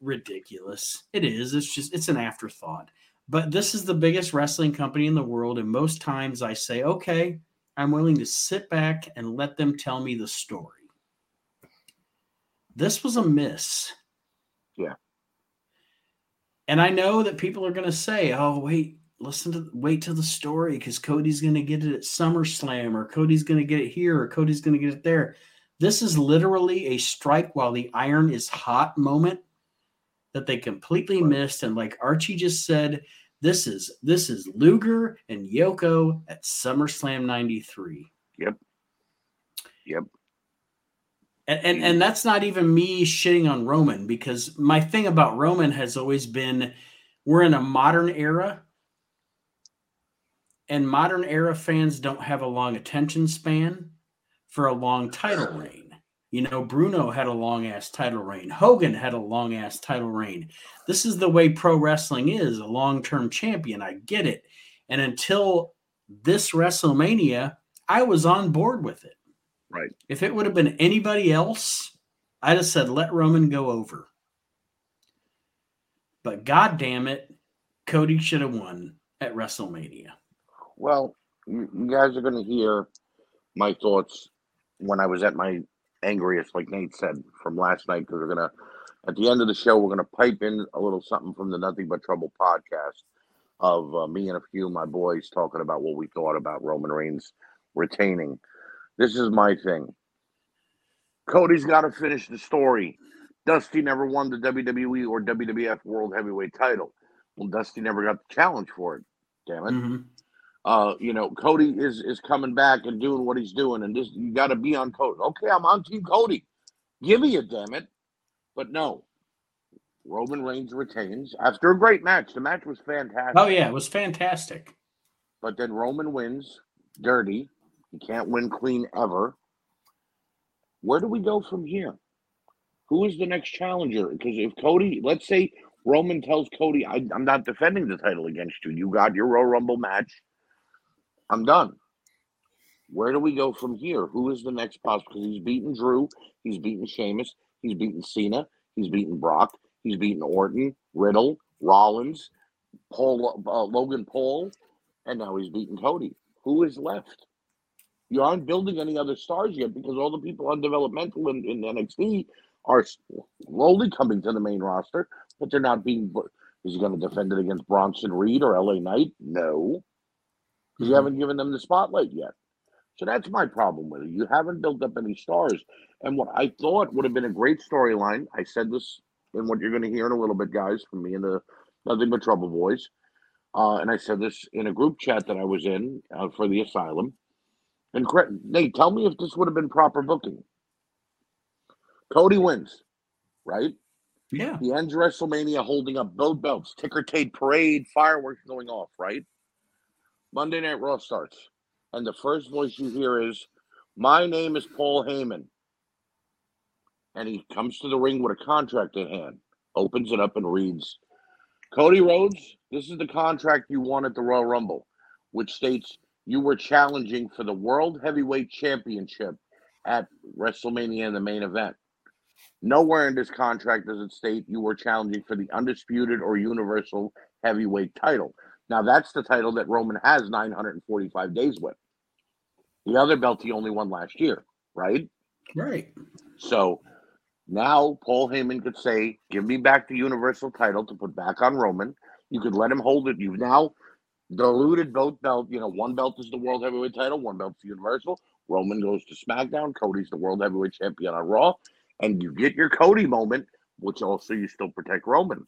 ridiculous. It is. It's just it's an afterthought. But this is the biggest wrestling company in the world, and most times I say, okay, I'm willing to sit back and let them tell me the story. This was a miss. Yeah. And I know that people are going to say, "Oh, wait, listen to wait to the story because Cody's going to get it at SummerSlam, or Cody's going to get it here, or Cody's going to get it there." This is literally a strike while the iron is hot moment that they completely missed. And like Archie just said, this is this is Luger and Yoko at SummerSlam '93. Yep. Yep. And, and and that's not even me shitting on Roman because my thing about Roman has always been we're in a modern era and modern era fans don't have a long attention span for a long title reign. You know, Bruno had a long ass title reign. Hogan had a long ass title reign. This is the way pro wrestling is a long term champion. I get it. And until this WrestleMania, I was on board with it. Right. If it would have been anybody else, I'd have said let Roman go over. But god damn it, Cody should have won at WrestleMania. Well, you, guys are going to hear my thoughts when I was at my angriest, like Nate said from last night, because we're going to, at the end of the show, we're going to pipe in a little something from the Nothing But Trouble podcast of uh, me and a few of my boys talking about what we thought about Roman Reigns retaining. This is my thing. Cody's got to finish the story. Dusty never won the WWE or WWF World Heavyweight title. Well, Dusty never got the challenge for it. Damn it Mhm. Uh, you know, Cody is is coming back and doing what he's doing, and this you got to be on Cody. Okay, I'm on Team Cody. Give me a damn it, but no. Roman Reigns retains after a great match. The match was fantastic, Oh yeah, it was fantastic. but then Roman wins dirty. He can't win clean ever. Where do we go from here? Who is the next challenger? Because if Cody, let's say Roman tells Cody, I, I'm not defending the title against you. You got your Royal Rumble match. I'm done. Where do we go from here? Who is the next possible? Because he's beaten Drew, he's beaten Sheamus, he's beaten Cena, he's beaten Brock, he's beaten Orton, Riddle, Rollins, Paul, uh, Logan Paul, and now he's beaten Cody. Who is left? You aren't building any other stars yet because all the people on developmental in, in NXT are slowly coming to the main roster, but they're not being. Is he going to defend it against Bronson Reed or LA Knight? No, because you Mhm. haven't given them the spotlight yet. So that's my problem with it. You haven't built up any stars. And what I thought would have been a great storyline, I said this in what you're going to hear in a little bit, guys, from me and the Nothing But Trouble Boys. Uh, and I said this in a group chat that I was in uh, for the asylum. And Nate, tell me if this would have been proper booking. Cody wins, right? Yeah. He ends WrestleMania holding up both belts, ticker tape parade, fireworks going off, right? Monday Night Raw starts. And the first voice you hear is, My name is Paul Heyman. And he comes to the ring with a contract in hand, opens it up and reads, Cody Rhodes, this is the contract you won at the Royal Rumble, which states you were challenging for the World Heavyweight Championship at WrestleMania in the main event. Nowhere in this contract does it state you were challenging for the undisputed or universal heavyweight title. Now that's the title that Roman has 945 days with. The other belt he only won last year, right? Right. So now Paul Heyman could say, "Give me back the Universal title to put back on Roman." You could let him hold it. You've now diluted both belt. You know, one belt is the World Heavyweight title, one belt's the Universal. Roman goes to SmackDown. Cody's the World Heavyweight Champion on Raw, and you get your Cody moment, which also you still protect Roman.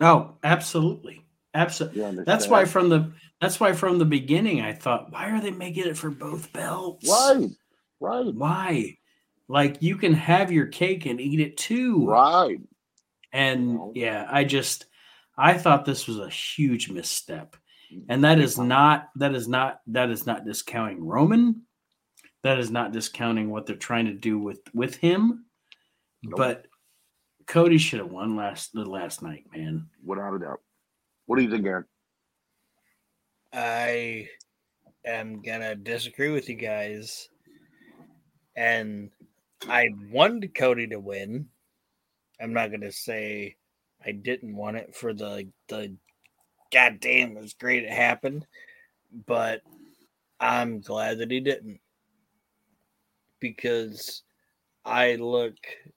Oh, absolutely. Absolutely. That's why from the that's why from the beginning I thought, why are they making it for both belts? right, right, Why? Like you can have your cake and eat it too. right. And yeah, I just I thought this was a huge misstep. Mm-hmm. And that is not that is not that is not discounting Roman. That is not discounting what they're trying to do with with him. Nope. But Cody should have won last the last night, man. Without a doubt. What do you think, Aron? I am gonna disagree with you guys, and I wanted Cody to win. I'm not gonna say I didn't want it for the the goddamn it was great it happened, but I'm glad that he didn't because I look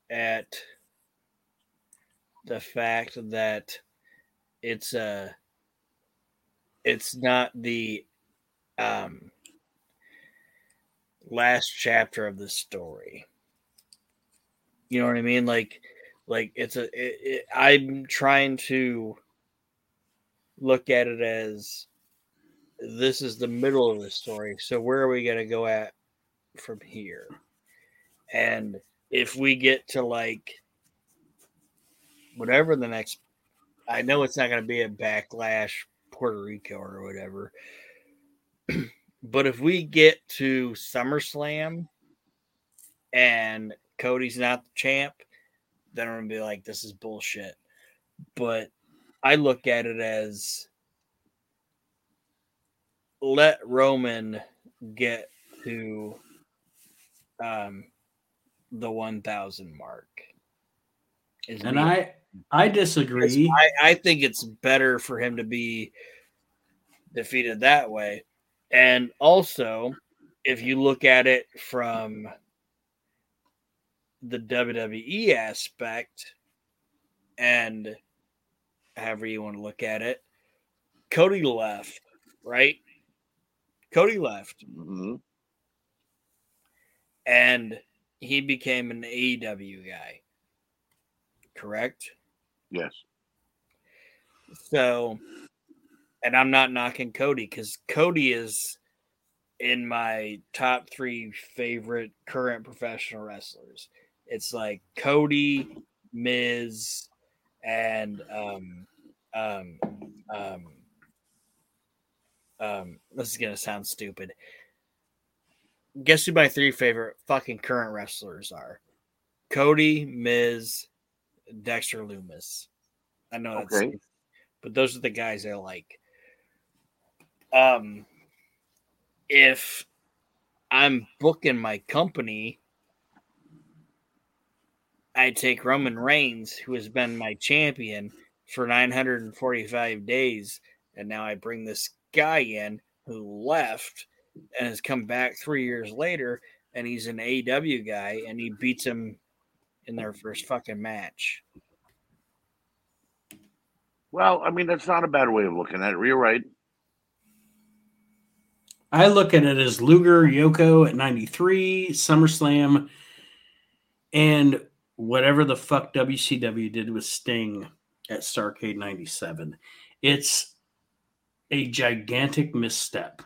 at the fact that it's a it's not the um last chapter of the story. You know what i mean? Like like it's a it, it, i'm trying to look at it as this is the middle of the story so where are we going to go at from here? And if we get to like whatever the next i know it's not going to be a backlash Puerto Rico or whatever. but if we get to SummerSlam and Cody's not the champ, then I'm gonna be like, this is bullshit. But I look at it as let Roman get to um the 1000 mark. Is And me. I I disagree. I, I think it's better for him to be defeated that way. And also, if you look at it from the WWE aspect, and however you want to look at it, Cody left, right? Cody left, hmm and he became an AEW guy, correct? Yes. So, and I'm not knocking Cody because Cody is in my top three favorite current professional wrestlers. It's like Cody, Miz, and um, um, um, um, this is gonna sound stupid. Guess who my three favorite fucking current wrestlers are? Cody, Miz, Dexter Lumis. I know that's Okay. but those are the guys I like. Um if I'm booking my company, I take Roman Reigns, who has been my champion for 945 days, and now I bring this guy in who left and has come back three years later, and he's an AEW guy, and he beats him in their first fucking match. Well, I mean, that's not a bad way of looking at it. You're right. I look at it as Luger, Yoko at 93, SummerSlam, and whatever the fuck WCW did with Sting at Starcade 97. It's a gigantic misstep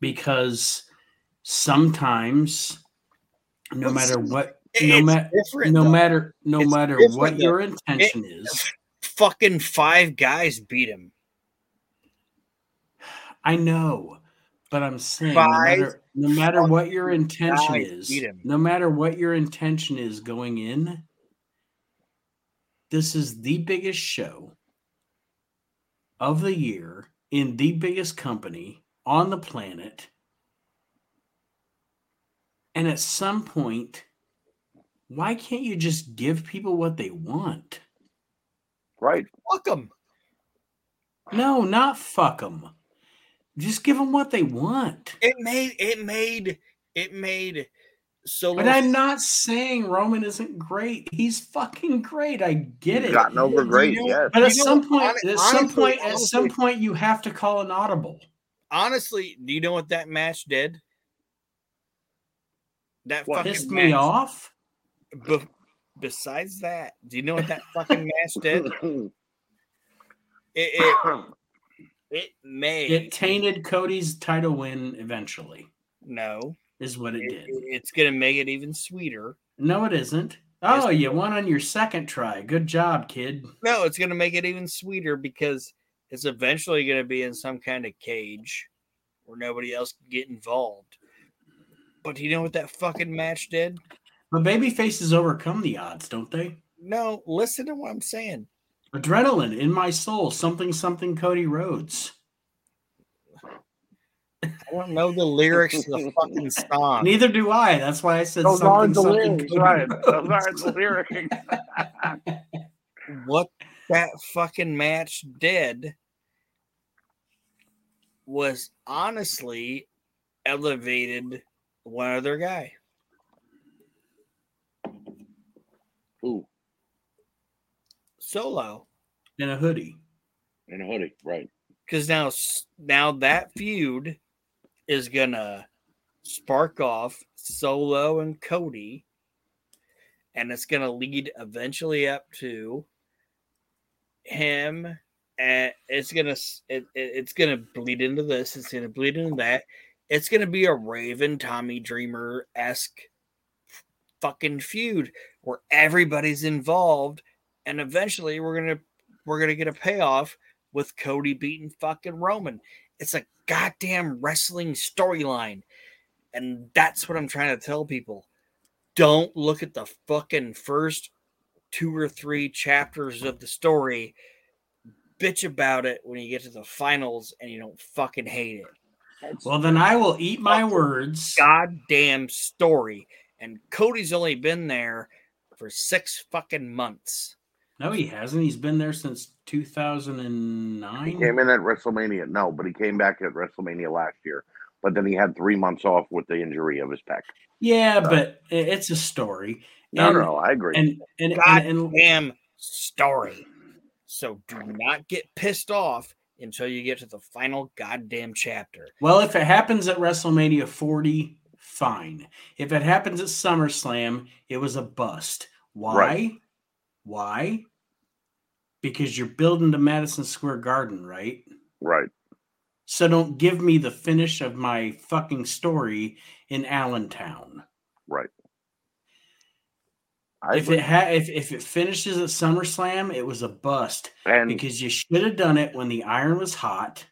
because sometimes, no matter what, no, ma- no matter no It's matter what though. your intention is, Fucking five guys beat him. I know, but I'm saying no matter, no matter what your intention is, no matter what your intention is going in, this is the biggest show of the year in the biggest company on the planet. And at some point, why can't you just give people what they want? Right. Fuck them. No, not fuck them. Just give them what they want. It made it made it made so But I'm not saying Roman isn't great. He's fucking great. I get He's it. gotten over You great, know- yes. But at You know, some point, hon- at some honestly- point, at some point, you have to call an audible. honestly, do you know what that match did? That What? fucking Pissed match, me off. Be- besides that, do you know what that fucking match did? It it, it made It tainted Cody's title win eventually. no. Is what it It- did. it's gonna make it even sweeter. No, it isn't. Oh, you won on your second try. Good job, kid. No, it's gonna make it even sweeter because it's eventually gonna be in some kind of cage where nobody else can get involved. But do you know what that fucking match did? But baby faces overcome the odds, don't they? No, listen to what I'm saying. Adrenaline in my soul. Something, something. Cody Rhodes. I don't know the lyrics to the fucking song. Neither do I. That's why I said Those something, the something. lyrics, Cody right? Those Rhodes. aren't the lyrics. what that fucking match did was honestly elevated one other guy. Ooh, Solo. in a hoodie. in a hoodie, right? because now now that feud is gonna spark off Solo and Cody, and it's gonna lead eventually up to him, and it's gonna it, it- it's gonna bleed into this. It's gonna bleed into that. It's gonna be a Raven Tommy Dreamer esque fucking feud where everybody's involved, and eventually we're gonna we're gonna get a payoff with Cody beating fucking Roman. It's a goddamn wrestling storyline. And that's what I'm trying to tell people. Don't look at the fucking first two or three chapters of the story. Bitch about it when you get to the finals and you don't fucking hate it. Well, then I will eat my words. Goddamn story. And Cody's only been there for six fucking months. No, he hasn't. He's been there since He 2009. came in at WrestleMania. No, but he came back at WrestleMania last year. But then he had three months off with the injury of his pec. Yeah, but it's a story. No, And- no, no, I agree. And and, and, and Goddamn story. So do not get pissed off until you get to the final goddamn chapter. well, if it happens at WrestleMania 40, fine. If it happens at SummerSlam, it was a bust. Why? Right. Why? Because you're building to Madison Square Garden, right? right. So don't give me the finish of my fucking story in Allentown. Right. I If agree. it ha- if, if it finishes at SummerSlam, it was a bust and because you should have done it when the iron was hot.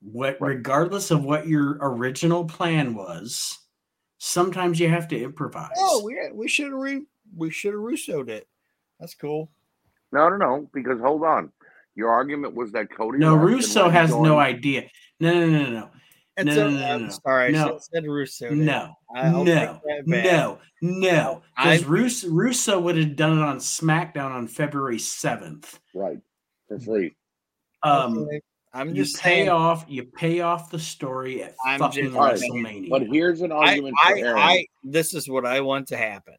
What Right. regardless of what your original plan was, sometimes you have to improvise. Oh, we we should have re- we should have Russo'd it. That's cool. No, no, no. Because hold on, your argument was that Cody. No, left and Russo when he has no joined- idea. No, no, no, no, no. It's No, a, no, no, I'm no, sorry, I no. should have said Russo. there. No, I'll no, take that back. no, no. Because I- Russo, Russo would have done it on SmackDown on February seventh. right for free. Um, Okay, I'm you just pay saying, off, you pay off the story at I'm fucking just- Alright, WrestleMania. But here's an I, argument for I, Aron. I, this is what I want to happen.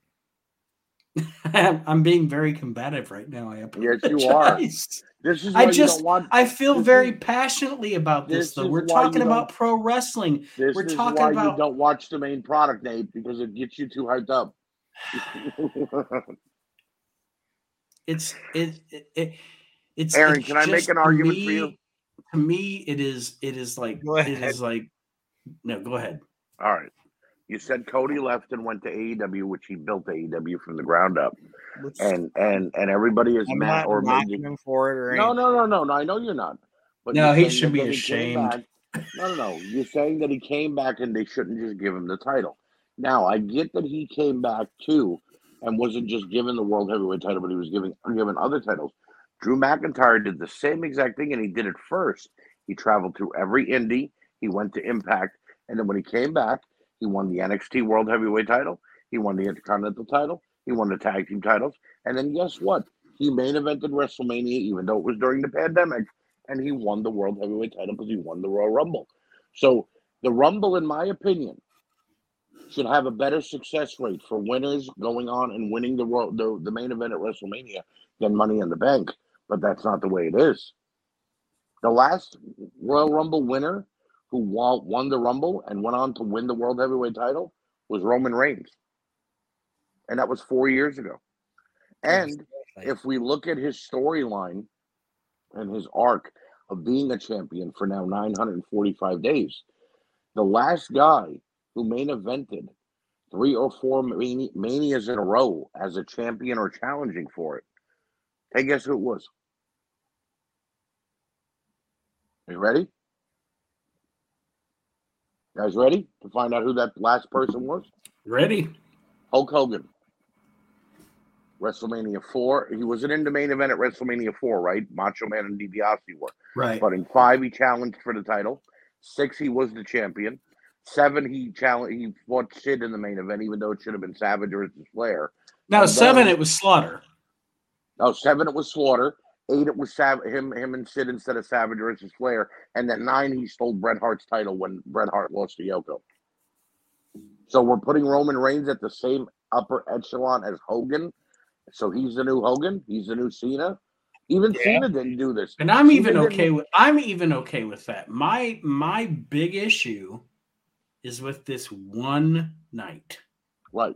I'm being very combative right now. I apologize. Yes, you are. this is I just- want. I feel very is- passionately about this, this though. We're talking about pro wrestling. This we're is talking why about- you don't watch the main product, Nate, because it gets you too hyped up. It's it, it, it it's Aron, it's can I make an to argument for you? To me, it is it is like Go it ahead. like no, go ahead. All right. You said Cody left and went to AEW, which he built AEW from the ground up, Which and and and everybody is I'm mad not or knocking him for it or no, no, no, no, no. I know you're not. But No, he should be then he came ashamed. back- No, no, no. You're saying that he came back and they shouldn't just give him the title. Now I get that he came back too, and wasn't just given the world heavyweight title, but he was giving given other titles. Drew McIntyre did the same exact thing, and he did it first. He traveled through every indie. He went to Impact, and then when he came back, he won the NXT World Heavyweight title. He won the Intercontinental title. He won the tag team titles. And then guess what? He main evented WrestleMania, even though it was during the pandemic, and he won the World Heavyweight title because he won the Royal Rumble. So the Rumble, in my opinion, should have a better success rate for winners going on and winning the the, the main event at WrestleMania than Money in the Bank. But that's not the way it is. The last Royal Rumble winner who won the Rumble and went on to win the World Heavyweight title was Roman Reigns. And that was four years ago. And if we look at his storyline and his arc of being a champion for now 945 days, the last guy who main evented three or four mani- manias in a row as a champion or challenging for it, hey, guess who it was? Are you ready? Guys, ready to find out who that last person was? Ready? Hulk Hogan. WrestleMania 4. He wasn't in the main event at WrestleMania 4, right? Macho Man and DiBiase were. Right. But in 5, he challenged for the title. 6, he was the champion. 7, he challenged. He fought Sid in the main event, even though it should have been Savage or Flair. Now seven, it was Slaughter. No, 7, it was Slaughter. 8, it was Sav- him, him and Sid instead of Savage versus Flair. And then 9, he stole Bret Hart's title when Bret Hart lost to Yoko. So we're putting Roman Reigns at the same upper echelon as Hogan. So he's the new Hogan. He's the new Cena. Even Yeah. Cena didn't do this. And I'm Cena even okay with I'm even okay with that. My my big issue is with this one night Right.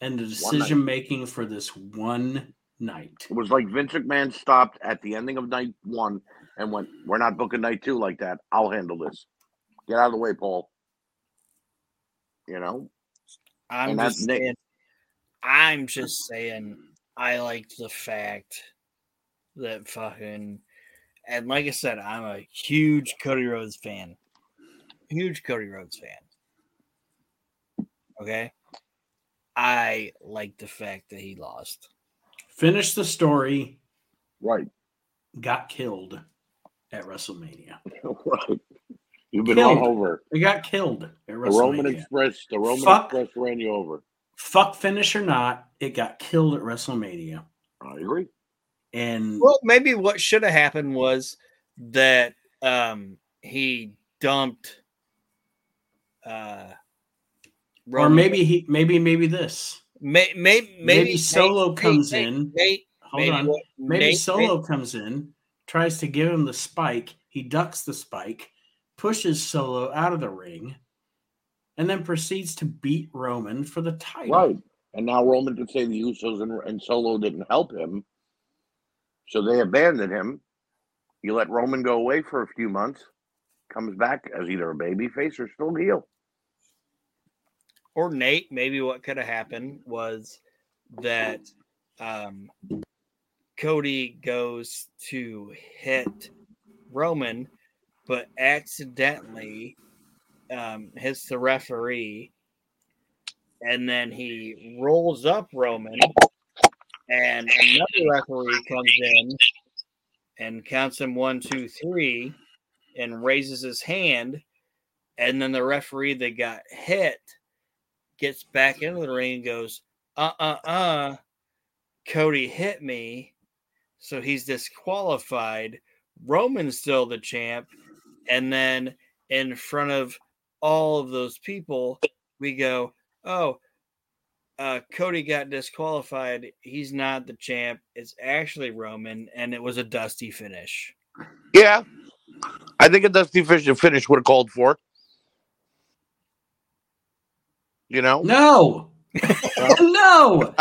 and the decision making for this one night. It was like Vince McMahon stopped at the ending of night one and went, "We're not booking night two like that. I'll handle this. Get out of the way, Paul." You know. I'm And just Nick. saying, I'm just saying I liked the fact that fucking and like I said, I'm a huge Cody Rhodes fan. Huge Cody Rhodes fan. Okay. I like the fact that he lost. Finished the story, Right. got killed at WrestleMania. right. You've been Killed. run over. They got killed at WrestleMania. The Roman Express. The Roman Fuck. Express ran you over. Fuck finish or not, it got killed at WrestleMania. I agree. And Well, maybe what should have happened was that um he dumped uh or maybe he maybe maybe this. May, may, maybe, Maybe Solo Nate- comes Nate- in. Nate, Hold maybe on. what- Maybe Nate- Solo comes in, tries to give him the spike. He ducks the spike, pushes Solo out of the ring, and then proceeds to beat Roman for the title. Right. And now Roman could say the Usos and, and Solo didn't help him. So they abandoned him. You let Roman go away for a few months, comes back as either a baby face or still heel. Or Nate, maybe what could have happened was that um, Cody goes to hit Roman, but accidentally um, hits the referee, and then he rolls up Roman, and another referee comes in and counts him one, two, three, and raises his hand, and then the referee that got hit gets back into the ring and goes, "Uh, uh, uh, Cody hit me, so he's disqualified." Roman's still the champ, and then in front of all of those people, we go, "Oh, uh, Cody got disqualified. He's not the champ. It's actually Roman, and it was a dusty finish." Yeah, I think a dusty finish would have called for. You know, No. no.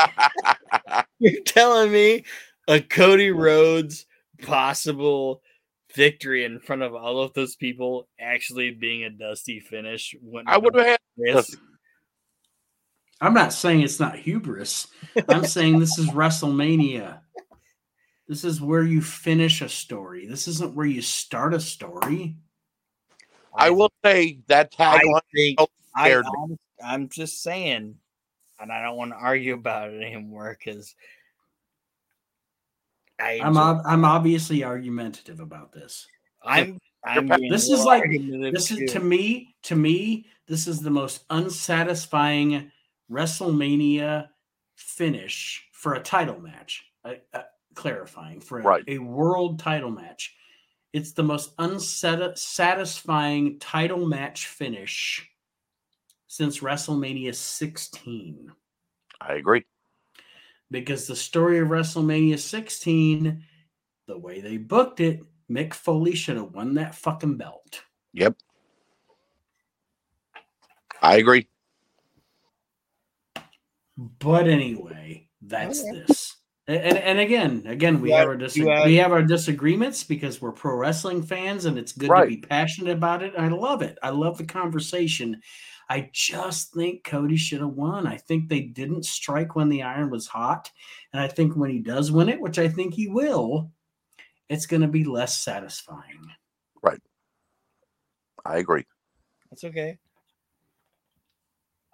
You're telling me a Cody Rhodes possible victory in front of all of those people actually being a dusty finish? wouldn't I would have had. risk? I'm not saying it's not hubris. I'm saying this is WrestleMania. This is where you finish a story. This isn't where you start a story. I will say that I tagline. think I, scared me. I'm, I'm just saying, and I don't want to argue about it anymore because I I'm ob- I'm obviously argumentative about this. I'm I'm This is like- argumentative This is too. to me, to me, this is the most unsatisfying WrestleMania finish for a title match. Uh, uh, clarifying for a, Right. a world title match. It's the most unsatisfying title match finish since WrestleMania 16. I agree. Because the story of WrestleMania 16, the way they booked it, Mick Foley should have won that fucking belt. Yep. I agree. But anyway, that's Okay. this. And, and again, again, we You have our dis- you had- we have our disagreements because we're pro wrestling fans, and it's good Right. to be passionate about it. I love it. I love the conversation. I just think Cody should have won. I think they didn't strike when the iron was hot, and I think when he does win it, which I think he will, it's going to be less satisfying. Right. I agree. That's okay.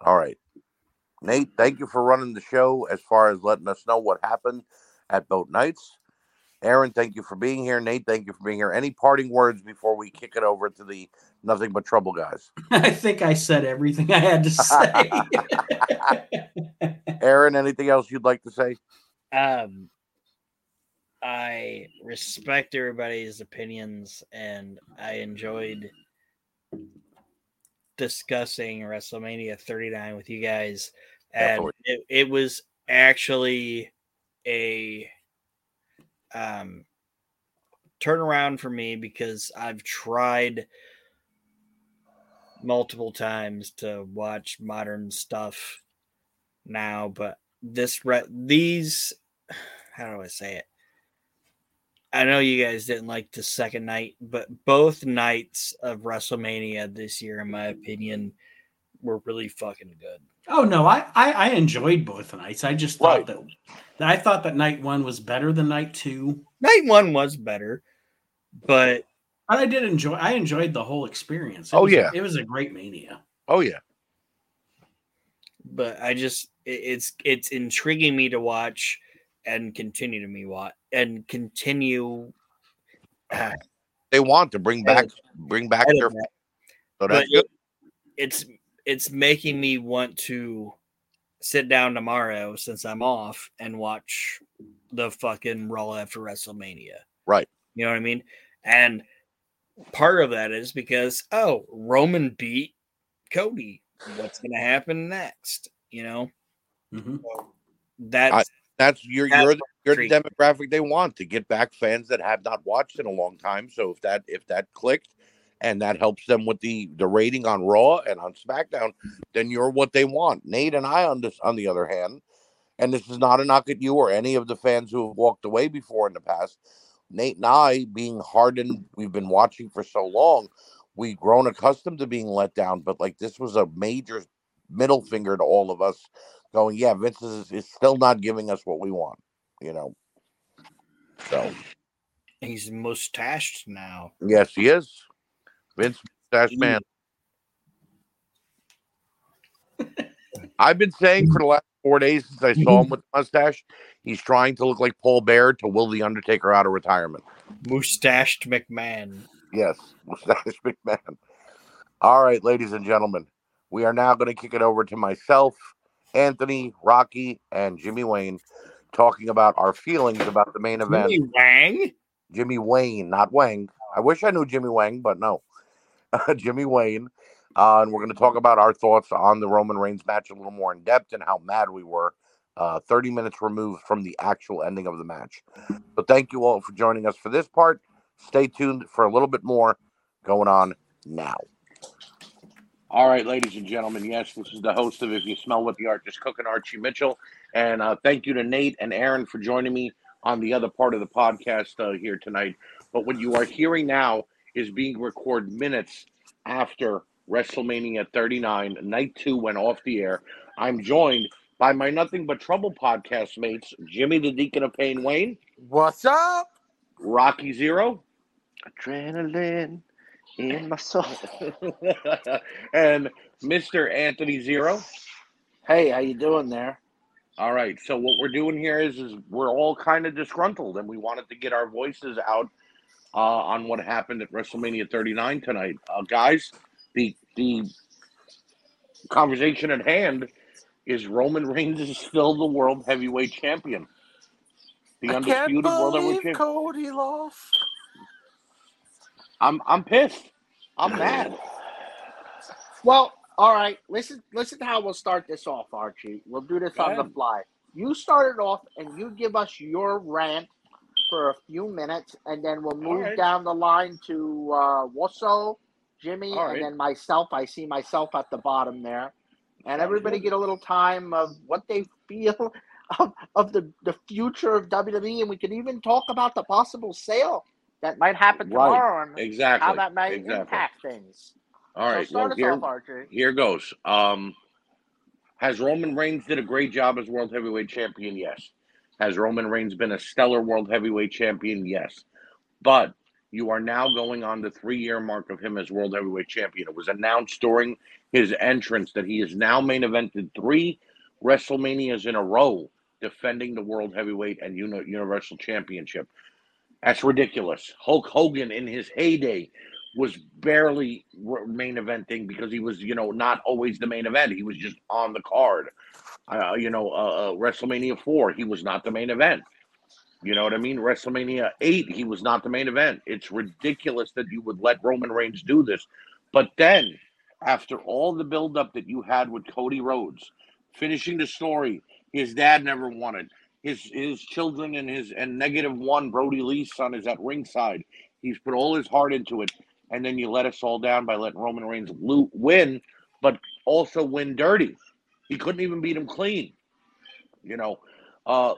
All right. Nate, thank you for running the show as far as letting us know what happened at Boat Nights. Aron, thank you for being here. Nate, thank you for being here. Any parting words before we kick it over to the Nothing But Trouble guys? I think I said everything I had to say. Aron, anything else you'd like to say? Um, I respect everybody's opinions, and I enjoyed discussing WrestleMania 39 with you guys. And it, it was actually a um turnaround for me because I've tried multiple times to watch modern stuff now, but this re- these how do I say it? I know you guys didn't like the second night, but both nights of WrestleMania this year, in my opinion, were really fucking good. Oh no, I, I I enjoyed both nights. I just thought Right. that I thought that night one was better than night two. Night one was better, but But I did enjoy. I enjoyed the whole experience. It Oh, was- yeah. it was a great mania. Oh, yeah. but I just it- it's it's intriguing me to watch and continue to me watch and continue. Ah, They want to bring back bring back their know. so but that's good. it- it's it's making me want to sit down tomorrow since I'm off and watch the fucking Raw after WrestleMania. Right. You know what I mean? And part of that is because oh, Roman beat Cody. What's going to happen next? You know, Mhm. that's That's you're That's you're the, you're the demographic they want to get back fans that have not watched in a long time. So if that if that clicked and that helps them with the the rating on Raw and on SmackDown, then you're what they want. Nate and I on this on the other hand, and this is not a knock at you or any of the fans who have walked away before in the past. Nate and I, being hardened, we've been watching for so long, we've grown accustomed to being let down. But like this was a major middle finger to all of us, going, yeah, Vince is, is still not giving us what we want, you know. So he's mustached now. yes, he is. Vince Mustache Man. I've been saying for the last four days since I saw him with the mustache. He's trying to look like Paul Bearer to will the Undertaker out of retirement. Mustached McMahon. Yes, Mustache McMahon. All right, ladies and gentlemen, we are now going to kick it over to myself, Anthony, Rocky, and Jimmy Wayne, talking about our feelings about the main event. Jimmy Wang. Jimmy Wayne, not Wang. I wish I knew Jimmy Wang, but no, Jimmy Wayne. Uh, and we're going to talk about our thoughts on the Roman Reigns match a little more in depth and how mad we were. Uh, 30 minutes removed from the actual ending of the match. So thank you all for joining us for this part. Stay tuned for a little bit more going on now. All right, ladies and gentlemen. Yes, this is the host of If You Smell What the Arch Is Cooking, Archie Mitchell. And uh, thank you to Nate and Aron for joining me on the other part of the podcast uh, here tonight. But what you are hearing now is being recorded minutes after WrestleMania 39. Night two went off the air. I'm joined by my Nothing But Trouble podcast mates, Jimmy the Deacon of Pain Wayne, What's up? Rocky Zero, Adrenaline in my soul. and Mr. Anthony Zero. Hey, how you doing there? All right. So what we're doing here is, is we're all kind of disgruntled, and we wanted to get our voices out uh, on what happened at WrestleMania 39 tonight, uh, guys. The the conversation at hand is Roman Reigns is still the world heavyweight champion, the I can't undisputed world heavyweight believe champion. Cody lost. I'm I'm pissed. I'm mad. Well, all right. Listen, listen to how we'll start this off, Archie. We'll do this Go on the ahead. fly. You start it off, and you give us your rant for a few minutes, and then we'll move right. down the line to uh, Jimmy, All right. and then myself. I see myself at the bottom there, and everybody get a little time of what they feel of, of the the future of WWE, and we can even talk about the possible sale that might happen Right. tomorrow and Exactly. how that might exactly. impact things. All right. so well, here, off, here goes. Um, has Roman Reigns did a great job as world heavyweight champion? Yes. Has Roman Reigns been a stellar world heavyweight champion? Yes. But you are now going on the three year mark of him as world heavyweight champion. It was announced during his entrance that he is now main evented three WrestleManias in a row, defending the world heavyweight and uni- universal championship. That's ridiculous. Hulk Hogan in his heyday was barely main eventing because he was, you know, not always the main event. He was just on the card. Uh, you know, uh, uh, WrestleMania 4, he was not the main event. You know what I mean? WrestleMania 8, he was not the main event. It's ridiculous that you would let Roman Reigns do this. But then, after all the buildup that you had with Cody Rhodes, finishing the story, his dad never wanted. His his children and his and negative one Brodie Lee's son is at ringside. He's put all his heart into it, and then you let us all down by letting Roman Reigns win, but also win dirty. He couldn't even beat him clean. You know, uh,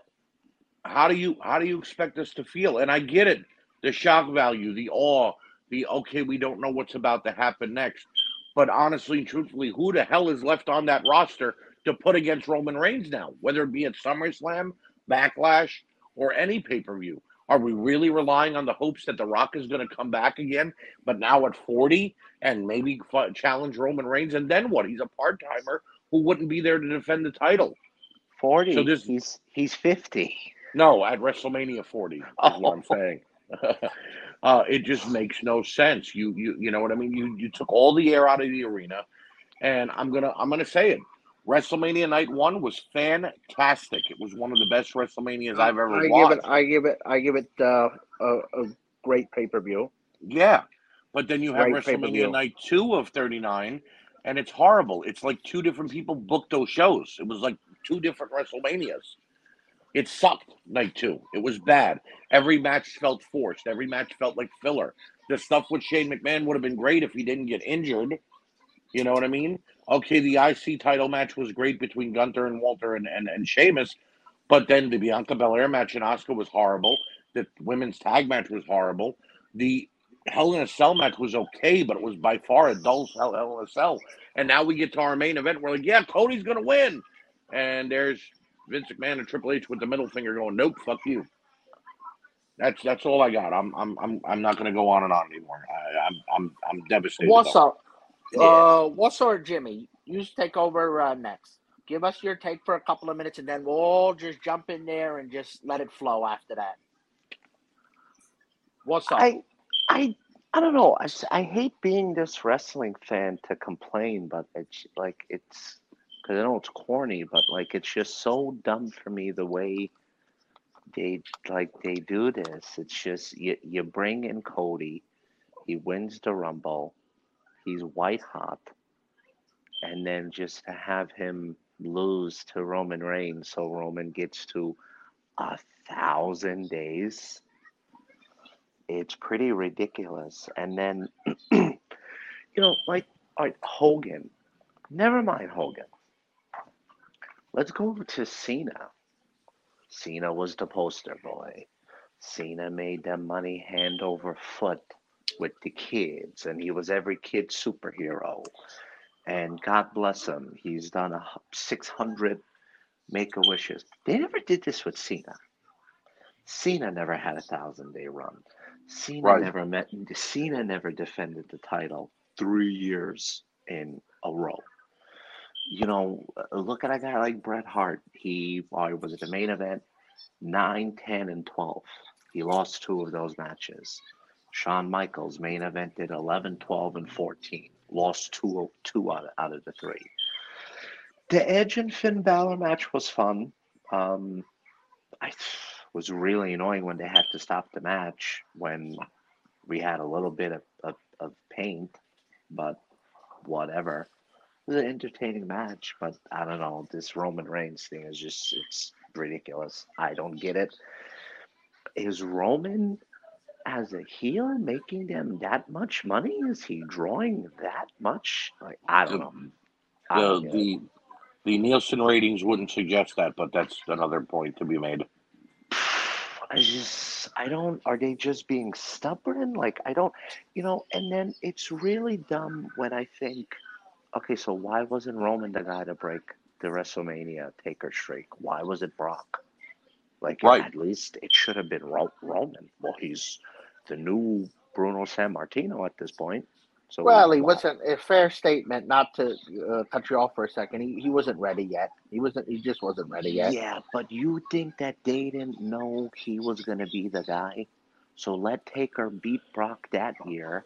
how do you how do you expect us to feel? And I get it, the shock value, the awe, the okay, we don't know what's about to happen next. But honestly and truthfully, who the hell is left on that roster to put against Roman Reigns now? Whether it be at SummerSlam, Backlash, or any pay per view. Are we really relying on the hopes that The Rock is going to come back again, but now at 40 and maybe challenge Roman Reigns? And then what? He's a part timer who wouldn't be there to defend the title. Forty. So this- he's he's fifty. No, at WrestleMania 40 is what I'm saying. uh, it just makes no sense. You you you know what I mean? You you took all the air out of the arena, and I'm gonna I'm gonna say it. WrestleMania Night One was fantastic. It was one of the best WrestleManias I've ever I watched. give it. I give it. I give it uh, a, a great pay per view. Yeah. But then you have Great pay-per-view. WrestleMania night two of 39, and it's horrible. It's like two different people booked those shows. It was like two different WrestleManias. It sucked night two. It was bad. Every match felt forced. Every match felt like filler. The stuff with Shane McMahon would have been great if he didn't get injured. You know what I mean? Okay, the IC title match was great between Gunther and Walter and, and, and Sheamus, but then the Bianca Belair match and Asuka was horrible. The women's tag match was horrible. The Hell in a Cell match was okay, but it was by far a dull Hell, Hell in a Cell. And now we get to our main event. We're like, yeah, Cody's going to win. And there's Vince McMahon and Triple H with the middle finger going, nope, fuck you. That's that's all I got. I'm I'm I'm I'm not going to go on and on anymore. I, I'm I'm I'm devastated. What's up? Yeah. Uh, what's up, Jimmy? You take over uh, next. Give us your take for a couple of minutes, and then we'll all just jump in there and just let it flow after that. What's up? I, I, I don't know. I, I hate being this wrestling fan to complain, but it's like it's because I know it's corny, but like it's just so dumb for me the way they like they do this. It's just you you bring in Cody, he wins the Rumble, he's white hot, and then just to have him lose to Roman Reigns, so Roman gets to a thousand days it's pretty ridiculous. And then, you know, like, like Hogan, never mind Hogan. Let's go to Cena. Cena was the poster boy. Cena made them money hand over foot with the kids, and he was every kid's superhero. And God bless him, he's done a 600 make a wishes. They never did this with Cena. Cena never had a thousand day run. Cena Right. never met. Cena never defended the title three years in a row. You know, look at a guy like Bret Hart. He uh, was at the main event 9, 10, and 12. He lost two of those matches. Shawn Michaels main evented 11, 12, and 14. Lost two, two out, of, out of the three. The Edge and Finn Balor match was fun. Um, I was really annoying when they had to stop the match when we had a little bit of, of, of paint, but whatever. It was an entertaining match, but I don't know. This Roman Reigns thing is just, it's ridiculous. I don't get it. Is Roman as a heel making them that much money? Is he drawing that much? Like, I don't know. I The don't it. the the Nielsen ratings wouldn't suggest that, but that's another point to be made. I just I don't are they just being stubborn? Like I don't you know, and then it's really dumb when I think okay, so why wasn't Roman the guy to break the WrestleMania taker streak? Why was it Brock? Like Right. at least it should have been Roman. Well, he's the new Bruno Sammartino at this point. So Well, he why- wasn't a fair statement. Not to uh, cut you off for a second. He, he wasn't ready yet. He wasn't. He just wasn't ready yet. Yeah, but you think that they didn't know he was going to be the guy? So let Taker beat Brock that year.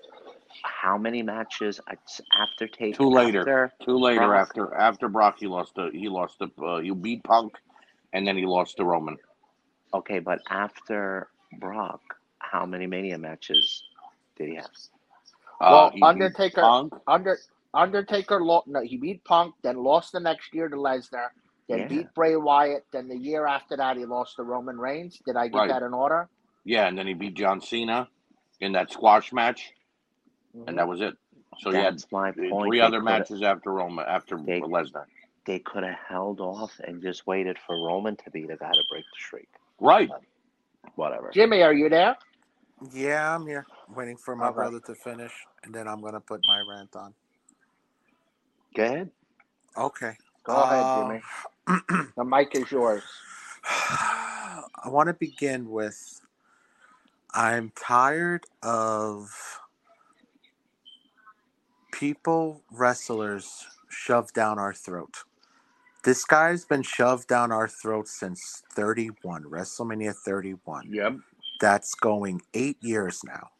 How many matches after Taker? Two later. After, Two later Brock. after after Brock, he lost the he lost the uh, you beat Punk, and then he lost to Roman. okay, but after Brock, how many Mania matches did he have? Uh, Well, he beat Undertaker-. Under Undertaker, lo- no, he beat Punk, then lost the next year to Lesnar, then Yeah. beat Bray Wyatt, then the year after that he lost to Roman Reigns. Did I get Right. that in order? Yeah, and then he beat John Cena in that squash match, and that was it. So he had That's my point. three They other matches after Roman after They- Lesnar. They could have held off and just waited for Roman to be the guy to break the streak. Right. Whatever. Jimmy, are you there? Yeah, I'm here waiting for my brother to finish, and then I'm gonna put my rant on. Go ahead. Okay. Go ahead, Uh, Jimmy. The mic is yours. I want to begin with I'm tired of people, wrestlers, shoved down our throat. This guy's been shoved down our throat since 31, WrestleMania 31. Yep. That's going eight years now.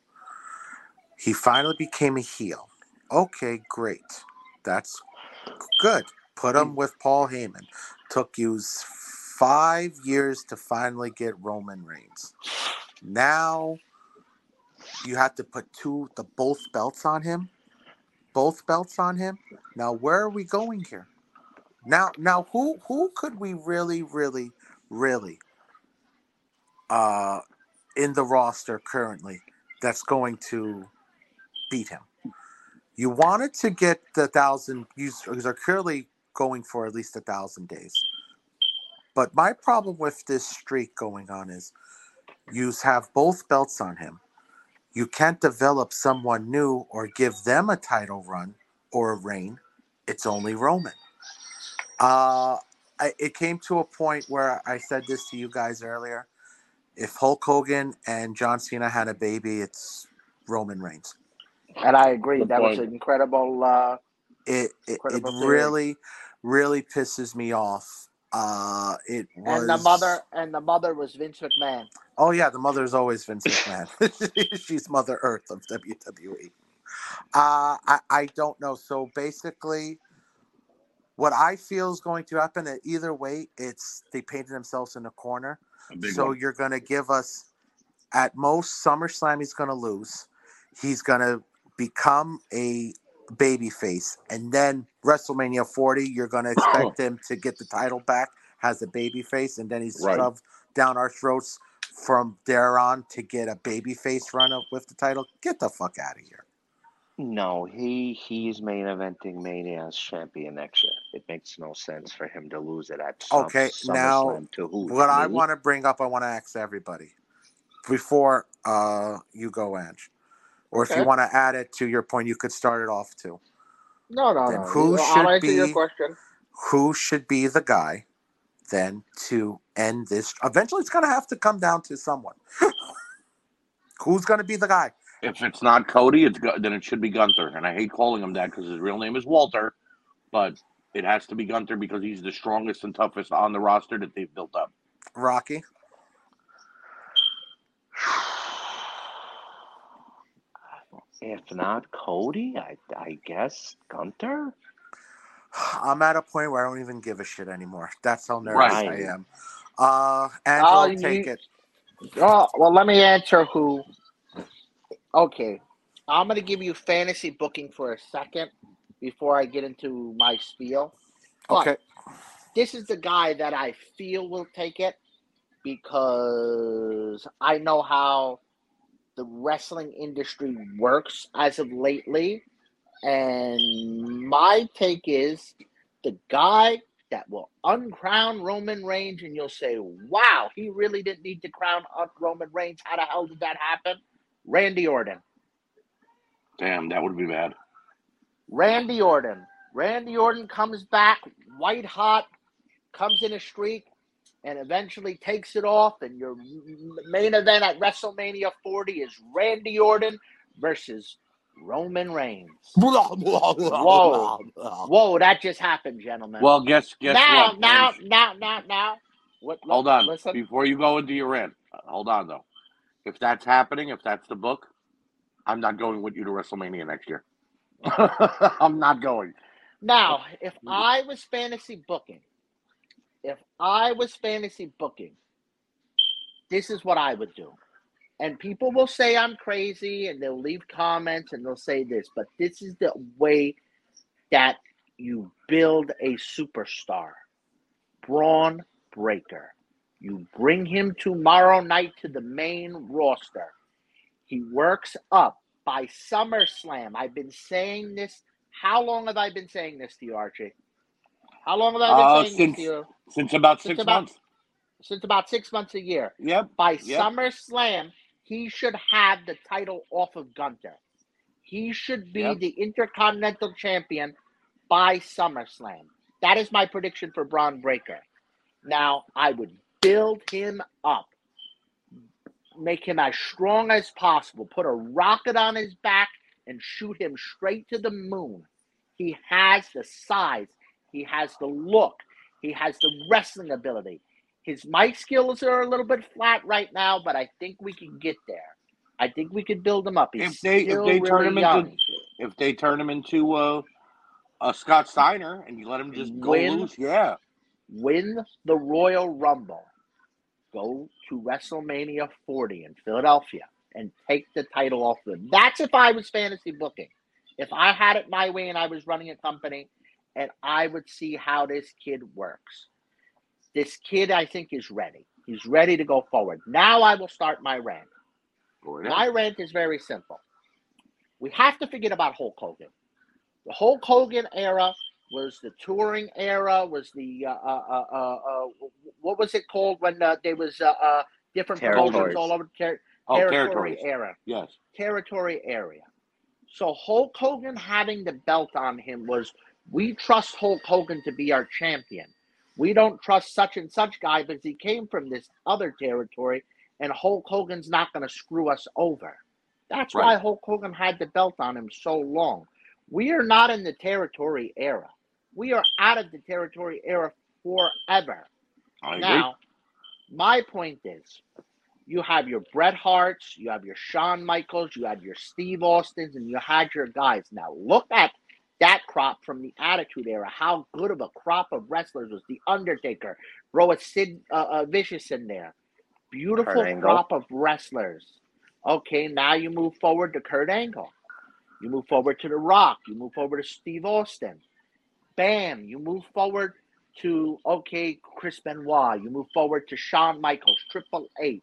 He finally became a heel. Okay, great. That's good. Put him with Paul Heyman. Took you five years to finally get Roman Reigns. Now you have to put two the both belts on him. Both belts on him. Now where are we going here? Now now who who could we really, really, really uh in the roster currently that's going to beat him. You wanted to get the thousand. You are clearly going for at least a thousand days. But my problem with this streak going on is you have both belts on him. You can't develop someone new or give them a title run or a reign. It's only Roman. Uh, I, it came to a point where I said this to you guys earlier. If Hulk Hogan and John Cena had a baby, it's Roman Reigns. And I agree. Good that was an incredible. Uh, It it, it Incredible theory. really, really pisses me off. Uh, it was And the mother and the mother was Vince McMahon. Oh yeah, the mother is always Vince McMahon. She's Mother Earth of WWE. Uh, I I don't know. So basically, what I feel is going to happen. At either way, it's they painted themselves in a corner. So one. you're going to give us, at most, SummerSlam. He's going to lose. He's going to become a baby face, and then WrestleMania 40, you're going to expect him to get the title back as a baby face, and then he's Right. shoved down our throats from there on to get a baby face run up with the title. Get the fuck out of here. No, he he's main eventing Mania as champion next year. It makes no sense for him to lose it at Sum- Okay, now, SummerSlam to who? What I Me? want to bring up, I want to ask everybody before uh, you go, Ange, or if you want to add it to your point, you could start it off too. No, no, Then no. who I'll should answer your be- question. Who should be the guy then to end this? Eventually, it's going to have to come down to someone. Who's going to be the guy? If it's not Cody, it's Gu- then it should be Gunther. And I hate calling him that because his real name is Walter, but it has to be Gunther because he's the strongest and toughest on the roster that they've built up. Rocky. If not Cody, I I guess Gunther. I'm at a point where I don't even give a shit anymore. That's how nervous Right. I am. Uh, Angelo, Oh, you- take it. Oh, well, let me answer who. Okay, I'm gonna give you fantasy booking for a second before I get into my spiel. But Okay. this is the guy that I feel will take it because I know how the wrestling industry works as of lately. And my take is the guy that will uncrown Roman Reigns, and you'll say, wow, he really didn't need to crown Roman Reigns. How the hell did that happen? Randy Orton. Damn, that would be bad. Randy Orton. Randy Orton comes back white hot, comes in a streak, and eventually takes it off. And your main event at WrestleMania 40 is Randy Orton versus Roman Reigns. Whoa. Whoa, that just happened, gentlemen. Well, guess guess now, what? now, Ange? now, now, now. What, hold on. Listen. Before you go into your rant, uh, hold on though. If that's happening, if that's the book, I'm not going with you to WrestleMania next year. I'm not going. Now, if I was fantasy booking, if I was fantasy booking, this is what I would do. And people will say I'm crazy and they'll leave comments and they'll say this, but this is the way that you build a superstar. Bron Breakker. You bring him tomorrow night to the main roster. He works up by SummerSlam. I've been saying this. How long have I been saying this to you, Archie? How long have I been Uh, saying since- this to you? Since about Since six about- months. Since about six months a year. Yep. By Yep. SummerSlam, he should have the title off of Gunther. He should be Yep. the Intercontinental Champion by SummerSlam. That is my prediction for Bron Breakker. Now, I would build him up, make him as strong as possible, put a rocket on his back, and shoot him straight to the moon. He has the size, he has the look, he has the wrestling ability. His mic skills are a little bit flat right now, but I think we can get there. I think we could build him up. He's If they- if they turn him young. into- If they turn him into uh, a Scott Steiner and you let him just go loose, yeah. win the Royal Rumble, go to WrestleMania 40 in Philadelphia, and take the title off them. That's if I was fantasy booking. If I had it my way and I was running a company, and I would see how this kid works. This kid, I think, is ready. He's ready to go forward. Now I will start my rant. My rant is very simple. We have to forget about Hulk Hogan. The Hulk Hogan era was the touring era. Was the uh, uh, uh, uh, what was it called when uh, there was uh, uh, different promotions Territories. all over the ter- Oh, territory era, Yes. territory area. So Hulk Hogan having the belt on him was we trust Hulk Hogan to be our champion. We don't trust such and such guy because he came from this other territory, and Hulk Hogan's not going to screw us over. That's why Right. Hulk Hogan had the belt on him so long. We are not in the territory era. We are out of the territory era forever. I agree. Now, my point is, you have your Bret Harts, you have your Shawn Michaels, you had your Steve Austins, and you had your guys. Now, look at that crop from the Attitude Era. How good of a crop of wrestlers was the Undertaker? Throw a Sid uh, uh, Vicious in there. Beautiful crop of wrestlers. Okay, now you move forward to Kurt Angle. You move forward to The Rock. You move forward to Steve Austin. Bam. You move forward to okay Chris Benoit. You move forward to Shawn Michaels, Triple H.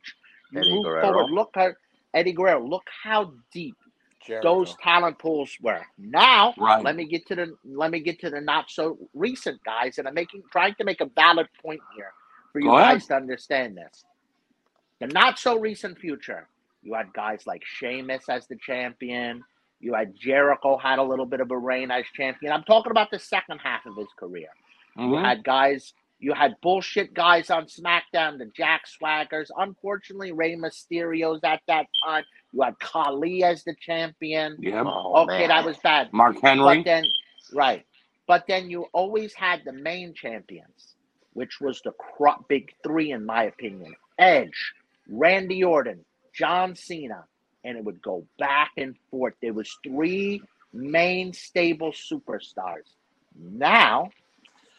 You Eddie move Guerrero. forward. Look at Eddie Guerrero. Look how deep Jericho. those talent pools were. Now, Right. let me get to the let me get to the not so recent guys, and I'm making trying to make a valid point here for you Go ahead. guys to understand this. The not so recent future, you had guys like Sheamus as the champion. You had Jericho had a little bit of a reign as champion. I'm talking about the second half of his career. You Mhm. had guys, you had bullshit guys on SmackDown, the Jack Swaggers. Unfortunately, Rey Mysterio's at that time. You had Khali as the champion. Yeah. Oh, okay, man. that was bad. Mark Henry. But then, right. But then you always had the main champions, which was the cro- big three, in my opinion Edge, Randy Orton, John Cena. And it would go back and forth. There was three main stable superstars. Now,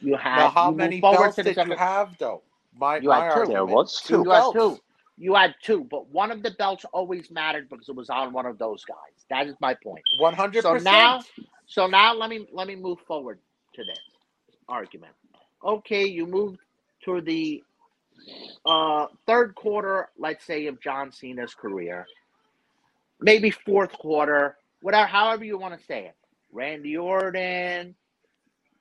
you have Now, how you many forward belts to the did you have, though? My, You my had two. argument, There was two. You had two. You had two, but one of the belts always mattered because it was on one of those guys. That is my point. One hundred So now, so now let me let me move forward to this argument. Okay, you move to the uh, third quarter, let's say, of John Cena's career, maybe fourth quarter, whatever, however you want to say it. Randy Orton,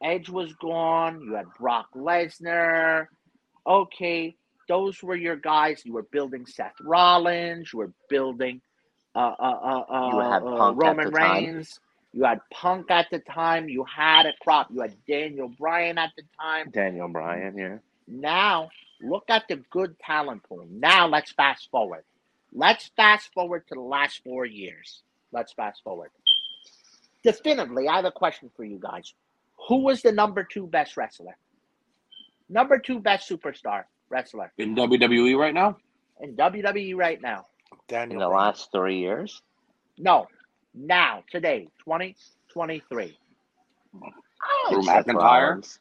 Edge was gone. You had Brock Lesnar. Okay, those were your guys. You were building Seth Rollins. You were building uh, uh, uh, You had uh, Punk Roman the time. Reigns. You had Punk at the time. You had a crop. You had Daniel Bryan at the time. Daniel Bryan, yeah. Now, look at the good talent pool. Now, let's fast forward. Let's fast forward to the last four years. Let's fast forward. Definitively, I have a question for you guys. Who was the number two best wrestler? Number two best superstar wrestler In WWE right now? in WWE right now? In the last three years? No, now, today, 2023. I Drew ah, Seth McIntyre? Rollins.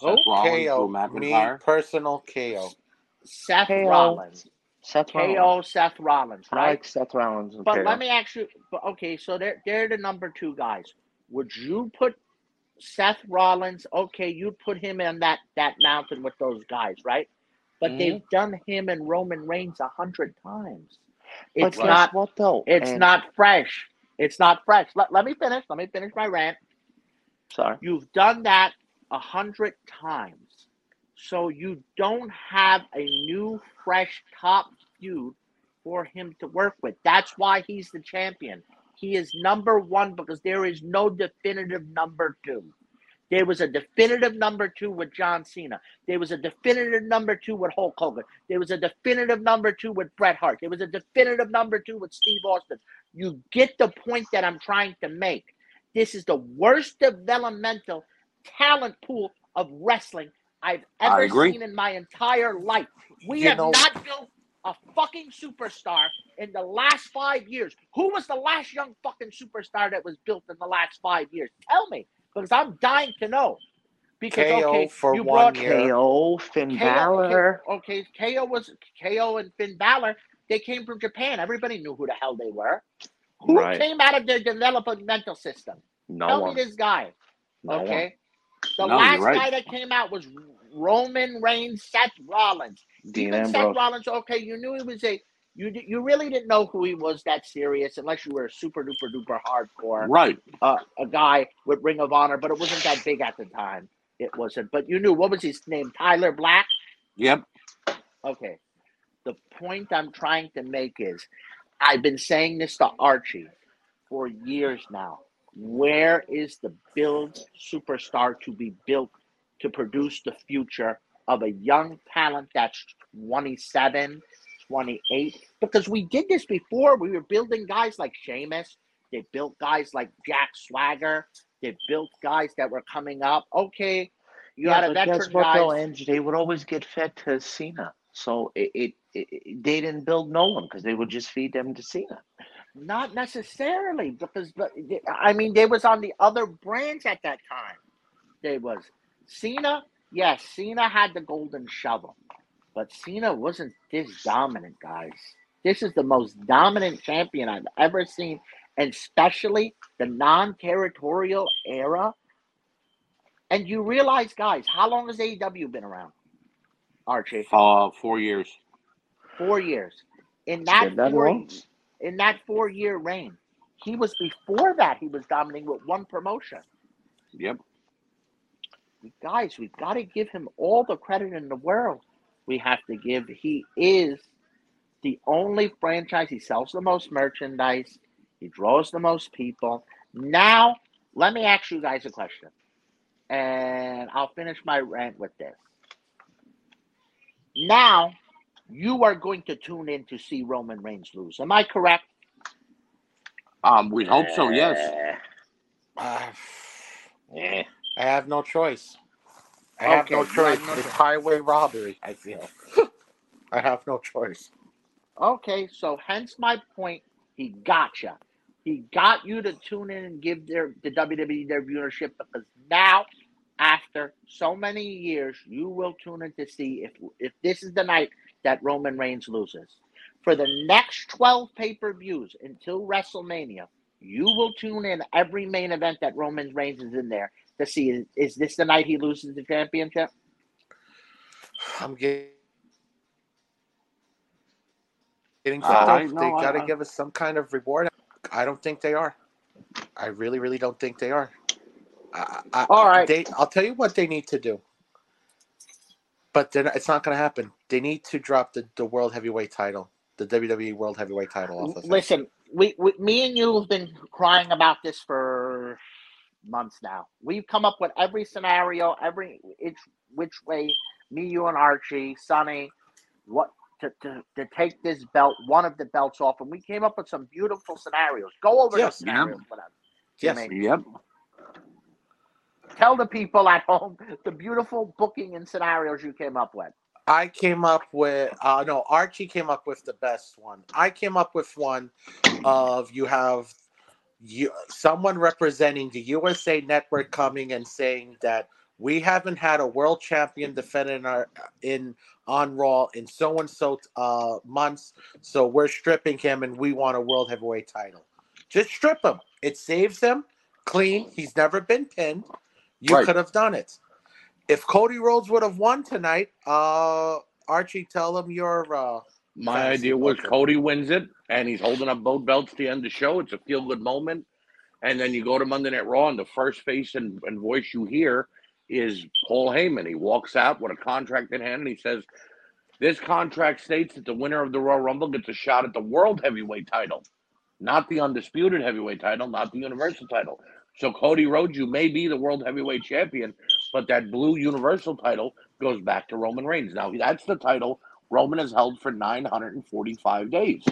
Seth Rollins, KO. Me personal KO. Seth KO. Rollins. Seth Rollins. Seth Rollins, I right? like Seth Rollins. and But KO. let me ask you. But okay, so they're they're the number two guys. Would you put Seth Rollins? Okay, you'd put him in that that mountain with those guys, right? But Mhm. they've done him and Roman Reigns a hundred times. It's guess not. what though? It's And- not fresh. It's not fresh. Let, let me finish. Let me finish my rant. Sorry. You've done that a hundred times. So you don't have a new, fresh top feud for him to work with. That's why he's the champion. He is number one because there is no definitive number two. There was a definitive number two with John Cena. There was a definitive number two with Hulk Hogan. There was a definitive number two with Bret Hart. There was a definitive number two with Steve Austin. You get the point that I'm trying to make. This is the worst developmental talent pool of wrestling I've ever seen in my entire life. We You have know- not built a fucking superstar in the last five years. Who was the last young fucking superstar that was built in the last five years? Tell me, because I'm dying to know. Because KO okay, for you one brought year. KO, Finn KO, Balor. okay, KO was KO and Finn Balor. They came from Japan. Everybody knew who the hell they were. Who Right. came out of their developmental system? No Tell one. me this guy. No one. okay. The No, last right. guy that came out was Roman Reigns, Seth Rollins. Dean Even Seth Rollins, okay, you knew he was a you you really didn't know who he was that serious unless you were a super duper duper hardcore Right. uh, a guy with Ring of Honor, but it wasn't that big at the time. It wasn't. But you knew what was his name? Tyler Black. Yep. Okay. The point I'm trying to make is I've been saying this to Archie for years now. Where is the build superstar to be built to produce the future of a young talent that's 27, 28? Because we did this before. We were building guys like Sheamus. They built guys like Jack Swagger. They built guys that were coming up. Okay, you yeah, had a but guess veteran what though, guys. Ange? They would always get fed to Cena, so it, it, it they didn't build no one because they would just feed them to Cena. Not necessarily because, but I mean, they was on the other branch at that time. They was Cena. Yes, Cena had the golden shovel, but Cena wasn't this dominant, guys. This is the most dominant champion I've ever seen, and especially the non-territorial era. And you realize, guys, how long has AEW been around? Archie, Uh, four years. four years. In that that four, long? in that four-year reign, he was before that. He was dominating with one promotion. Yep. Guys, we've got to give him all the credit in the world. We have to give. He is the only franchise. He sells the most merchandise. He draws the most people. Now, let me ask you guys a question, and I'll finish my rant with this. Now, you are going to tune in to see Roman Reigns lose. Am I correct? Um, we hope so. Yes. Uh, eh. I have no choice. I have Okay, no you have choice. no it's choice. highway robbery. I feel. I have no choice. Okay, so hence my point. He gotcha. He got you to tune in and give their the WWE their viewership because now, after so many years, you will tune in to see if if this is the night that Roman Reigns loses. For the next twelve pay per views until WrestleMania, you will tune in every main event that Roman Reigns is in there to see is, is this the night he loses the championship? I'm getting. Getting Uh, they got to give us some kind of reward. I don't think they are. I really, really don't think they are. I, I, All right. They, I'll tell you what they need to do. But then it's not going to happen. They need to drop the, the world heavyweight title, the WWE world heavyweight title off of. Listen, we, we, me and you have been crying about this for months now. We've come up with every scenario, every it's which way. Me, you, and Archie, Sonny, what to, to, to take this belt, one of the belts off, and we came up with some beautiful scenarios. Go over Yes. those scenarios, whatever. Yes. Jimmy. Yep. Tell the people at home the beautiful booking and scenarios you came up with. I came up with uh no Archie came up with the best one. I came up with one of you have you someone representing the USA Network coming and saying that we haven't had a world champion defending our in on Raw in so and so uh months, so we're stripping him and we want a world heavyweight title. Just strip him. It saves him clean. He's never been pinned. You Right. could have done it. If Cody Rhodes would have won tonight, uh Archie, tell him your uh My idea was. Cody wins it, and he's holding up both belts to end the show. It's a feel good moment. And then you go to Monday Night Raw, and the first face and, and voice you hear is Paul Heyman. He walks out with a contract in hand, and he says, This contract states that the winner of the Royal Rumble gets a shot at the World Heavyweight title, not the Undisputed Heavyweight title, not the Universal title. So, Cody Rhodes, you may be the World Heavyweight Champion, but that blue Universal title goes back to Roman Reigns. Now, that's the title Roman has held for 945 days.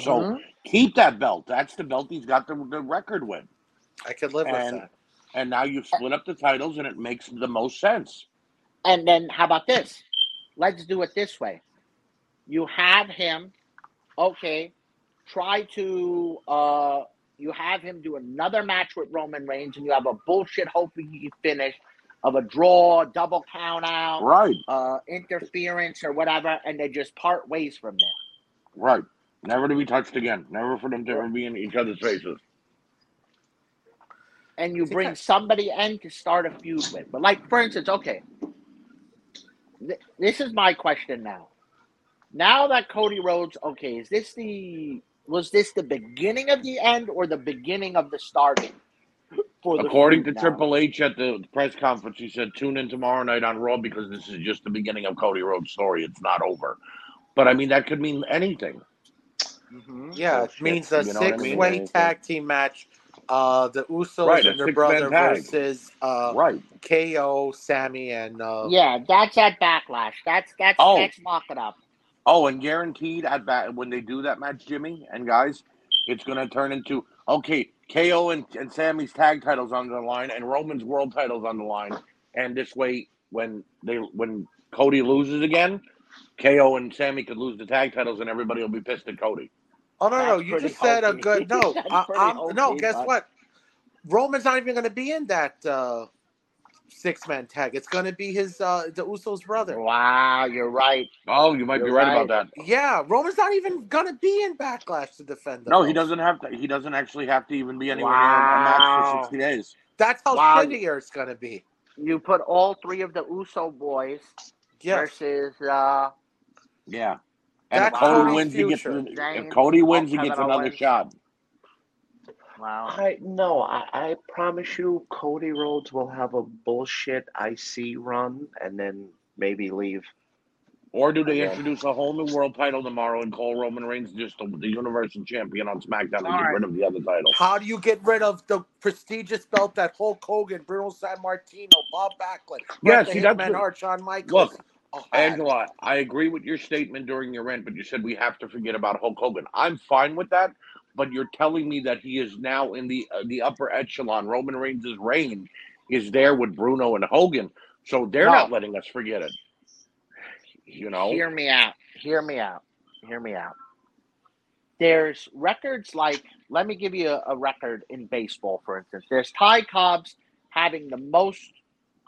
So Mhm. keep that belt. That's the belt he's got the, the record with. I could live And- with that. And now you split up the titles and it makes the most sense. And then how about this? Let's do it this way. You have him, okay, try to uh you have him do another match with Roman Reigns and you have a bullshit hoping finish of a draw, double count out, Right, uh interference or whatever, and they just part ways from there. right. Never to be touched again. Never for them to ever be in each other's faces. And you bring somebody in to start a feud with. But like for instance, okay. th- This is my question now. Now that Cody Rhodes, okay, is this the was this the beginning of the end or the beginning of the starting? For the According to now? Triple H at the press conference, he said, "Tune in tomorrow night on Raw because this is just the beginning of Cody Rhodes' story. It's not over." But I mean, that could mean anything. Mhm. Yeah, it Bullshit, means a you know what I mean? six-way tag team match. Uh, the Usos Right, and their brother versus uh, right. KO, Sami, and uh, Yeah, that's at backlash. That's that's Oh. that's lock it up. Oh, and guaranteed at back when they do that match, Jimmy and guys, it's going to turn into Okay, KO and, and Sami's tag titles on the line, and Roman's world titles on the line, and this way, when they when Cody loses again, KO and Sammy could lose the tag titles, and everybody will be pissed at Cody. Oh no, no, you just said a good no. I, no, guess but- what? Roman's not even going to be in that uh, six man tag. It's going to be his uh, the Usos brother. Wow, you're right. Oh, you might be You're right, right. about that. Yeah, Roman's not even going to be in Backlash to defend. The No, he doesn't have to. He doesn't actually have to even be anywhere near a match for sixty days. That's how Wow. shittier it's going to be. You put all three of the Uso boys Yes. versus uh Yeah. And if That's Cody Cody's wins, he gets. future. If Cody wins, he gets another Owens. shot. Wow. I no, I, I promise you, Cody Rhodes will have a bullshit IC run and then maybe leave. Or do they Yeah. introduce a whole new world title tomorrow and call Roman Reigns just the, the Universal Champion on SmackDown and get Alright. rid of the other title? How do you get rid of the prestigious belt that Hulk Hogan, Bruno Sammartino, Bob Backlund, yes, Bret the see, that's Hitman what- Hart, Shawn Michaels? Look, oh, all had? Angela, I agree with your statement during your rant, but you said we have to forget about Hulk Hogan. I'm fine with that, but you're telling me that he is now in the uh, the upper echelon. Roman Reigns' reign is there with Bruno and Hogan, so they're No. not letting us forget it. You know, Hear me out. Hear me out. Hear me out. There's records like, let me give you a, a record in baseball, for instance. There's Ty Cobb's having the most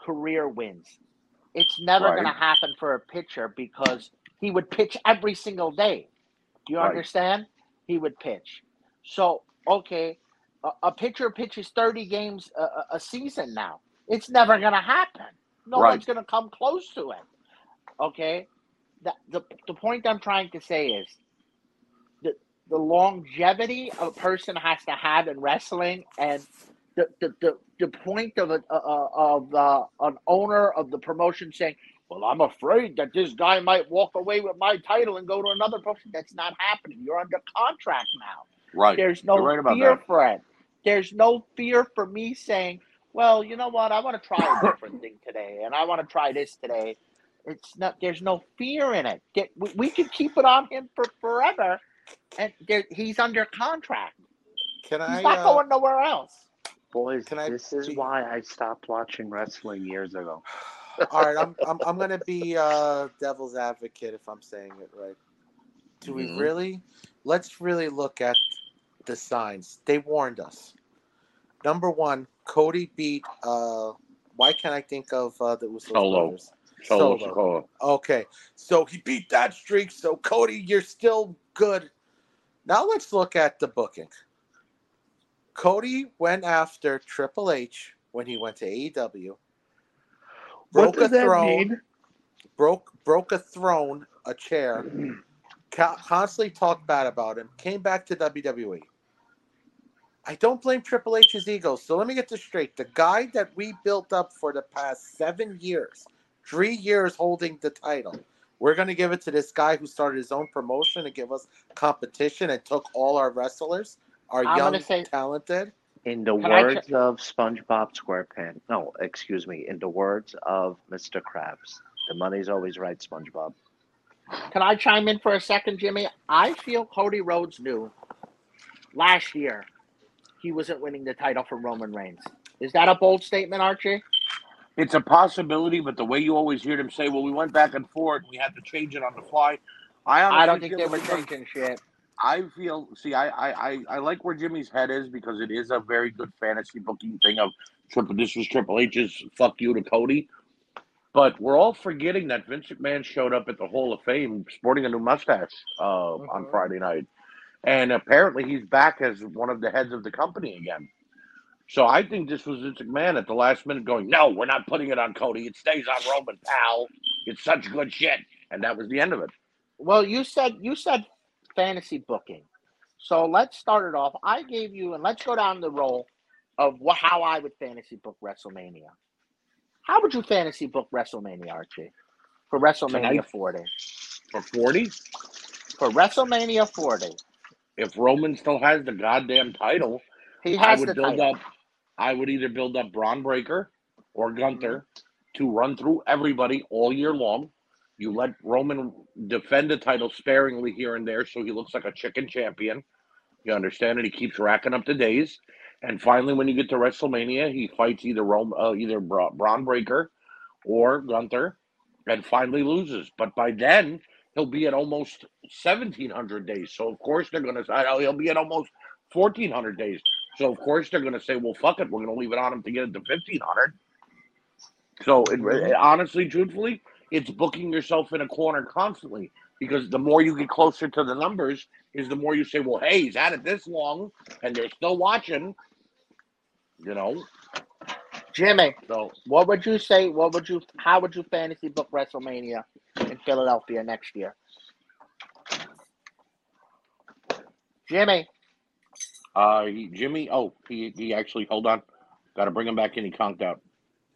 career wins. It's never Right. going to happen for a pitcher because he would pitch every single day. Do you Right. understand? He would pitch. So, okay, a, a pitcher pitches 30 games a, a- season now. It's never going to happen. No Right. one's going to come close to it. Okay? The, the, the point I'm trying to say is the, the longevity a person has to have in wrestling and the, the, the, the point of, a, uh, of uh, an owner of the promotion saying, well, I'm afraid that this guy might walk away with my title and go to another promotion. That's not happening. You're under contract now. Right? There's no right about fear that. for it. There's no fear for me saying, well, you know what? I want to try a different thing today, and I want to try this today. It's not. There's no fear in it. Get, we, we could keep it on him for forever, and there, he's under contract. Can He's I? not uh, going nowhere else. Boys, Can I this is be- why I stopped watching wrestling years ago. all right, I'm I'm I'm gonna be uh, devil's advocate if I'm saying it right. Do we Mhm. really? Let's really look at the signs. They warned us. Number one, Cody beat. Uh, why can't I think of uh, the Usos Solo. brothers? Solo Solo. Okay, so he beat that streak. So Cody, you're still good. Now let's look at the booking. Cody went after Triple H when he went to AEW. Broke a throne. Broke broke a throne, a chair. Constantly talked bad about him. Came back to WWE. I don't blame Triple H's ego. So let me get this straight. The guy that we built up for the past seven years, three years holding the title, we're going to give it to this guy who started his own promotion and give us competition and took all our wrestlers, our I'm young, say- talented. In the Can I words of SpongeBob SquarePants, no, excuse me, in the words of Mr. Krabs, the money's always right, SpongeBob. Can I chime in for a second, Jimmy? I feel Cody Rhodes knew last year he wasn't winning the title from Roman Reigns. Is that a bold statement, Archie? It's a possibility, but the way you always hear them say, "Well, we went back and forth, we had to change it on the fly." I, I don't think they were changing shit. I feel. See, I, I, I, I like where Jimmy's head is because it is a very good fantasy booking thing. Of triple. This was Triple H's "fuck you" to Cody, but we're all forgetting that Vince McMahon showed up at the Hall of Fame sporting a new mustache uh, on Mhm. Friday night, and apparently he's back as one of the heads of the company again. So I think this was Vince McMahon at the last minute going, "No, we're not putting it on Cody. It stays on Roman, pal. It's such good shit." And that was the end of it. Well, you said you said fantasy booking. So let's start it off. I gave you, and let's go down the roll of how I would fantasy book WrestleMania. How would you fantasy book WrestleMania, Archie? For WrestleMania Tonight? 40. For forty, For WrestleMania 40. If Roman still has the goddamn title, He I has would the build title. up. I would either build up Bron Breakker or Gunther to run through everybody all year long. You let Roman defend the title sparingly here and there, so he looks like a chicken champion. You understand? And he keeps racking up the days. And finally, when you get to WrestleMania, he fights either Rome, uh, either Bra- Bron Breakker or Gunther, and finally loses. But by then, he'll be at almost 1,700 days. So of course they're going to say oh, he'll be at almost 1,400 days. So of course they're going to say, well, fuck it, we're going to leave it on him to get it to 1,500. So it, it- honestly, truthfully, it's booking yourself in a corner constantly because the more you get closer to the numbers, is the more you say, well, hey, he's at it this long, and they're still watching. You know, Jimmy, so what would you say? What would you? How would you fantasy book WrestleMania in Philadelphia next year? Jimmy, uh, he, Jimmy. Oh, he he actually hold on, got to bring him back in. He conked out.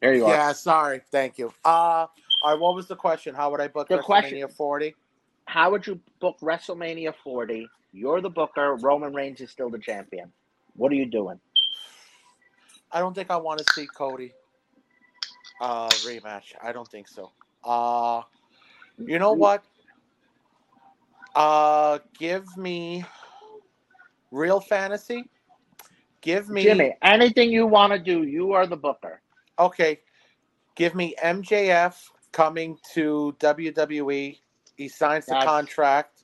There you are. Yeah, sorry. Thank you. Uh, all right. What was the question? How would I book The WrestleMania question- 40? how would you book WrestleMania 40? You're the booker. Roman Reigns is still the champion. What are you doing? I don't think I want to see Cody uh rematch. I don't think so. Uh you know what? Uh give me real fantasy. Give me Jimmy, anything you want to do, you are the booker. okay. Give me MJF coming to WWE. He signs the contract.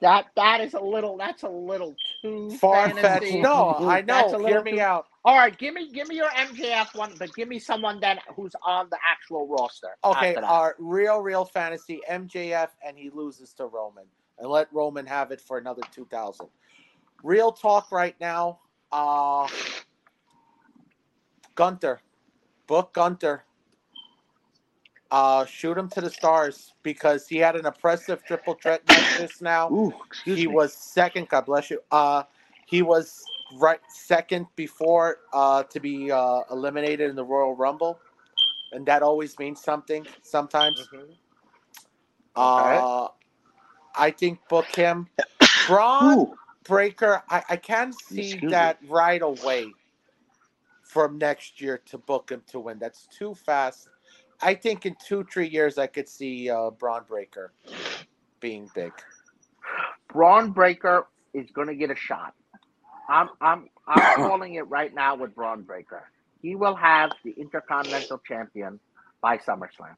That that is a little. That's a little too Far fetched. No, I That's know. Hear me too- out. All right, give me give me your MJF one, but give me someone then who's on the actual roster. Okay, our real, real fantasy MJF, and he loses to Roman, and let Roman have it for another two thousand. Real talk right now. Uh Gunther, book Gunther. Uh, shoot him to the stars because he had an impressive triple threat match just now. Ooh, excuse he me. was second. God bless you. Uh, he was right second before uh, to be uh, eliminated in the Royal Rumble, and that always means something sometimes. Mhm. Uh, I think book him. Braun Ooh, Breaker. I, I can't see Excuse me. that right away from next year to book him to win. That's too fast. I think in two three years I could see uh, Bron Breakker being big. Bron Breakker is going to get a shot. I'm I'm I'm calling it right now with Bron Breakker. He will have the Intercontinental Champion by SummerSlam.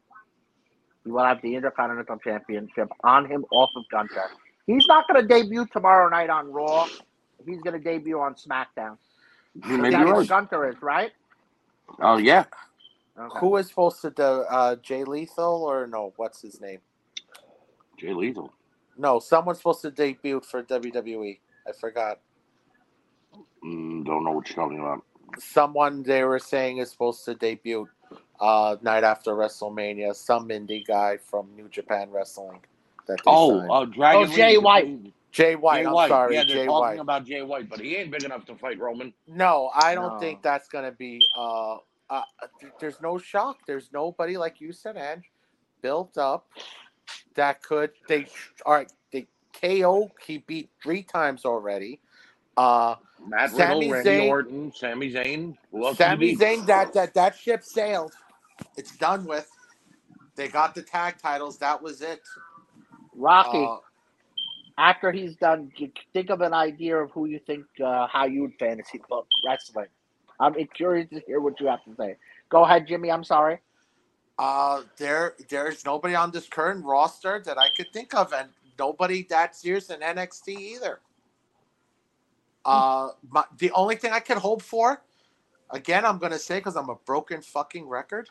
He will have the Intercontinental Championship on him off of Gunther. He's not going to debut tomorrow night on Raw. He's going to debut on SmackDown. you may be That's what right. Gunther is, right? Oh yeah, Okay. Who is supposed to do uh, Jay Lethal or no? What's his name? Jay Lethal. No, someone's supposed to debut for WWE. I forgot. Mm, don't know what you're talking about. Someone they were saying is supposed to debut uh, night after WrestleMania. Some indie guy from New Japan Wrestling. That they Oh, signed. uh, Dragon Oh, Jay Lee- White. Jay White. Jay I'm White. sorry, Yeah, they're Jay talking White. about Jay White, but he ain't big enough to fight Roman. No, I don't No. think that's gonna be. Uh, uh, there's no shock. There's nobody like you said, Ange, built up that could. They all right. They KO. He beat three times already. Uh, Matt Sami Riddle, Randy Zayn- Orton, Sami Zayn. Who else Sami did he beat? Zayn. That that that ship sailed. It's done with. They got the tag titles. That was it. Rocky, Uh, after he's done, think of an idea of who you think, uh, how you would fantasy book wrestling. I'm curious to hear what you have to say. Go ahead, Jimmy. I'm sorry. Uh, there, there's nobody on this current roster that I could think of, and nobody that serious in NXT either. Uh, my, the only thing I could hope for, again, I'm gonna say because I'm a broken fucking record,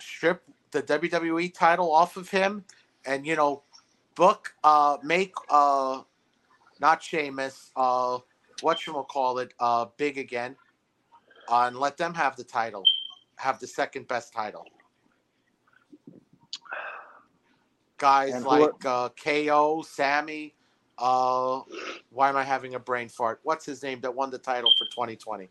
strip the WWE title off of him, and you know, book, uh, make, uh, not Sheamus, uh, what you call it, uh, big again, uh, and let them have the title, have the second best title. Guys And like uh, KO, Sami. Uh, why am I having a brain fart? What's his name that won the title for 2020?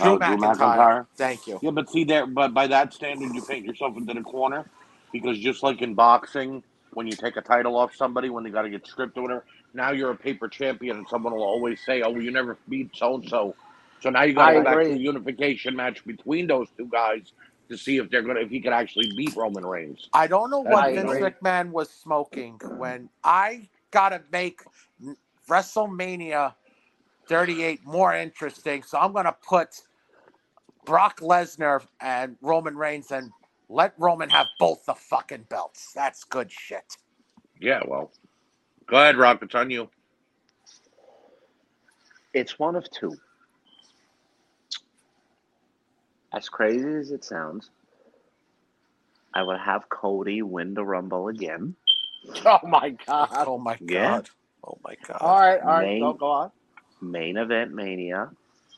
Oh, uh, Drew McIntyre. Thank you. Yeah, but see there, but by that standard, you paint yourself into the corner because just like in boxing, when you take a title off somebody when they got to get stripped or whatever, now you're a paper champion, and someone will always say, "Oh, well, you never beat so and so." So now you got I to go back to agree. the unification match between those two guys to see if they're gonna if he can actually beat Roman Reigns. I don't know I what Vince agree. McMahon was smoking when I gotta make WrestleMania 38 more interesting. So I'm gonna put Brock Lesnar and Roman Reigns and let Roman have both the fucking belts. That's good shit. Yeah, well, go ahead, Rock. It's on you. It's one of two. As crazy as it sounds, I would have Cody win the Rumble again. Oh my god. Oh my Yeah. god. Oh my god. All right, all right, Main- go, go on. main event mania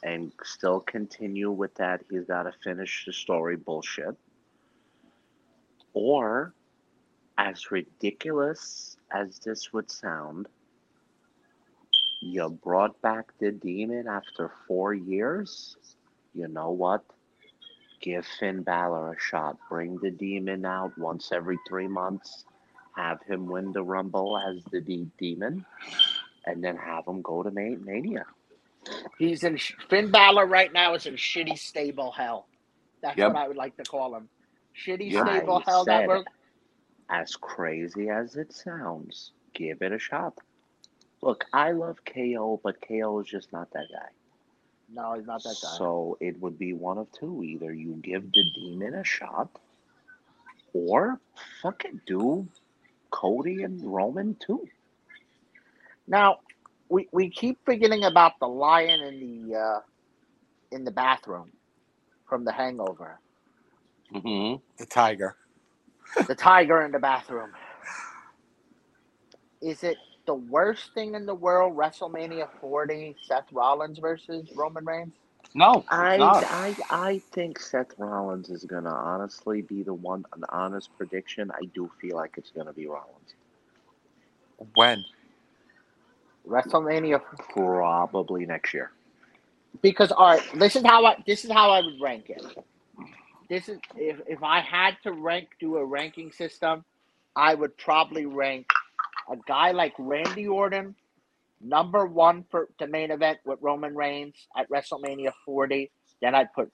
and still continue with that he's got to finish the story bullshit or as ridiculous as this would sound you brought back the demon after four years you know what give Finn Balor a shot bring the demon out once every three months have him win the rumble as the de- demon and then have him go to Ma- Mania. He's in sh- Finn Balor right now is in shitty stable hell. That's Yep. what I would like to call him. Shitty Yeah, stable hell. That said we're. As crazy as it sounds, give it a shot. Look, I love KO, but KO is just not that guy. no, he's not that guy. So it would be one of two. Either you give the demon a shot, or fucking do Cody and Roman too. Now, we we keep forgetting about the lion in the uh, in the bathroom from The Hangover. hmm The tiger. the tiger in the bathroom. Is it the worst thing in the world? WrestleMania 40, Seth Rollins versus Roman Reigns. No, I. I I think Seth Rollins is gonna honestly be the one. An honest prediction. I do feel like it's gonna be Rollins. When? WrestleMania Probably next year. because all right, this is how I this is how I would rank it. This is if if I had to rank do a ranking system, I would probably rank a guy like Randy Orton number one for the main event with Roman Reigns at WrestleMania 40. Then I'd put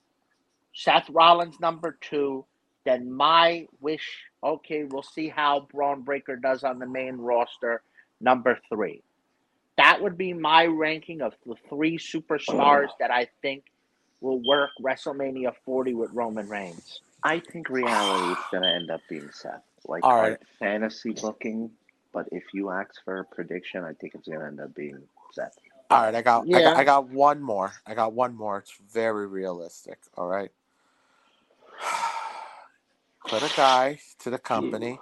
Seth Rollins number two. Then my wish, okay, we'll see how Bron Breakker does on the main roster, number three. That would be my ranking of the three superstars that I think will work WrestleMania 40 with Roman Reigns. I think reality is gonna end up being Seth. Like All our right. fantasy booking, but if you ask for a prediction, I think it's gonna end up being Seth. All right, I got, I Yeah. got I got one more. I got one more. It's very realistic. All right. Put a guy to the company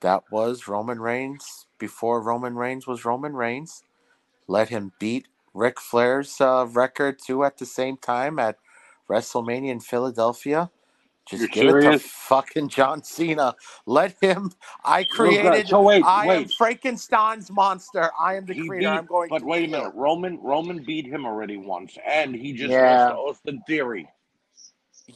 that was Roman Reigns before Roman Reigns was Roman Reigns. Let him beat Ric Flair's uh, record too at the same time at WrestleMania in Philadelphia. Just You're give it to fucking John Cena. Let him. I created. So wait, I am. Frankenstein's monster. I am the He creator. beat, I'm going. but wait a minute. Roman Roman beat him already once, and he just Yeah. lost to Austin Theory.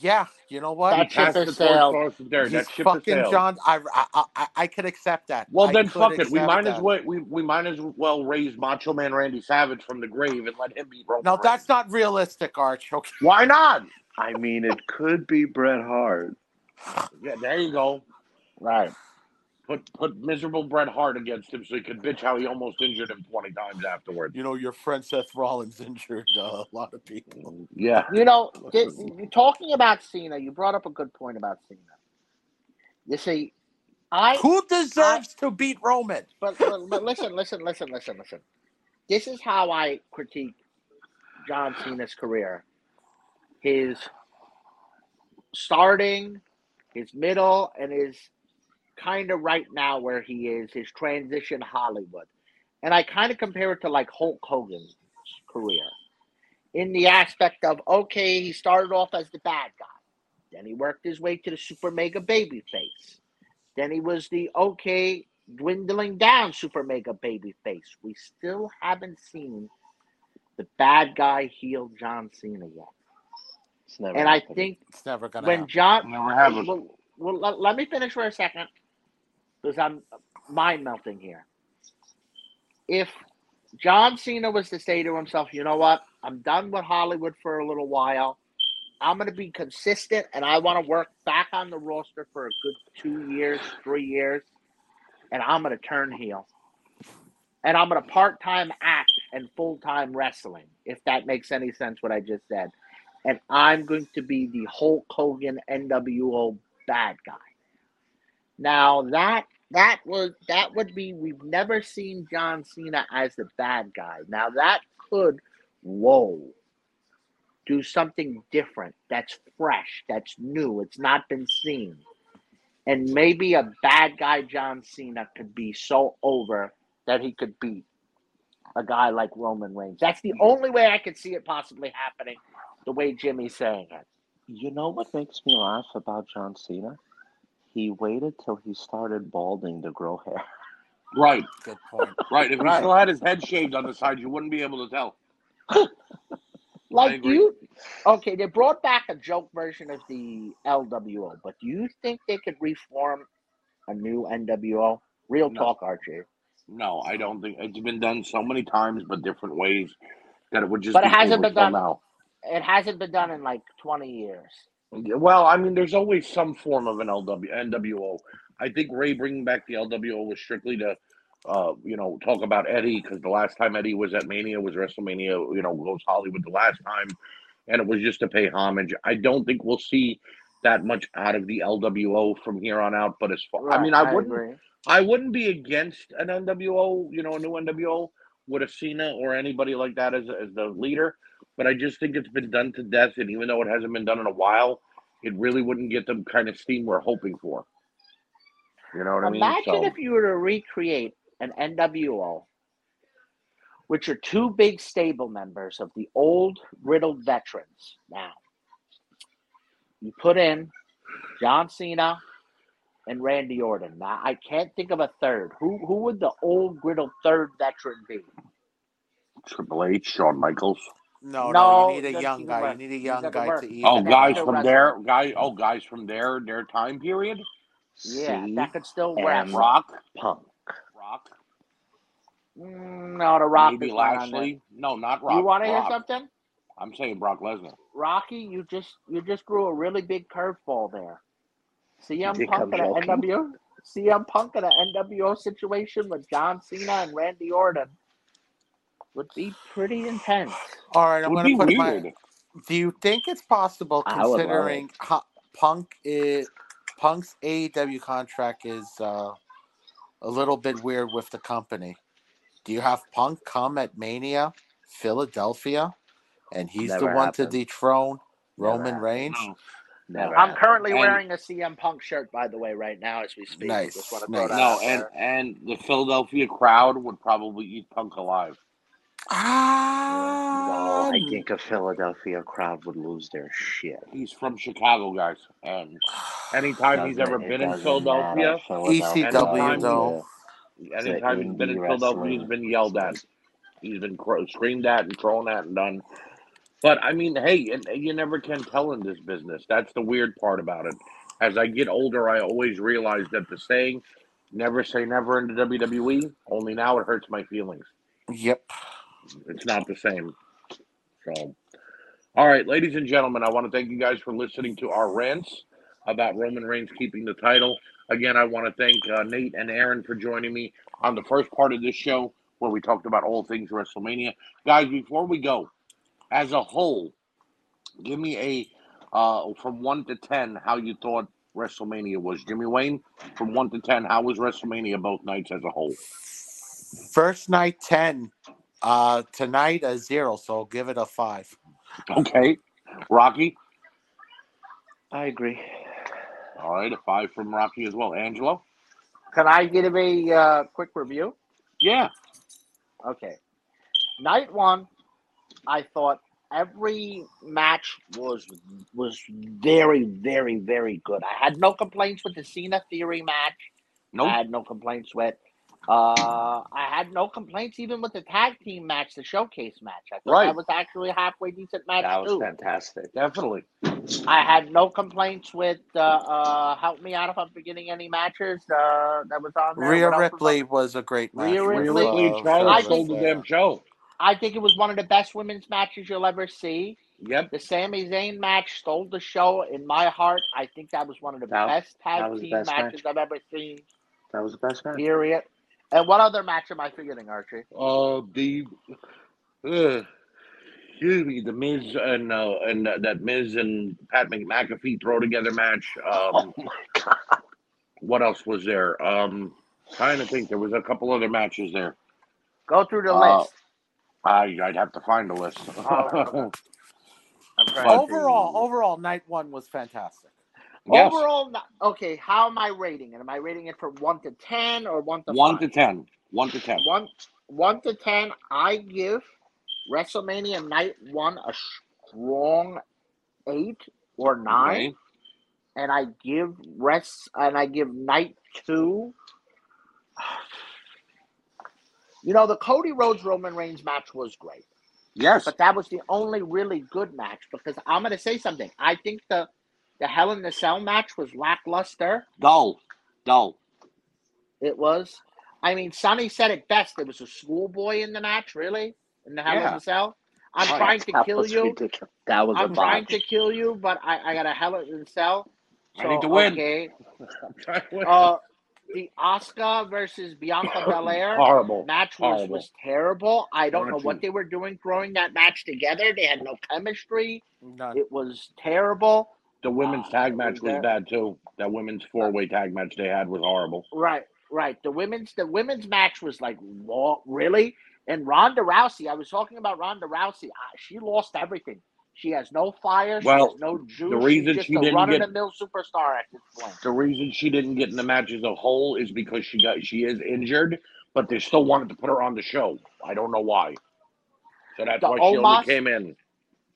Yeah, you know what? That He passed ship the has sailed. Austin That ship fucking sailed. John. I, I I I could accept that. Well, I then fuck it. We accept might as well we, we might as well raise Macho Man Randy Savage from the grave and let him be Roman. No, that's not realistic, Arch. Okay. why not. I mean, it could be Bret Hart. Yeah, there you go. Right. Put put miserable Bret Hart against him so he could bitch how he almost injured him twenty times afterwards. You know, your friend Seth Rollins injured uh, a lot of people. Yeah. You know, th- you talking about Cena, you brought up a good point about Cena. You see, I Who deserves to beat Roman? but, but but listen, listen, listen, listen, listen. This is how I critique John Cena's career. His starting, his middle, and his kind of right now where he is, his transition Hollywood. And I kind of compare it to like Hulk Hogan's career. In the aspect of okay, he started off as the bad guy. Then he worked his way to the super mega baby face. Then he was the okay dwindling down super mega baby face. We still haven't seen the bad guy heel John Cena yet. It's never And I think It's never gonna when happen. John Never happened. well, well let, let me finish for a second because I'm mind melting here. If John Cena was to say to himself, you know what, I'm done with Hollywood for a little while. I'm going to be consistent and I want to work back on the roster for a good two years, three years, and I'm going to turn heel. and I'm gonna part time act and full time wrestling. If that makes any sense, what I just said, and I'm going to be the Hulk Hogan NWO bad guy. Now that that was that would be we've never seen John Cena as the bad guy. Now that could whoa do something different that's fresh, that's new, it's not been seen. And maybe a bad guy John Cena could be so over that he could beat a guy like Roman Reigns. That's the mm-hmm. only way I could see it possibly happening, the way Jimmy's saying it. You know what makes me laugh about John Cena? He waited till he started balding to grow hair. Right, Good point. right. If he still had his head shaved on the side, you wouldn't be able to tell. Like you, okay, they brought back a joke version of the LWO, but do you think they could reform a new NWO? Real No. talk, Archie. No, I don't think it's been done so many times, but different ways that it would just. But it hasn't been done- now. It hasn't been done in like 20 years. Well, I mean, there's always some form of an LW NWO. I think Rey bringing back the LWO was strictly to, uh, you know, talk about Eddie because the last time Eddie was at Mania was WrestleMania. You know, goes Hollywood the last time, and it was just to pay homage. I don't think we'll see that much out of the LWO from here on out. But as far, I mean, I, wouldn't. agree. I wouldn't be against an NWO, you know, a new NWO with a Cena or anybody like that as, as the leader. But I just think it's been done to death. And even though it hasn't been done in a while, it really wouldn't get the kind of steam we're hoping for. You know what I mean? Imagine So, if you were to recreate an NWO, which are two big stable members of the old riddled veterans. Now, you put in John Cena and Randy Orton. Now, I can't think of a third. Who who would the old riddled third veteran be? Triple H, Shawn Michaels. No, no, No, you need a young guy. humor. You need a young guy to eat. Oh, guys from wrestle. their guy. Oh, guys from their their time period. Yeah, See? that could still And wrestle. Rock, Punk. Rock, Mm, no, the Rock maybe is not on there. Lashley. No, not Rock. You want to hear something? I'm saying Brock Lesnar. Rocky, you just you just threw a really big curveball there. CM think Punk I'm in an joking? NWO CM Punk in an NWO situation with John Cena and Randy Orton would be pretty intense. All right, I'm going to put weird. my. Do you think it's possible, I would love it. considering how Punk is Punk's AEW contract is uh, a little bit weird with the company? Do you have Punk come at Mania, Philadelphia, and he's the Never one to dethrone Roman happened. Reigns? No. Never I'm happened. currently And- wearing a CM Punk shirt, by the way, right now as we speak. Nice, Just nice. No, and and the Philadelphia crowd would probably eat Punk alive. Ah, I think a Philadelphia crowd would lose their shit. He's from Chicago, guys, and anytime he's ever been in Philadelphia. Philadelphia ECW though. anytime he's been in Philadelphia, he's wrestling been yelled at. He's been screamed at and thrown at and done. But I mean, hey, and you never can tell in this business. That's the weird part about it. As I get older, I always realize that the saying "never say never" in the WWE. Only now it hurts my feelings. Yep. It's not the same. So, all right, ladies and gentlemen, I want to thank you guys for listening to our rants about Roman Reigns keeping the title. Again, I want to thank uh, Nate and Aron for joining me on the first part of this show where we talked about all things WrestleMania. Guys, before we go, as a whole, give me a uh, from one to ten how you thought WrestleMania was. Jimmy Wayne, from one to ten, how was WrestleMania both nights as a whole? First night ten. Uh, tonight a zero, so I'll give it a five. Okay, Rocky. I agree. All right, a five from Rocky as well. Angelo? Can I give a uh, quick review? Yeah. Okay. Night one, I thought every match was was very, very, very good. I had no complaints with the Cena Theory match. Nope. I had no complaints with. Uh, I had no complaints even with the tag team match, the showcase match. I thought Right. that was actually a halfway decent match That was too. fantastic. Definitely. I had no complaints with. Uh, uh, help me out if I'm forgetting any matches uh, that was on there. Rhea What else was Ripley was a great match. Rhea with, Ripley- Ripley uh, Charlotte I stole think- the damn show. I think it was one of the best women's matches you'll ever see. Yep. The Sami Zayn match stole the show in my heart. I think that was one of the That- best tag was the team best matches match. I've ever seen. That was the best match. Period. And what other match am I forgetting, Archie? Uh, the uh, excuse me, the Miz and uh, and uh, that Miz and Pat McAfee throw together match. Oh Um, my god. what else was there? Um, trying to think. There was a couple other matches there. Go through the Uh, list. I I'd have to find a list. Oh. I'm trying to overall, overall, night one was fantastic. Yes, Overall, not, okay. How am I rating it? Am I rating it from one to ten or one to one five? to ten. One to ten. One, one to ten. I give WrestleMania Night One a strong eight or nine, Okay. and I give rest and I give Night Two. You know, the Cody Rhodes Roman Reigns match was great, Yes. but that was the only really good match because I'm going to say something. I think the the Hell in the Cell match was lackluster. Dull. Dull. It was. I mean, Sonny said it best. There was a schoolboy in the match, really, in the Hell in the Cell. I'm Right. trying to That kill was you. ridiculous. That was a I'm trying to kill you, but I, I got a Hell in the Cell. I need to win. Okay. To win. Uh, the Asuka versus Bianca Belair Horrible. match was, Horrible. was terrible. I don't know Archie. what they were doing throwing that match together. They had no chemistry. None. It was terrible. The women's Uh, tag match was bad too. That women's four way tag match they had was horrible. Right, right. The women's the women's match was like really. And Ronda Rousey, I was talking about Ronda Rousey. uh, She lost everything. She has no fire. She Well, has no juice. the reason she a didn't run get- the mill superstar at this point. The reason she didn't get in the match as a whole is because she got she is injured, but they still wanted to put her on the show. I don't know why. So that's The why she only came in.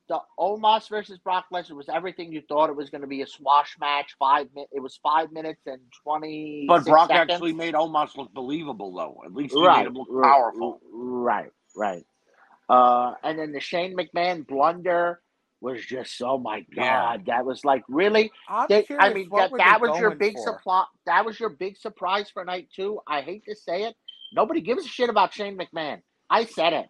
The Omos versus Brock Lesnar was everything you thought it was going to be a squash match. Five minutes. It was five minutes and twenty. But Brock seconds. actually made Omos look believable though. At least he right, made him look right, powerful. Right, right. Uh, and then the Shane McMahon blunder was just oh my god, Yeah. that was like really. I'm They, curious, I mean what that, were that was your big for? supply. That was your big surprise for night two. I hate to say it, nobody gives a shit about Shane McMahon. I said it.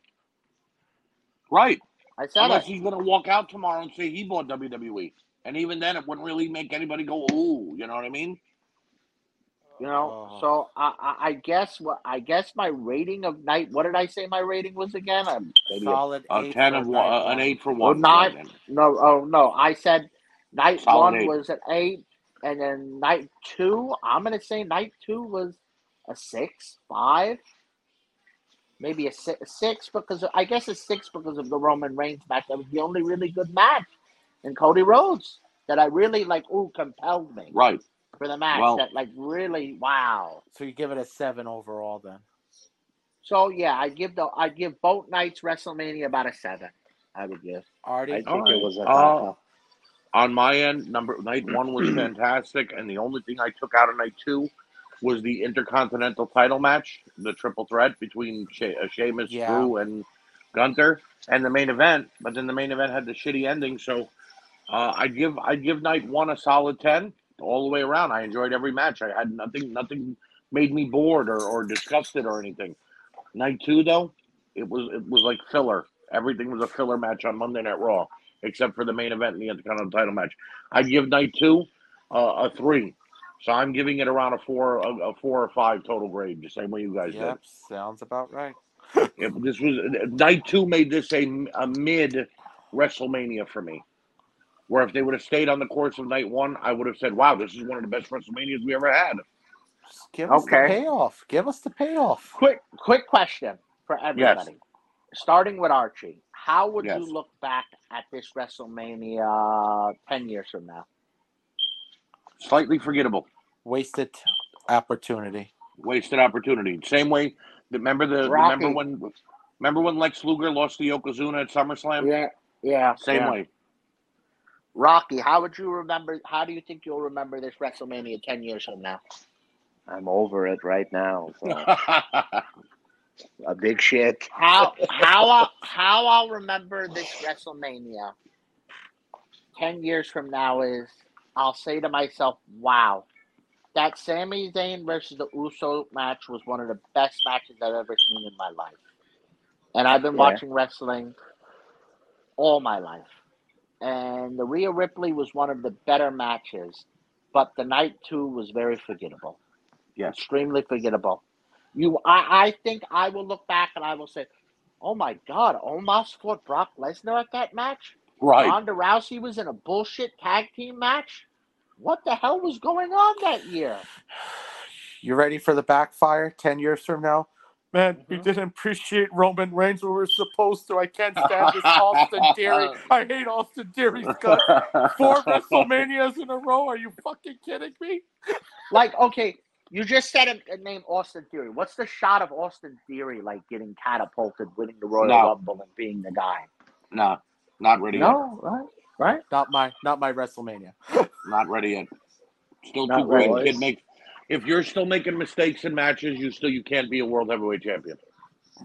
Right. I said Unless it. he's gonna walk out tomorrow and say he bought WWE. And even then it wouldn't really make anybody go, ooh, you know what I mean? You know, Oh. so I, I, I guess what I guess my rating of night. What did I say my rating was again? Maybe a Solid A eight ten for of night one, uh, an eight for Oh, one. nine. Yeah. No, oh no, I said night Solid one eight. was an eight, and then night two, I'm gonna say night two was a six, five, maybe a six, a six because I guess a six because of the Roman Reigns match. That was the only really good match in Cody Rhodes that I really like. Ooh, compelled me Right. for the match. Well- that like really wow. So you give it a seven overall then. So yeah, I give the I give both nights WrestleMania about a seven. I would give. Artie, I think All right. it was a Uh, on my end, number night one was fantastic, and the only thing I took out of night two was the Intercontinental title match, the triple threat between she- uh, Sheamus, Yeah. Drew, and Gunther, and the main event. But then the main event had the shitty ending, so uh, I'd give I'd give night one a solid ten all the way around. I enjoyed every match. I had nothing nothing made me bored or, or disgusted or anything. Night two though, it was it was like filler. Everything was a filler match on Monday Night Raw except for the main event and the Intercontinental title match. I'd give night two uh, a three. So I'm giving it around a four, a, a four or five total grade, the same way you guys did. yep, sounds about right. If this was uh, night two, made this a, a mid WrestleMania for me. Where if they would have stayed on the course of night one, I would have said, "Wow, this is one of the best WrestleManias we ever had." Just give us the payoff. Give us the payoff. Quick, quick question for everybody. Yes. Starting with Archie, how would Yes. you look back at this WrestleMania ten years from now? Slightly forgettable, Wasted opportunity. wasted opportunity. Same way. Remember the Rocky. remember when remember when Lex Luger lost to Yokozuna at SummerSlam? Yeah, yeah. Same yeah. way. Rocky, how would you remember? How do you think you'll remember this WrestleMania ten years from now? I'm over it right now. So. a big shit. How how I'll, how I'll remember this WrestleMania ten years from now is I'll say to myself, "Wow, that Sami Zayn versus the Uso match was one of the best matches I've ever seen in my life." And I've been Yeah. watching wrestling all my life, and the Rhea Ripley was one of the better matches, but the night two was very forgettable yes. extremely forgettable. You, I, I think I will look back and I will say, "Oh my God, Omos fought Brock Lesnar at that match. Right. Ronda Rousey was in a bullshit tag team match. What the hell was going on that year?" You ready for the backfire 10 years from now? Man, we Mhm. didn't appreciate Roman Reigns when we were supposed to. I can't stand this Austin Theory. I hate Austin Theory's guts. Four WrestleManias in a row. Are you fucking kidding me? Like, okay, you just said a, a name Austin Theory. What's the shot of Austin Theory like getting catapulted, winning the Royal No. Rumble, and being the guy? no, not ready yet. No, right, right. Not my not my WrestleMania. Not ready yet. Still Not too green. ready. Kid make if you're still making mistakes in matches, you still you can't be a world heavyweight champion.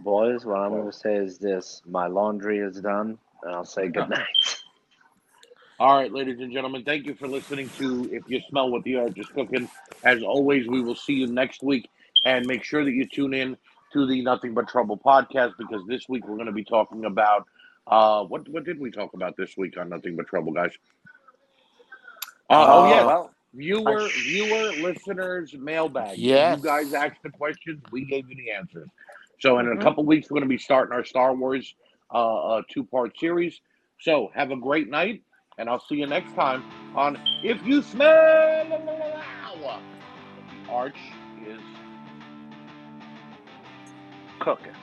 Boys, what I'm going to say is this my laundry is done, and I'll say good night. All right, ladies and gentlemen, thank you for listening to If You Smell What the Arch is Cooking. As always, we will see you next week. And make sure that you tune in to the Nothing But Trouble podcast because this week we're going to be talking about uh, what what did we talk about this week on Nothing But Trouble, guys? Uh, oh, Uh, yeah, well, viewer, sh- viewer, listeners, mailbag. Yes. You guys asked the questions, we gave you the answers. So in a Mhm. couple weeks, we're going to be starting our Star Wars uh, uh, two part series. So have a great night, and I'll see you next time on If You Smell the Arch is cooking.